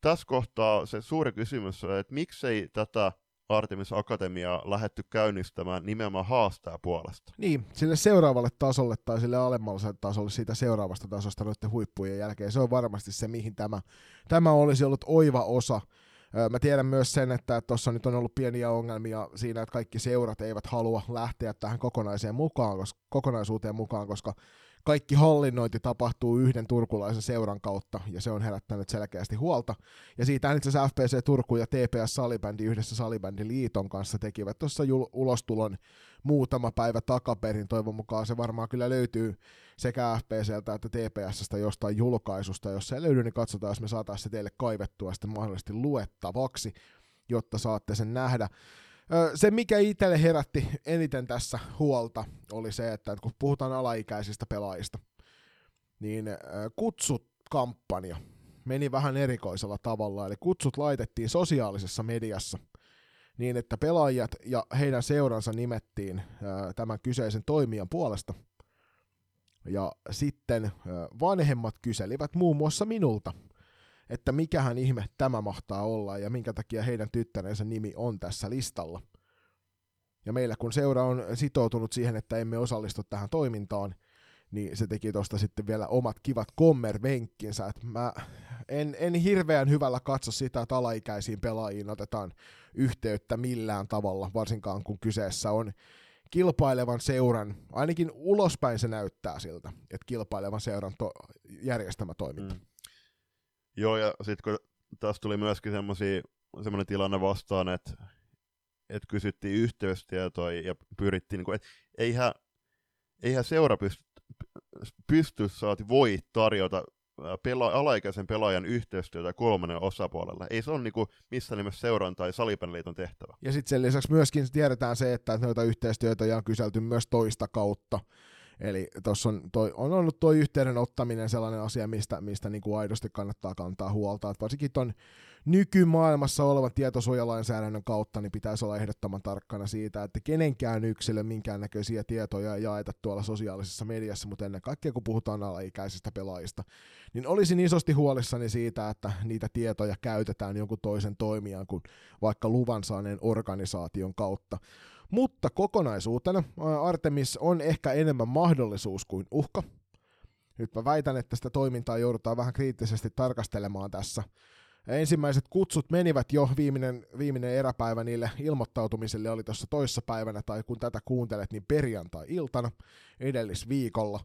tässä kohtaa se suuri kysymys on, että miksei tätä Artemis Akatemiaa lähetty käynnistämään nimenomaan haastaa puolesta. Niin, sille seuraavalle tasolle tai sille alemmalle tasolle siitä seuraavasta tasosta noiden huippujen jälkeen. Se on varmasti se, mihin tämä, tämä olisi ollut oiva osa. Mä tiedän myös sen, että tuossa nyt on ollut pieniä ongelmia siinä, että kaikki seurat eivät halua lähteä tähän kokonaiseen mukaan, koska, kokonaisuuteen mukaan, koska kaikki hallinnointi tapahtuu yhden turkulaisen seuran kautta, ja se on herättänyt selkeästi huolta. Ja siitä itse asiassa FPC Turku ja TPS Salibändi yhdessä Salibändin liiton kanssa tekivät tuossa jul- ulostulon muutama päivä takaperin. Toivon mukaan se varmaan kyllä löytyy sekä FPCltä että TPSstä jostain julkaisusta. Jos se löydy, niin katsotaan, jos me saataisiin se teille kaivettua sitten mahdollisesti luettavaksi, jotta saatte sen nähdä. Se, mikä itselle herätti eniten tässä huolta, oli se, että kun puhutaan alaikäisistä pelaajista, niin kutsut-kampanja meni vähän erikoisella tavalla, eli kutsut laitettiin sosiaalisessa mediassa niin, että pelaajat ja heidän seuransa nimettiin tämän kyseisen toimijan puolesta. Ja sitten vanhemmat kyselivät muun muassa minulta, että mikähän ihme tämä mahtaa olla ja minkä takia heidän tyttärensä nimi on tässä listalla. Ja meillä kun seura on sitoutunut siihen, että emme osallistu tähän toimintaan, niin se teki tuosta sitten vielä omat kivat kommervenkkinsä. että mä en, en hirveän hyvällä katso sitä, että alaikäisiin pelaajiin otetaan yhteyttä millään tavalla, varsinkaan kun kyseessä on kilpailevan seuran, ainakin ulospäin se näyttää siltä, että kilpailevan seuran to- järjestämä toiminta. Mm. Joo, ja sitten kun taas tuli myöskin semmoinen tilanne vastaan, että et kysyttiin yhteystietoja ja pyrittiin, niin kuin, että eihän, eihän seura pysty, pysty saati voi tarjota pela- alaikäisen pelaajan yhteistyötä kolmannen osapuolella. Ei se ole niin missään nimessä seuran tai salipänliiton tehtävä. Ja sitten sen lisäksi myöskin tiedetään se, että noita yhteistyötä on kyselty myös toista kautta. Eli tuossa on, on ollut tuo yhteyden ottaminen sellainen asia, mistä, mistä niin kuin aidosti kannattaa kantaa huolta. Et varsinkin tuon nykymaailmassa olevan tietosuojalainsäädännön kautta niin pitäisi olla ehdottoman tarkkana siitä, että kenenkään yksilön minkäännäköisiä tietoja ei jaeta tuolla sosiaalisessa mediassa, mutta ennen kaikkea kun puhutaan alaikäisistä pelaajista, niin olisin isosti huolissani siitä, että niitä tietoja käytetään jonkun toisen toimijan kuin vaikka luvan saaneen organisaation kautta. Mutta kokonaisuutena Artemis on ehkä enemmän mahdollisuus kuin uhka. Nyt mä väitän, että sitä toimintaa joudutaan vähän kriittisesti tarkastelemaan tässä. Ensimmäiset kutsut menivät jo, viimeinen, viimeinen eräpäivä niille ilmoittautumiselle oli tuossa toissa päivänä, tai kun tätä kuuntelet, niin perjantai-iltana edellisviikolla.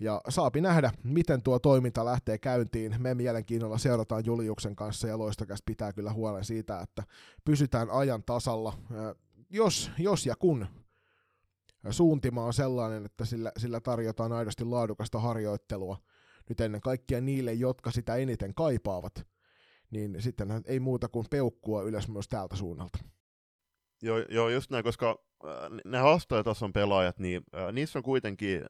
Ja saapi nähdä, miten tuo toiminta lähtee käyntiin. Me mielenkiinnolla seurataan Juliuksen kanssa ja Loistokästä pitää kyllä huolen siitä, että pysytään ajan tasalla jos, jos ja kun suuntima on sellainen, että sillä, sillä tarjotaan aidosti laadukasta harjoittelua nyt ennen kaikkea niille, jotka sitä eniten kaipaavat, niin sitten ei muuta kuin peukkua ylös myös täältä suunnalta. Joo, joo, just näin, koska ne haastajatason pelaajat, niin niissä on kuitenkin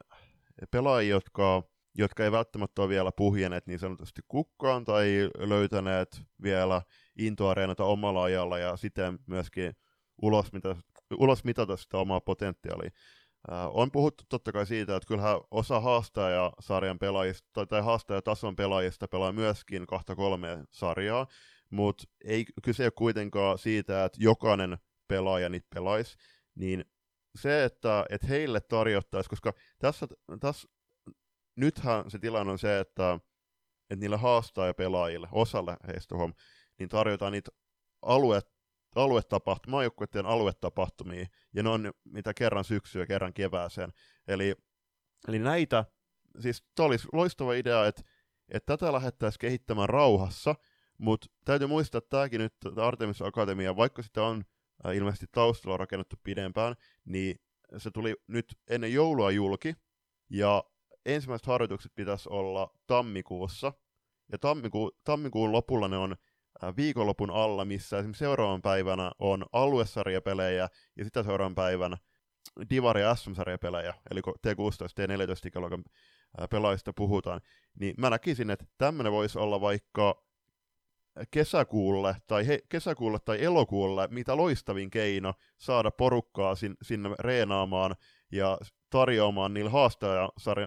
pelaajia, jotka, jotka ei välttämättä ole vielä puhjeneet niin sanotusti kukkaan tai löytäneet vielä intoareenata omalla ajalla ja siten myöskin ulos, mitä, ulos mitata sitä omaa potentiaalia. On puhuttu totta kai siitä, että kyllähän osa haastaja-sarjan pelaajista tai, haastajatason pelaajista pelaa myöskin kahta kolme sarjaa, mutta ei kyse ole kuitenkaan siitä, että jokainen pelaaja niitä pelaisi, niin se, että, että heille tarjottaisiin, koska tässä, tässä nythän se tilanne on se, että, että niille haastaja-pelaajille, osalle heistä huom, niin tarjotaan niitä aluet, aluetapahtumia, maajoukkueiden aluetapahtumia, ja ne on mitä kerran syksyä, kerran kevääseen. Eli, eli näitä, siis tämä olisi loistava idea, että, että tätä lähdettäisiin kehittämään rauhassa, mutta täytyy muistaa, että tämäkin nyt, Artemis Akatemia, vaikka sitä on ilmeisesti taustalla rakennettu pidempään, niin se tuli nyt ennen joulua julki, ja ensimmäiset harjoitukset pitäisi olla tammikuussa, ja tammikuun, tammikuun lopulla ne on viikonlopun alla, missä esimerkiksi seuraavan päivänä on aluesarjapelejä ja sitä seuraavan päivän Divari SM-sarjapelejä, eli kun T16 ja T14 ikäluokan pelaajista puhutaan, niin mä näkisin, että tämmöinen voisi olla vaikka kesäkuulle tai, he, kesäkuulle tai elokuulle mitä loistavin keino saada porukkaa sin, sinne reenaamaan ja tarjoamaan niille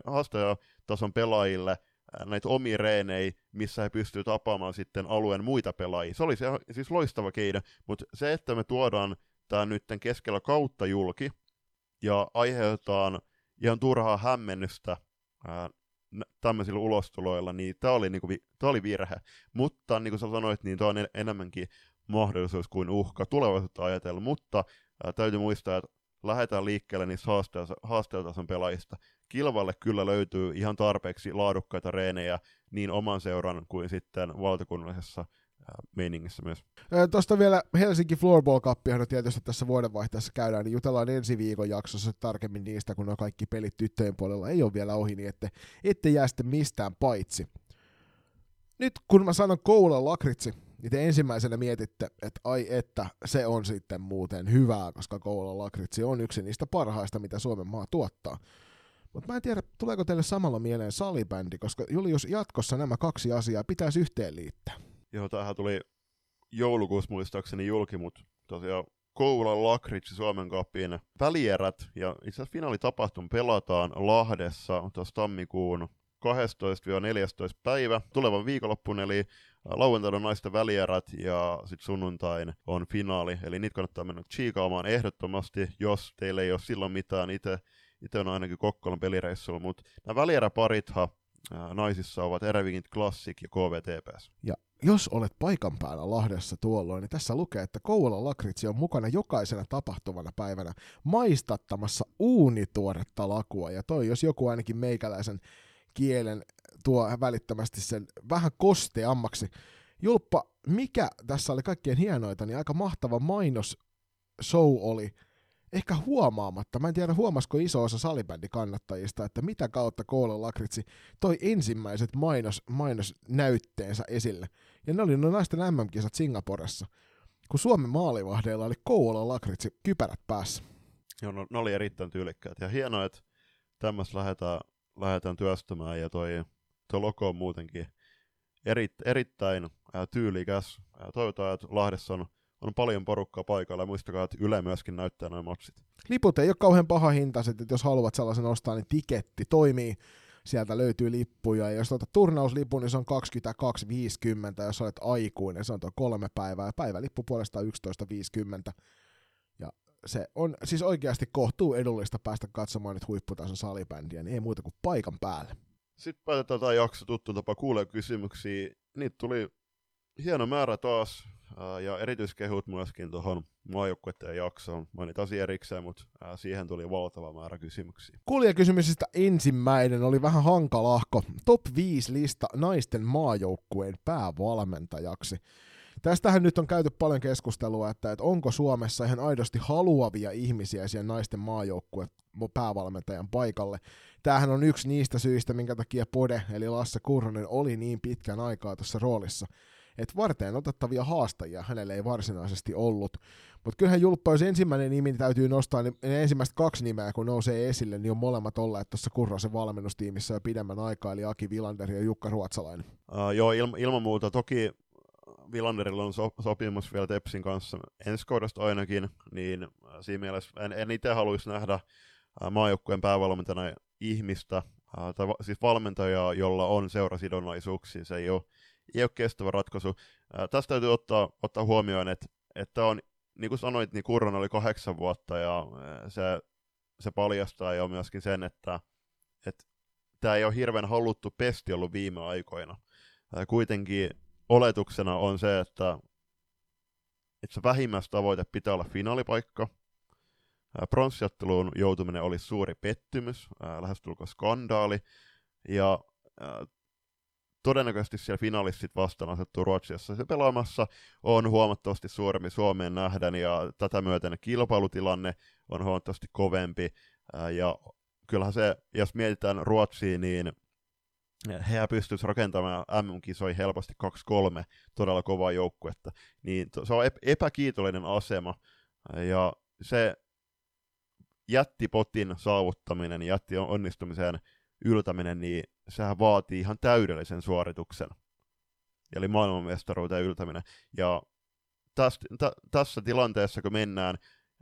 haastajatason pelaajille näitä omia reenejä, missä he pystyvät tapaamaan sitten alueen muita pelaajia. Se oli se, siis loistava keino, mutta se, että me tuodaan tämä nyt keskellä kautta julki ja aiheutetaan ihan turhaa hämmennystä ää, tämmöisillä ulostuloilla, niin tämä oli, niinku, oli virhe. Mutta niin kuin sä sanoit, niin tämä on enemmänkin mahdollisuus kuin uhka tulevaisuutta ajatella, mutta ää, täytyy muistaa, että lähdetään liikkeelle niistä haasteeltason pelaajista. Kilvalle kyllä löytyy ihan tarpeeksi laadukkaita reenejä niin oman seuran kuin sitten valtakunnallisessa meiningissä myös. Tuosta vielä Helsinki Floorball Cup, no tietysti tässä vuodenvaihteessa käydään, niin jutellaan ensi viikon jaksossa tarkemmin niistä, kun nuo kaikki pelit tyttöjen puolella ei ole vielä ohi, niin ette, ette jää sitten mistään paitsi. Nyt kun mä sanon Koula Lakritsi, niin te ensimmäisenä mietitte, että ai että, se on sitten muuten hyvää, koska Koula Lakritsi on yksi niistä parhaista, mitä Suomen maa tuottaa. Mutta mä en tiedä, tuleeko teille samalla mieleen salibändi, koska Julius, jatkossa nämä kaksi asiaa pitäisi yhteen liittää. Joo, tähän tuli joulukuussa muistaakseni julki, mutta tosiaan Kouvolan Lakritsi Suomen kapin välierät ja itse asiassa finaalitapahtuma pelataan Lahdessa tuossa tammikuun 12-14 päivä tulevan viikonloppuun, eli lauantaina on naisten välierät ja sitten sunnuntain on finaali, eli niitä kannattaa mennä chiikaamaan ehdottomasti, jos teillä ei ole silloin mitään itse on ainakin Kokkolan pelireissulla, mutta nämä välieräparithan naisissa ovat Erevingit Classic ja KVTPS. Ja jos olet paikan päällä Lahdessa tuolloin, niin tässä lukee, että Kouvolan lakritsi on mukana jokaisena tapahtuvana päivänä maistattamassa uunituoretta lakua. Ja toi, jos joku ainakin meikäläisen kielen tuo välittömästi sen vähän kosteammaksi. Julppa, mikä tässä oli kaikkein hienoita, niin aika mahtava mainos show oli, ehkä huomaamatta, mä en tiedä huomasiko iso osa salibändikannattajista, että mitä kautta Koolo Lakritsi toi ensimmäiset mainos, mainosnäytteensä esille. Ja ne oli no naisten MM-kisat Singaporessa, kun Suomen maalivahdeilla oli Koolo Lakritsi kypärät päässä. Joo, no, ne oli erittäin tyylikkäät ja hienoa, että tämmöistä lähdetään, lähdetään työstämään ja toi, toi logo on muutenkin eri, erittäin ää, tyylikäs. Toivotaan, että Lahdessa on on paljon porukkaa paikalla ja muistakaa, että Yle myöskin näyttää noin matsit. Liput ei ole kauhean paha hinta, että jos haluat sellaisen ostaa, niin tiketti toimii. Sieltä löytyy lippuja, ja jos otat turnauslipun, niin se on 22,50, jos olet aikuinen, se on tuo kolme päivää, ja päivälippu puolestaan 11,50. Se on siis oikeasti kohtuu edullista päästä katsomaan nyt huipputason salibändiä, niin ei muuta kuin paikan päälle. Sitten päätetään tämä jakso tuttu tapa kuulee kysymyksiä. Niitä tuli hieno määrä taas ja erityiskehut myöskin tuohon maajoukkueiden jaksoon. Tosi erikseen, mutta siihen tuli valtava määrä kysymyksiä. Kuulijakysymyksistä ensimmäinen oli vähän hankalahko. Top 5 lista naisten maajoukkueen päävalmentajaksi. Tästähän nyt on käyty paljon keskustelua, että, että onko Suomessa ihan aidosti haluavia ihmisiä siihen naisten maajoukkue päävalmentajan paikalle. Tämähän on yksi niistä syistä, minkä takia Pode, eli Lasse Kurronen, oli niin pitkän aikaa tuossa roolissa että varteen otettavia haastajia hänelle ei varsinaisesti ollut. Mutta kyllähän Julppa, jos ensimmäinen nimi täytyy nostaa, niin ne ensimmäiset kaksi nimeä, kun nousee esille, niin on molemmat olleet tuossa Kurrasen valmennustiimissä jo pidemmän aikaa, eli Aki Vilander ja Jukka Ruotsalainen. Uh, joo, ilma, ilman muuta. Toki Vilanderilla on so, sopimus vielä Tepsin kanssa ensi kaudesta ainakin, niin siinä mielessä en, en itse haluaisi nähdä uh, maajoukkueen päävalmentajana ihmistä, uh, tai va, siis valmentajaa, jolla on seurasidonnaisuuksia. Se ei ole, ei ole kestävä ratkaisu. Tästä täytyy ottaa, ottaa huomioon, että, että on niin kuin sanoit, niin Kurron oli kahdeksan vuotta ja se, se paljastaa jo myöskin sen, että, että tämä ei ole hirveän haluttu pesti ollut viime aikoina. Kuitenkin oletuksena on se, että, että se vähimmäistavoite pitää olla finaalipaikka. Pronssiotteluun joutuminen oli suuri pettymys, lähestulkoon skandaali, ja todennäköisesti siellä finalistit vastaan asettuu Ruotsissa se pelaamassa. On huomattavasti suurempi Suomeen nähdään ja tätä myöten kilpailutilanne on huomattavasti kovempi. Ja kyllähän se, jos mietitään Ruotsiin, niin he pystyisivät rakentamaan MM-kisoihin helposti 2-3 todella kovaa joukkuetta, niin se on epäkiitollinen asema ja se jättipotin saavuttaminen, jätti onnistumiseen yltäminen, niin sehän vaatii ihan täydellisen suorituksen. Eli maailmanmestaruuteen yltäminen. Ja tästä, tä, tässä tilanteessa, kun mennään,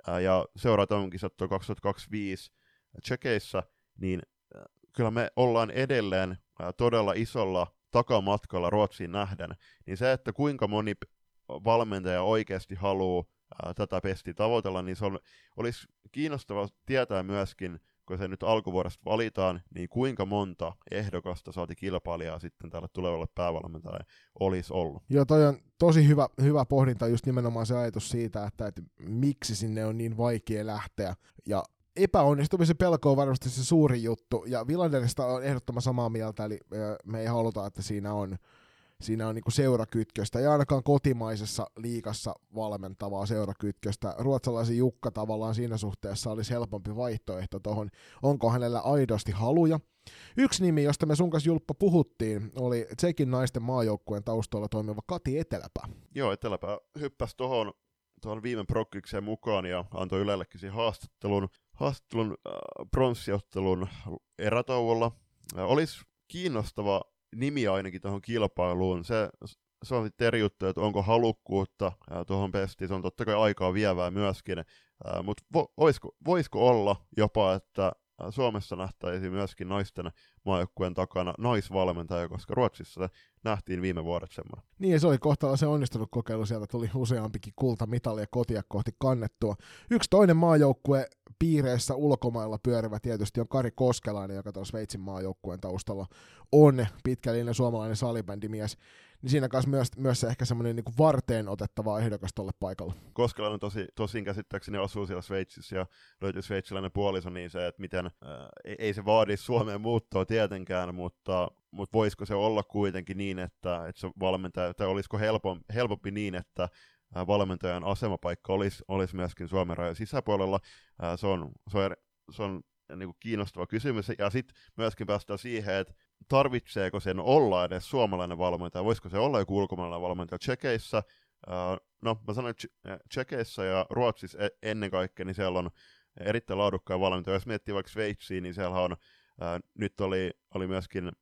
ää, ja seurataan kisat 2025 Tsekeissä, niin kyllä me ollaan edelleen todella isolla takamatkalla Ruotsiin nähden, niin se, että kuinka moni valmentaja oikeasti haluaa tätä pestiä tavoitella, niin se on, olisi kiinnostavaa tietää myöskin, kun se nyt alkuvuodesta valitaan, niin kuinka monta ehdokasta saati kilpailijaa sitten tälle tulevalle päävalmentajalle olisi ollut? Joo, toi on tosi hyvä, hyvä pohdinta, just nimenomaan se ajatus siitä, että, että miksi sinne on niin vaikea lähteä. Ja epäonnistumisen pelko on varmasti se suuri juttu, ja Villanderista on ehdottoman samaa mieltä, eli me ei haluta, että siinä on siinä on niinku seurakytköstä, ja ainakaan kotimaisessa liikassa valmentavaa seurakytköstä. Ruotsalaisen Jukka tavallaan siinä suhteessa olisi helpompi vaihtoehto tuohon, onko hänellä aidosti haluja. Yksi nimi, josta me sun kanssa Julppa puhuttiin, oli Tsekin naisten maajoukkueen taustalla toimiva Kati Eteläpä. Joo, Eteläpä hyppäsi tuohon tuohon viime prokkikseen mukaan ja antoi Ylellekin haastattelun, haastattelun äh, pronssiottelun erätauolla. Äh, olisi kiinnostava nimi ainakin tuohon kilpailuun. Se, se on sitten eri juttu, että onko halukkuutta tuohon pestiin. Se on totta kai aikaa vievää myöskin. Mutta vo, voisiko, olla jopa, että Suomessa nähtäisiin myöskin naisten maajoukkueen takana naisvalmentaja, koska Ruotsissa se nähtiin viime vuodet semmoinen. Niin, se oli kohtalla se onnistunut kokeilu, sieltä tuli useampikin kultamitalia kotia kohti kannettua. Yksi toinen maajoukkue piireissä ulkomailla pyörivä tietysti on Kari Koskelainen, joka tuossa Sveitsin maajoukkueen taustalla on pitkällinen suomalainen salibändimies niin siinä kanssa myös, myös ehkä semmoinen niin varteen otettava ehdokas tolle paikalle. Koskelainen tosi, tosin käsittääkseni asuu siellä Sveitsissä ja löytyy sveitsiläinen puoliso, niin se, että miten, ää, ei se vaadi Suomeen muuttoa tietenkään, mutta, mutta voisiko se olla kuitenkin niin, että, että se valmentaja, tai olisiko helpompi, helpompi niin, että valmentajan asemapaikka olisi, olisi myöskin Suomen rajan sisäpuolella. Se on, se on, se on niin kuin kiinnostava kysymys. Ja sitten myöskin päästään siihen, että tarvitseeko sen olla edes suomalainen valmentaja, voisiko se olla joku ulkomaalainen valmentaja Tsekeissä, uh, no mä sanoin Tsekeissä ja Ruotsissa e- ennen kaikkea, niin siellä on erittäin laadukkaan valmentaja. Jos miettii vaikka Sveitsiä, niin siellä on, nyt oli, oli myöskin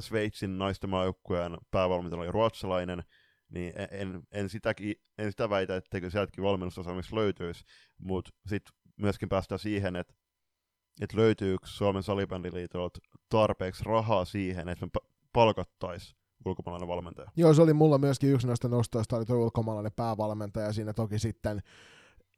Sveitsin naisten maajoukkueen päävalmentaja oli ruotsalainen, niin en, en, sitäkin, en sitä väitä, etteikö sieltäkin valmennusosaamista löytyisi, mutta sitten myöskin päästään siihen, että että löytyykö Suomen salibändiliitolta tarpeeksi rahaa siihen, että me palkattaisiin ulkomaalainen valmentaja. Joo, se oli mulla myöskin yksi noista nostoista, oli tuo ulkomaalainen päävalmentaja, siinä toki sitten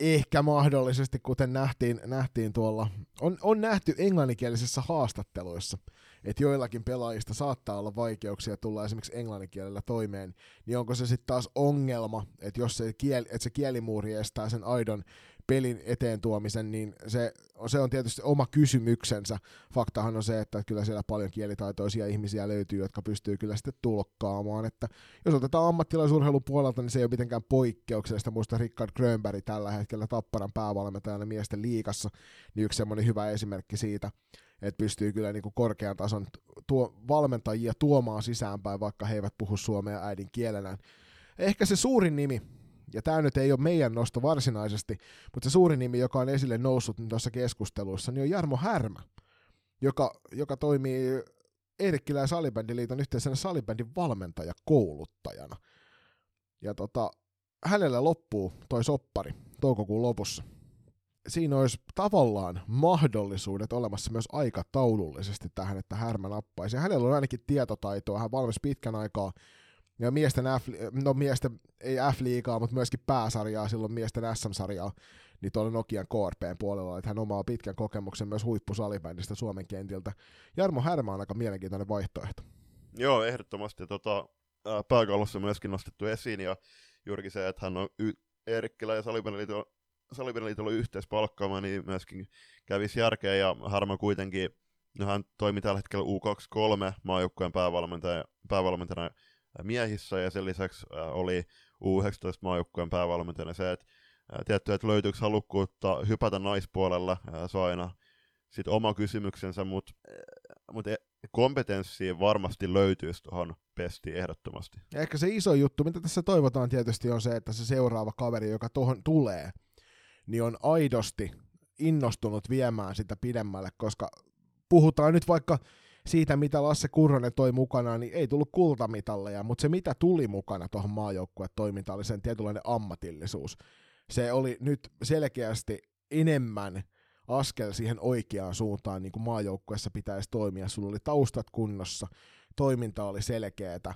ehkä mahdollisesti, kuten nähtiin, nähtiin tuolla, on, on nähty englanninkielisessä haastatteluissa, että joillakin pelaajista saattaa olla vaikeuksia tulla esimerkiksi englanninkielellä toimeen, niin onko se sitten taas ongelma, että jos se, kieli, että se kielimuuri estää sen aidon pelin eteen tuomisen, niin se, se on tietysti oma kysymyksensä. Faktahan on se, että kyllä siellä paljon kielitaitoisia ihmisiä löytyy, jotka pystyy kyllä sitten tulkkaamaan. Että jos otetaan ammattilaisurheilun puolelta, niin se ei ole mitenkään poikkeuksellista. Muista Richard Grönberg tällä hetkellä Tapparan päävalmentajana miesten liikassa, niin yksi semmoinen hyvä esimerkki siitä, että pystyy kyllä niin kuin korkean tason tuo, valmentajia tuomaan sisäänpäin, vaikka he eivät puhu suomea äidinkielenään. Ehkä se suurin nimi, ja tämä nyt ei ole meidän nosto varsinaisesti, mutta se suurin nimi, joka on esille noussut tuossa keskusteluissa, niin on Jarmo Härmä, joka, joka toimii Eerikkilä ja Salibändiliiton yhteisenä salibändin valmentaja kouluttajana. Ja tota, hänellä loppuu toi soppari toukokuun lopussa. Siinä olisi tavallaan mahdollisuudet olemassa myös aikataulullisesti tähän, että Härmä nappaisi. Ja hänellä on ainakin tietotaitoa, hän valmis pitkän aikaa ja miesten, F, no miesten, ei F-liigaa, mutta myöskin pääsarjaa, silloin miesten SM-sarjaa, niin tuolla Nokian KRPn puolella, että hän omaa pitkän kokemuksen myös huippusalibändistä Suomen kentiltä. Jarmo Härmä on aika mielenkiintoinen vaihtoehto. Joo, ehdottomasti. Tota, pääkallossa myöskin nostettu esiin, ja juurikin se, että hän on y- Eerikkilä ja Salibändiliitolla yhteispalkkaama, niin myöskin kävisi järkeä, ja Harma kuitenkin, no hän toimi tällä hetkellä U23 maajoukkueen päävalmentaja, päävalmentajana miehissä, ja sen lisäksi oli U19 maajoukkueen päävalmentajana se, että tietty, että löytyykö halukkuutta hypätä naispuolella, se on aina sit oma kysymyksensä, mutta mut e, kompetenssia varmasti löytyisi tuohon pestiin ehdottomasti. Ehkä se iso juttu, mitä tässä toivotaan tietysti on se, että se seuraava kaveri, joka tuohon tulee, niin on aidosti innostunut viemään sitä pidemmälle, koska puhutaan nyt vaikka siitä, mitä Lasse Kurronen toi mukana, niin ei tullut kultamitalleja, mutta se mitä tuli mukana tuohon maajoukkuetoimintaan oli sen tietynlainen ammatillisuus. Se oli nyt selkeästi enemmän askel siihen oikeaan suuntaan, niin kuin maajoukkueessa pitäisi toimia. Sulla oli taustat kunnossa, toiminta oli selkeätä,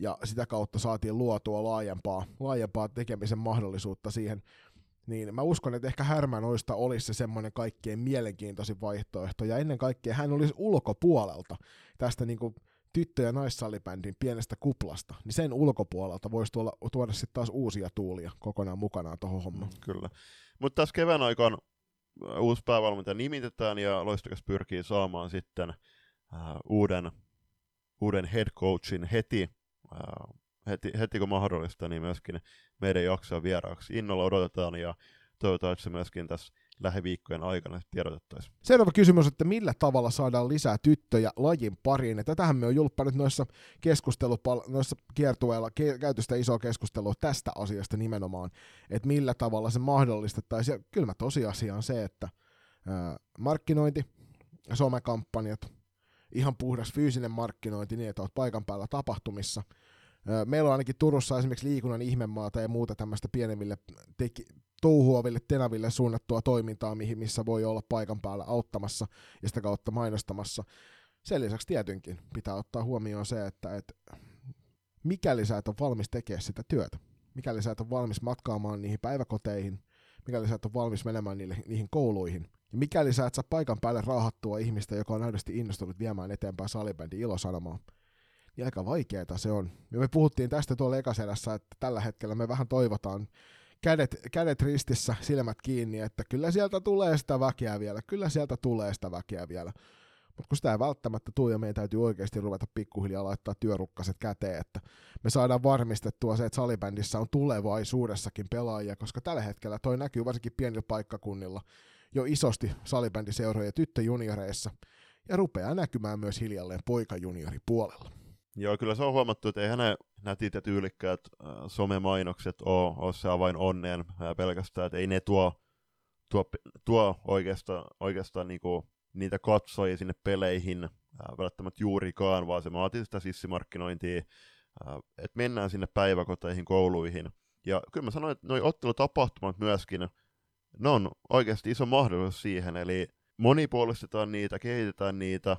ja sitä kautta saatiin luotua laajempaa, laajempaa tekemisen mahdollisuutta siihen niin mä uskon, että ehkä Härmänoista olisi se semmoinen kaikkein mielenkiintoisin vaihtoehto, ja ennen kaikkea hän olisi ulkopuolelta tästä niin kuin tyttö- ja naissalibändin pienestä kuplasta, niin sen ulkopuolelta voisi tuoda, tuoda sitten taas uusia tuulia kokonaan mukanaan tuohon hommaan. Mm, kyllä. Mutta tässä kevään aikaan äh, uusi päävalmentaja nimitetään ja Loistokas pyrkii saamaan sitten äh, uuden, uuden head coachin heti äh, heti, heti kun mahdollista, niin myöskin meidän jaksoa vieraaksi. Innolla odotetaan ja toivotaan, että se myöskin tässä lähiviikkojen aikana tiedotettaisiin. Seuraava kysymys, että millä tavalla saadaan lisää tyttöjä lajin pariin. Tähän me on julppa nyt noissa, keskustelupal- noissa kiertueilla ke- käyty isoa keskustelua tästä asiasta nimenomaan, että millä tavalla se mahdollistettaisiin. Ja kyllä tosiasia on se, että ää, markkinointi, somekampanjat, ihan puhdas fyysinen markkinointi niin, että olet paikan päällä tapahtumissa – Meillä on ainakin Turussa esimerkiksi liikunnan ihmemaata ja muuta tämmöistä pienemmille teki, touhuaville tenaville suunnattua toimintaa, missä voi olla paikan päällä auttamassa ja sitä kautta mainostamassa. Sen lisäksi tietenkin pitää ottaa huomioon se, että, että mikäli sä et ole valmis tekemään sitä työtä, mikäli sä et ole valmis matkaamaan niihin päiväkoteihin, mikäli sä et ole valmis menemään niille, niihin kouluihin, ja mikäli sä et saa paikan päälle rauhattua ihmistä, joka on aidosti innostunut viemään eteenpäin salibändin ilosanomaa, niin aika vaikeaa se on. Ja me puhuttiin tästä tuolla ekaserässä, että tällä hetkellä me vähän toivotaan kädet, kädet ristissä, silmät kiinni, että kyllä sieltä tulee sitä väkeä vielä, kyllä sieltä tulee sitä väkeä vielä. Mutta kun sitä ei välttämättä tule ja meidän täytyy oikeasti ruveta pikkuhiljaa laittaa työrukkaset käteen, että me saadaan varmistettua se, että salibändissä on tulevaisuudessakin pelaajia, koska tällä hetkellä toi näkyy varsinkin pienillä paikkakunnilla jo isosti salibändiseuroja tyttöjunioreissa ja rupeaa näkymään myös hiljalleen poikajunioripuolella. Joo, kyllä se on huomattu, että ei hänen nätit ja tyylikkäät äh, somemainokset ole, ole se avain onneen äh, pelkästään, että ei ne tuo, tuo, tuo oikeastaan, oikeastaan niinku, niitä katsojia sinne peleihin äh, välttämättä juurikaan, vaan se vaatii sitä sissimarkkinointia, että mennään sinne päiväkoteihin, kouluihin. Ja kyllä mä sanoin, että noi ottelutapahtumat myöskin, ne on oikeasti iso mahdollisuus siihen, eli monipuolistetaan niitä, kehitetään niitä.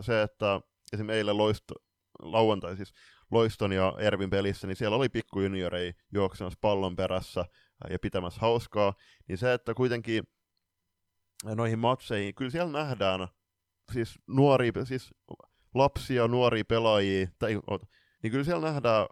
Se, että esimerkiksi eilen loisto, lauantai siis Loiston ja Ervin pelissä, niin siellä oli pikkujuniorei juoksemassa pallon perässä ja pitämässä hauskaa, niin se, että kuitenkin noihin matseihin, kyllä siellä nähdään siis nuoria, siis lapsia, nuoria pelaajia, tai, niin kyllä siellä nähdään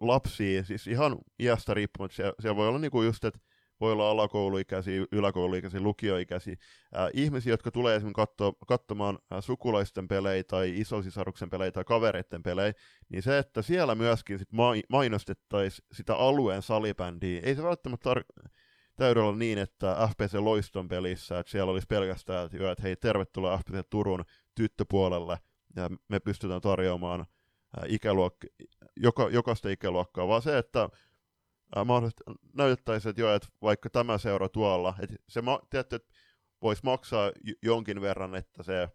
lapsia, siis ihan iästä riippumatta, siellä, siellä voi olla niinku just, että voi olla alakouluikäisiä, yläkouluikäisiä, lukioikäisiä, äh, ihmisiä, jotka tulee esimerkiksi katso, katsomaan äh, sukulaisten pelejä tai isosisaruksen pelejä tai kavereiden pelejä, niin se, että siellä myöskin sit ma- mainostettaisiin sitä alueen salibändiä, ei se välttämättä tar- täydy olla niin, että FPC Loiston pelissä, että siellä olisi pelkästään, että, että hei, tervetuloa FPC Turun tyttöpuolelle, ja me pystytään tarjoamaan ikäluokka, joka, jokaista ikäluokkaa, vaan se, että ää, mahdollisesti näytettäisiin, että, jo, että vaikka tämä seura tuolla, että se ma- tiedätte, että voisi maksaa jonkin verran, että se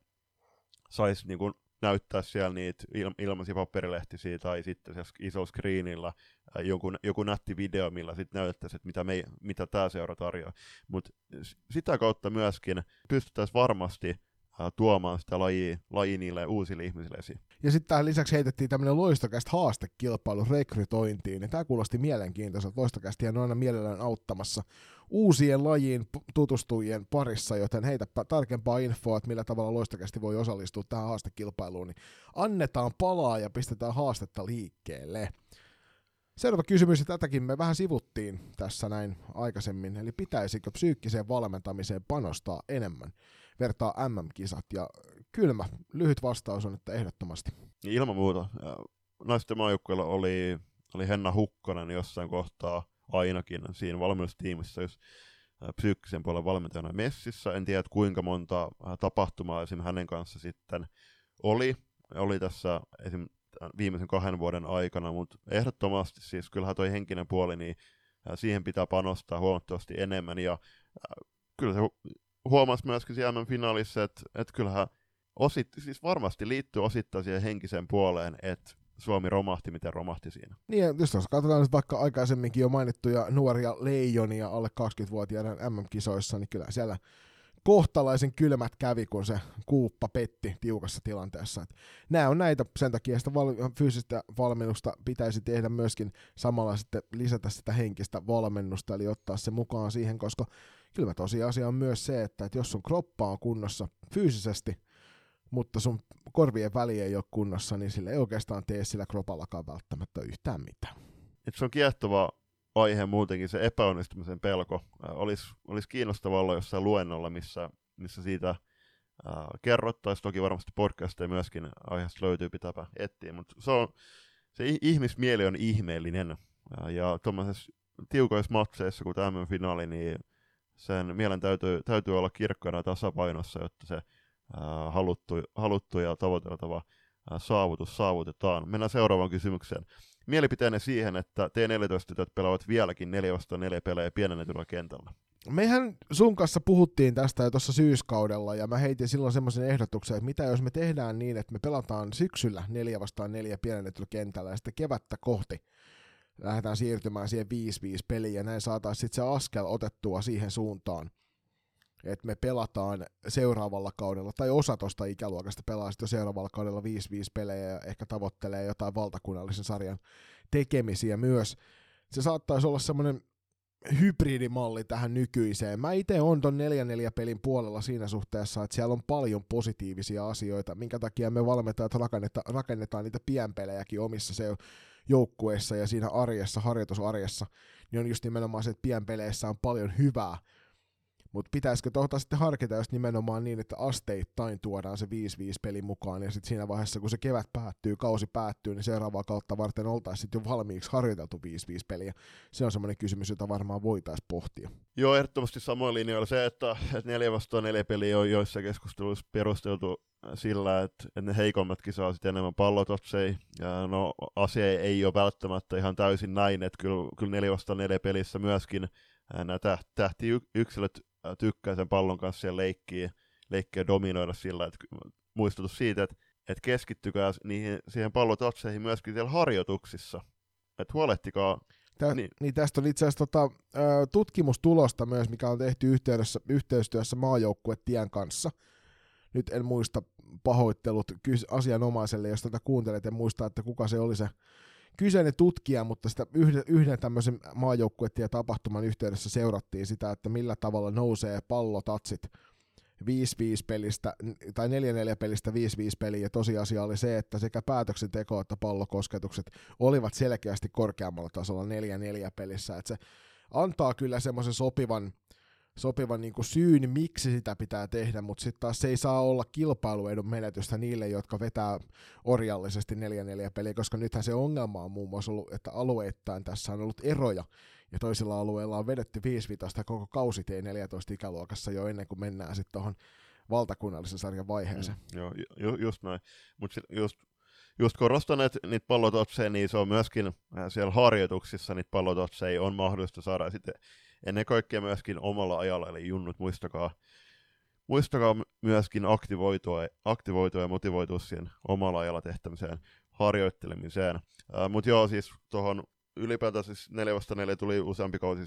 saisi niin kuin, näyttää siellä niitä il- ilmaisia paperilehtisiä tai sitten iso screenillä joku, joku nätti video, millä sitten näyttäisi, että mitä, me, mitä tämä seura tarjoaa. Mutta sitä kautta myöskin pystyttäisiin varmasti tuomaan sitä lajia, lajia niille uusille ihmisille esiin. Ja sitten tähän lisäksi heitettiin tämmöinen loistokästä haastekilpailu rekrytointiin, ja tämä kuulosti mielenkiintoiselta. Loistokästiä on aina mielellään auttamassa uusien lajiin tutustujien parissa, joten heitä tarkempaa infoa, että millä tavalla loistokästi voi osallistua tähän haastekilpailuun, niin annetaan palaa ja pistetään haastetta liikkeelle. Seuraava kysymys, ja tätäkin me vähän sivuttiin tässä näin aikaisemmin, eli pitäisikö psyykkiseen valmentamiseen panostaa enemmän? Vertaa MM-kisat, ja kylmä, lyhyt vastaus on, että ehdottomasti. Ilman muuta. Naisten maajoukkueella oli, oli Henna Hukkonen jossain kohtaa ainakin siinä valmennustiimissä, jos psyykkisen puolen valmentajana messissä. En tiedä, kuinka monta tapahtumaa esim. hänen kanssa sitten oli, oli tässä esim. viimeisen kahden vuoden aikana, mutta ehdottomasti siis kyllähän toi henkinen puoli, niin siihen pitää panostaa huomattavasti enemmän, ja kyllä se huomasi myöskin siellä finaalissa, että, että kyllähän osit, siis varmasti liittyy osittain siihen henkiseen puoleen, että Suomi romahti, miten romahti siinä. Niin, jos katsotaan nyt vaikka aikaisemminkin jo mainittuja nuoria leijonia alle 20-vuotiaiden MM-kisoissa, niin kyllä siellä kohtalaisen kylmät kävi, kun se kuuppa petti tiukassa tilanteessa. Et nämä on näitä, sen takia sitä val- fyysistä valmennusta pitäisi tehdä myöskin samalla sitten lisätä sitä henkistä valmennusta, eli ottaa se mukaan siihen, koska kyllä tosiasia on myös se, että, että jos sun kroppa on kunnossa fyysisesti, mutta sun korvien väli ei ole kunnossa, niin sille ei oikeastaan tee sillä kropallakaan välttämättä yhtään mitään. Et se on kiehtova aihe muutenkin, se epäonnistumisen pelko. Olisi olis kiinnostavaa olla jossain luennolla, missä, missä siitä kerrottaisiin. Toki varmasti podcasteja myöskin aiheesta löytyy, pitääpä etsiä, mutta se, on, se ihmismieli on ihmeellinen. Ja tuommoisessa tiukoissa matseissa, kuin tämä finaali, niin sen mielen täytyy, täytyy olla kirkkaana tasapainossa, jotta se ää, haluttu, haluttu ja tavoiteltava ää, saavutus saavutetaan. Mennään seuraavaan kysymykseen. Mielipiteenne siihen, että T14-tytöt pelaavat vieläkin 4 vastaan 4 pelejä pienennetyllä kentällä. Mehän sun kanssa puhuttiin tästä jo tuossa syyskaudella, ja mä heitin silloin semmoisen ehdotuksen, että mitä jos me tehdään niin, että me pelataan syksyllä 4 vastaan 4 pienennetyllä kentällä, ja sitten kevättä kohti lähdetään siirtymään siihen 5-5 peliin ja näin saataisiin sitten se askel otettua siihen suuntaan, että me pelataan seuraavalla kaudella, tai osa tuosta ikäluokasta pelaa sitten seuraavalla kaudella 5-5 pelejä ja ehkä tavoittelee jotain valtakunnallisen sarjan tekemisiä myös. Se saattaisi olla semmoinen hybridimalli tähän nykyiseen. Mä itse on ton 4-4 pelin puolella siinä suhteessa, että siellä on paljon positiivisia asioita, minkä takia me valmentajat rakennetaan, rakennetaan niitä pienpelejäkin omissa se joukkueessa ja siinä arjessa, harjoitusarjessa, niin on just nimenomaan se, että pienpeleissä on paljon hyvää, mutta pitäisikö tuota sitten harkita just nimenomaan niin, että asteittain tuodaan se 5-5 peli mukaan, ja sitten siinä vaiheessa, kun se kevät päättyy, kausi päättyy, niin seuraavaa kautta varten oltaisiin sitten jo valmiiksi harjoiteltu 5-5 peliä. Se on semmoinen kysymys, jota varmaan voitaisiin pohtia. Joo, ehdottomasti samoin linjoilla se, että, että 4 vastaan 4 peliä on joissa keskusteluissa perusteltu sillä, että, että ne heikommatkin saa sitten enemmän pallototsei. Ja no, asia ei ole välttämättä ihan täysin näin, että kyllä, kyllä 4 vastaan 4 pelissä myöskin nämä tähti yksilöt tykkää sen pallon kanssa siellä leikkiä, leikkiä dominoida sillä, että muistutus siitä, että, että keskittykää niihin, siihen pallotatseihin myöskin siellä harjoituksissa. Että huolehtikaa Tä, niin. niin tästä on itse asiassa tota, tutkimustulosta myös, mikä on tehty yhteydessä, yhteistyössä maajoukkuetien kanssa. Nyt en muista pahoittelut asianomaiselle, jos tätä kuuntelet, en muista, että kuka se oli se kyseinen tutkija, mutta sitä yhden, yhden tämmöisen maajoukkuetien tapahtuman yhteydessä seurattiin sitä, että millä tavalla nousee pallotatsit 5-5 pelistä, tai 4-4 pelistä 5-5 peliä, ja tosiasia oli se, että sekä päätöksenteko että pallokosketukset olivat selkeästi korkeammalla tasolla 4-4 pelissä, että se antaa kyllä semmoisen sopivan sopivan niin kuin syyn, miksi sitä pitää tehdä, mutta sitten taas se ei saa olla kilpailuedun menetystä niille, jotka vetää orjallisesti 4-4 peliä, koska nythän se ongelma on muun muassa ollut, että alueittain tässä on ollut eroja, ja toisilla alueilla on vedetty 5 koko kausi T14 ikäluokassa jo ennen kuin mennään sitten tuohon valtakunnallisen sarjan vaiheeseen. Mm, joo, ju, just näin. Mutta just just korostan, että niitä pallototseja, niin se on myöskin äh, siellä harjoituksissa niitä pallototseja on mahdollista saada sitten ennen kaikkea myöskin omalla ajalla, eli junnut muistakaa, muistakaa myöskin aktivoitua, aktivoitua ja motivoitua siihen omalla ajalla tehtämiseen harjoittelemiseen. Mutta joo, siis tuohon ylipäätään siis 4 vasta 4 tuli useampi kausi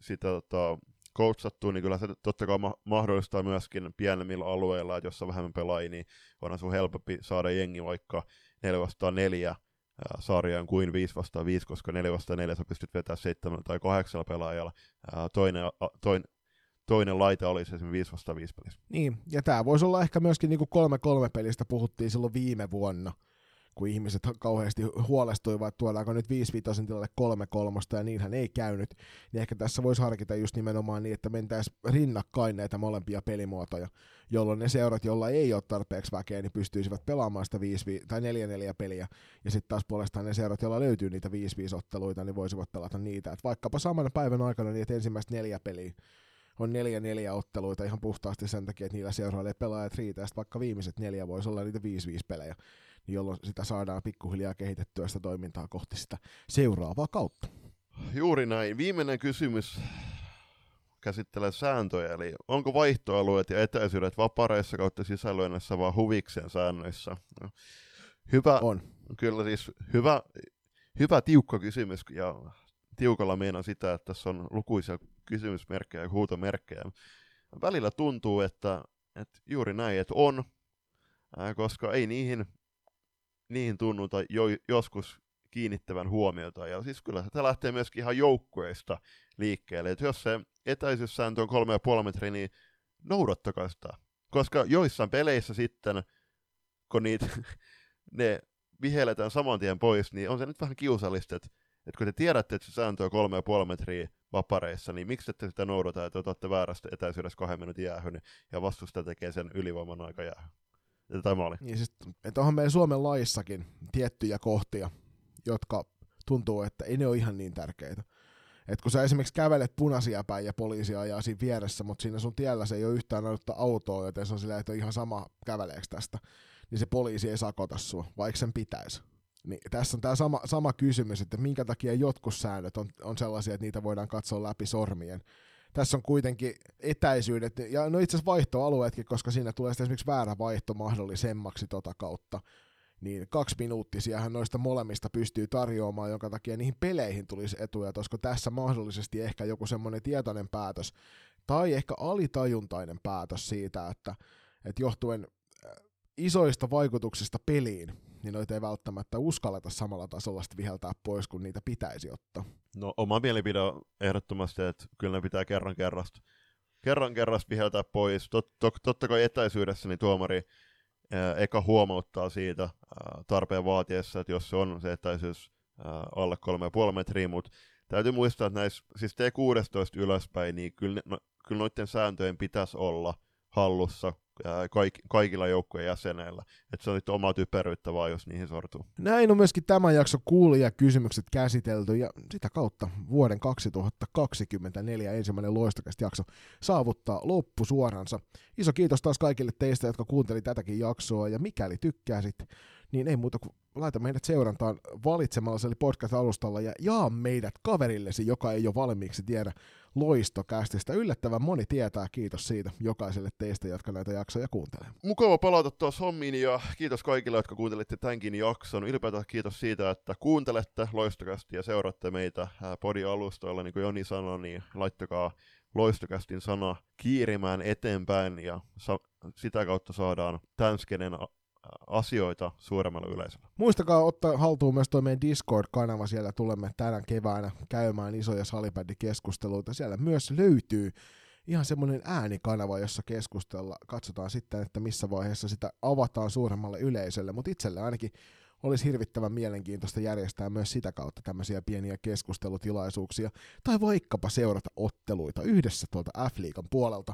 sitä, tota, coachattua, niin kyllä se totta kai ma- mahdollistaa myöskin pienemmillä alueilla, että jos on vähemmän pelaajia, niin onhan sun helpompi saada jengi vaikka 4 vastaan 4 sarjaan kuin 5 vastaan 5, koska 4 vastaan 4 sä pystyt vetämään 7 tai 8 pelaajalla. Ää, toinen, toin, toinen laite olisi esimerkiksi 5 vastaan 5 pelissä. Niin, ja tämä voisi olla ehkä myöskin niin kuin 3-3 pelistä puhuttiin silloin viime vuonna, kun ihmiset kauheasti huolestuivat, että tuodaanko nyt 5 tilalle 3 kolmosta, ja niinhän ei käynyt, niin ehkä tässä voisi harkita just nimenomaan niin, että mentäisiin rinnakkain näitä molempia pelimuotoja, jolloin ne seurat, joilla ei ole tarpeeksi väkeä, niin pystyisivät pelaamaan sitä 5 tai 4-4 peliä, ja sitten taas puolestaan ne seurat, joilla löytyy niitä 5-5 otteluita, niin voisivat pelata niitä, että vaikkapa samana päivän aikana että ensimmäistä neljä peliä on neljä neljä otteluita ihan puhtaasti sen takia, että niillä seuroilla pelaajat riitä, ja vaikka viimeiset neljä voisi olla niitä 5-5 pelejä jolloin sitä saadaan pikkuhiljaa kehitettyä sitä toimintaa kohti sitä seuraavaa kautta. Juuri näin. Viimeinen kysymys käsittelee sääntöjä, eli onko vaihtoalueet ja etäisyydet vapareissa kautta sisällöinnässä vaan huvikseen säännöissä? No, hyvä, on. Kyllä siis hyvä, hyvä tiukka kysymys, ja tiukalla meinaa sitä, että tässä on lukuisia kysymysmerkkejä ja huutomerkkejä. Välillä tuntuu, että, että juuri näin, että on, koska ei niihin niihin tunnuta jo, joskus kiinnittävän huomiota. Ja siis kyllä tämä lähtee myöskin ihan joukkueista liikkeelle. Että jos se etäisyyssääntö on kolme ja puoli metriä, niin noudattakaa sitä. Koska joissain peleissä sitten, kun niitä, ne vihelletään saman tien pois, niin on se nyt vähän kiusallista, että, että kun te tiedätte, että se sääntö on kolme ja puoli metriä vapareissa, niin miksi ette sitä noudata, että otatte väärästä etäisyydessä kahden minuutin jäähyn ja vastusta tekee sen ylivoiman aika jäähyn. Tai maali. Niin siis, että onhan meidän Suomen laissakin tiettyjä kohtia, jotka tuntuu, että ei ne ole ihan niin tärkeitä. Et kun sä esimerkiksi kävelet punaisia päin ja poliisi ajaa siinä vieressä, mutta siinä sun tiellä se ei ole yhtään ainutta autoa, joten se on silleen, että on ihan sama käveleeksi tästä, niin se poliisi ei sakota sua, vaikka sen pitäisi. Niin tässä on tämä sama, sama kysymys, että minkä takia jotkut säännöt on, on sellaisia, että niitä voidaan katsoa läpi sormien, tässä on kuitenkin etäisyydet, ja no itse asiassa vaihtoalueetkin, koska siinä tulee sitten esimerkiksi väärä vaihto mahdollisemmaksi tota kautta, niin kaksi minuuttisiahan noista molemmista pystyy tarjoamaan, jonka takia niihin peleihin tulisi etuja, koska tässä mahdollisesti ehkä joku semmoinen tietoinen päätös, tai ehkä alitajuntainen päätös siitä, että, että johtuen äh, isoista vaikutuksista peliin, niin noita ei välttämättä uskalleta samalla tasolla sitten viheltää pois, kun niitä pitäisi ottaa. No oma mielipide on ehdottomasti, että kyllä ne pitää kerran kerrasta, kerran kerrasta viheltää pois. Tot, tot, totta kai etäisyydessä niin tuomari ää, eka huomauttaa siitä ää, tarpeen vaatiessa, että jos se on se etäisyys ää, alle 3,5 metriä, mutta täytyy muistaa, että näissä, siis T16 ylöspäin, niin kyllä, no, kyllä noiden sääntöjen pitäisi olla hallussa kaik, kaikilla joukkueen jäsenillä. Että se on nyt oma typeryyttä vaan, jos niihin sortuu. Näin on myöskin tämä jakso kuulija kysymykset käsitelty ja sitä kautta vuoden 2024 ensimmäinen loistokästä jakso saavuttaa loppusuoransa. Iso kiitos taas kaikille teistä, jotka kuunteli tätäkin jaksoa ja mikäli tykkäsit, niin ei muuta kuin laita meidät seurantaan valitsemalla podcast-alustalla ja jaa meidät kaverillesi, joka ei ole valmiiksi tiedä loistokästistä. Yllättävän moni tietää, kiitos siitä jokaiselle teistä, jotka näitä jaksoja kuuntelee. Mukava palata tuossa hommiin ja kiitos kaikille, jotka kuuntelitte tämänkin jakson. Ylipäätään kiitos siitä, että kuuntelette loistokästi ja seuraatte meitä podi-alustoilla, niin kuin Joni sanoi, niin laittakaa loistokästin sana kiirimään eteenpäin ja sa- sitä kautta saadaan tämskenen asioita suuremmalle yleisölle. Muistakaa ottaa haltuun myös tuo meidän Discord-kanava, siellä tulemme tänä keväänä käymään isoja salibändikeskusteluita. Siellä myös löytyy ihan semmoinen äänikanava, jossa keskustella. Katsotaan sitten, että missä vaiheessa sitä avataan suuremmalle yleisölle, mutta itselle ainakin olisi hirvittävän mielenkiintoista järjestää myös sitä kautta tämmöisiä pieniä keskustelutilaisuuksia, tai vaikkapa seurata otteluita yhdessä tuolta F-liigan puolelta.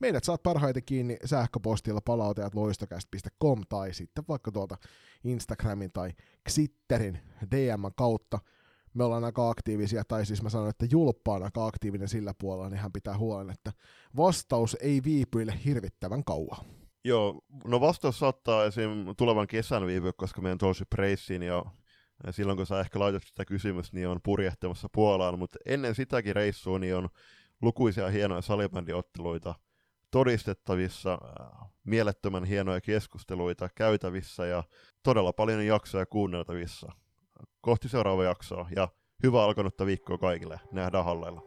Meidät saat parhaiten kiinni sähköpostilla palautajat loistokäst.com tai sitten vaikka tuolta Instagramin tai Xitterin DM kautta. Me ollaan aika aktiivisia, tai siis mä sanon, että Julppa on aika aktiivinen sillä puolella, niin hän pitää huolen, että vastaus ei viipyille hirvittävän kauan. Joo, no vastaus saattaa esim. tulevan kesän viipyä, koska meidän tosi Preissiin ja silloin kun sä ehkä laitat sitä kysymystä, niin on purjehtimassa Puolaan, mutta ennen sitäkin reissua niin on lukuisia hienoja salibändiotteluita todistettavissa, mielettömän hienoja keskusteluita käytävissä ja todella paljon jaksoja kuunneltavissa. Kohti seuraavaa jaksoa ja hyvää alkanutta viikkoa kaikille. Nähdään halleilla.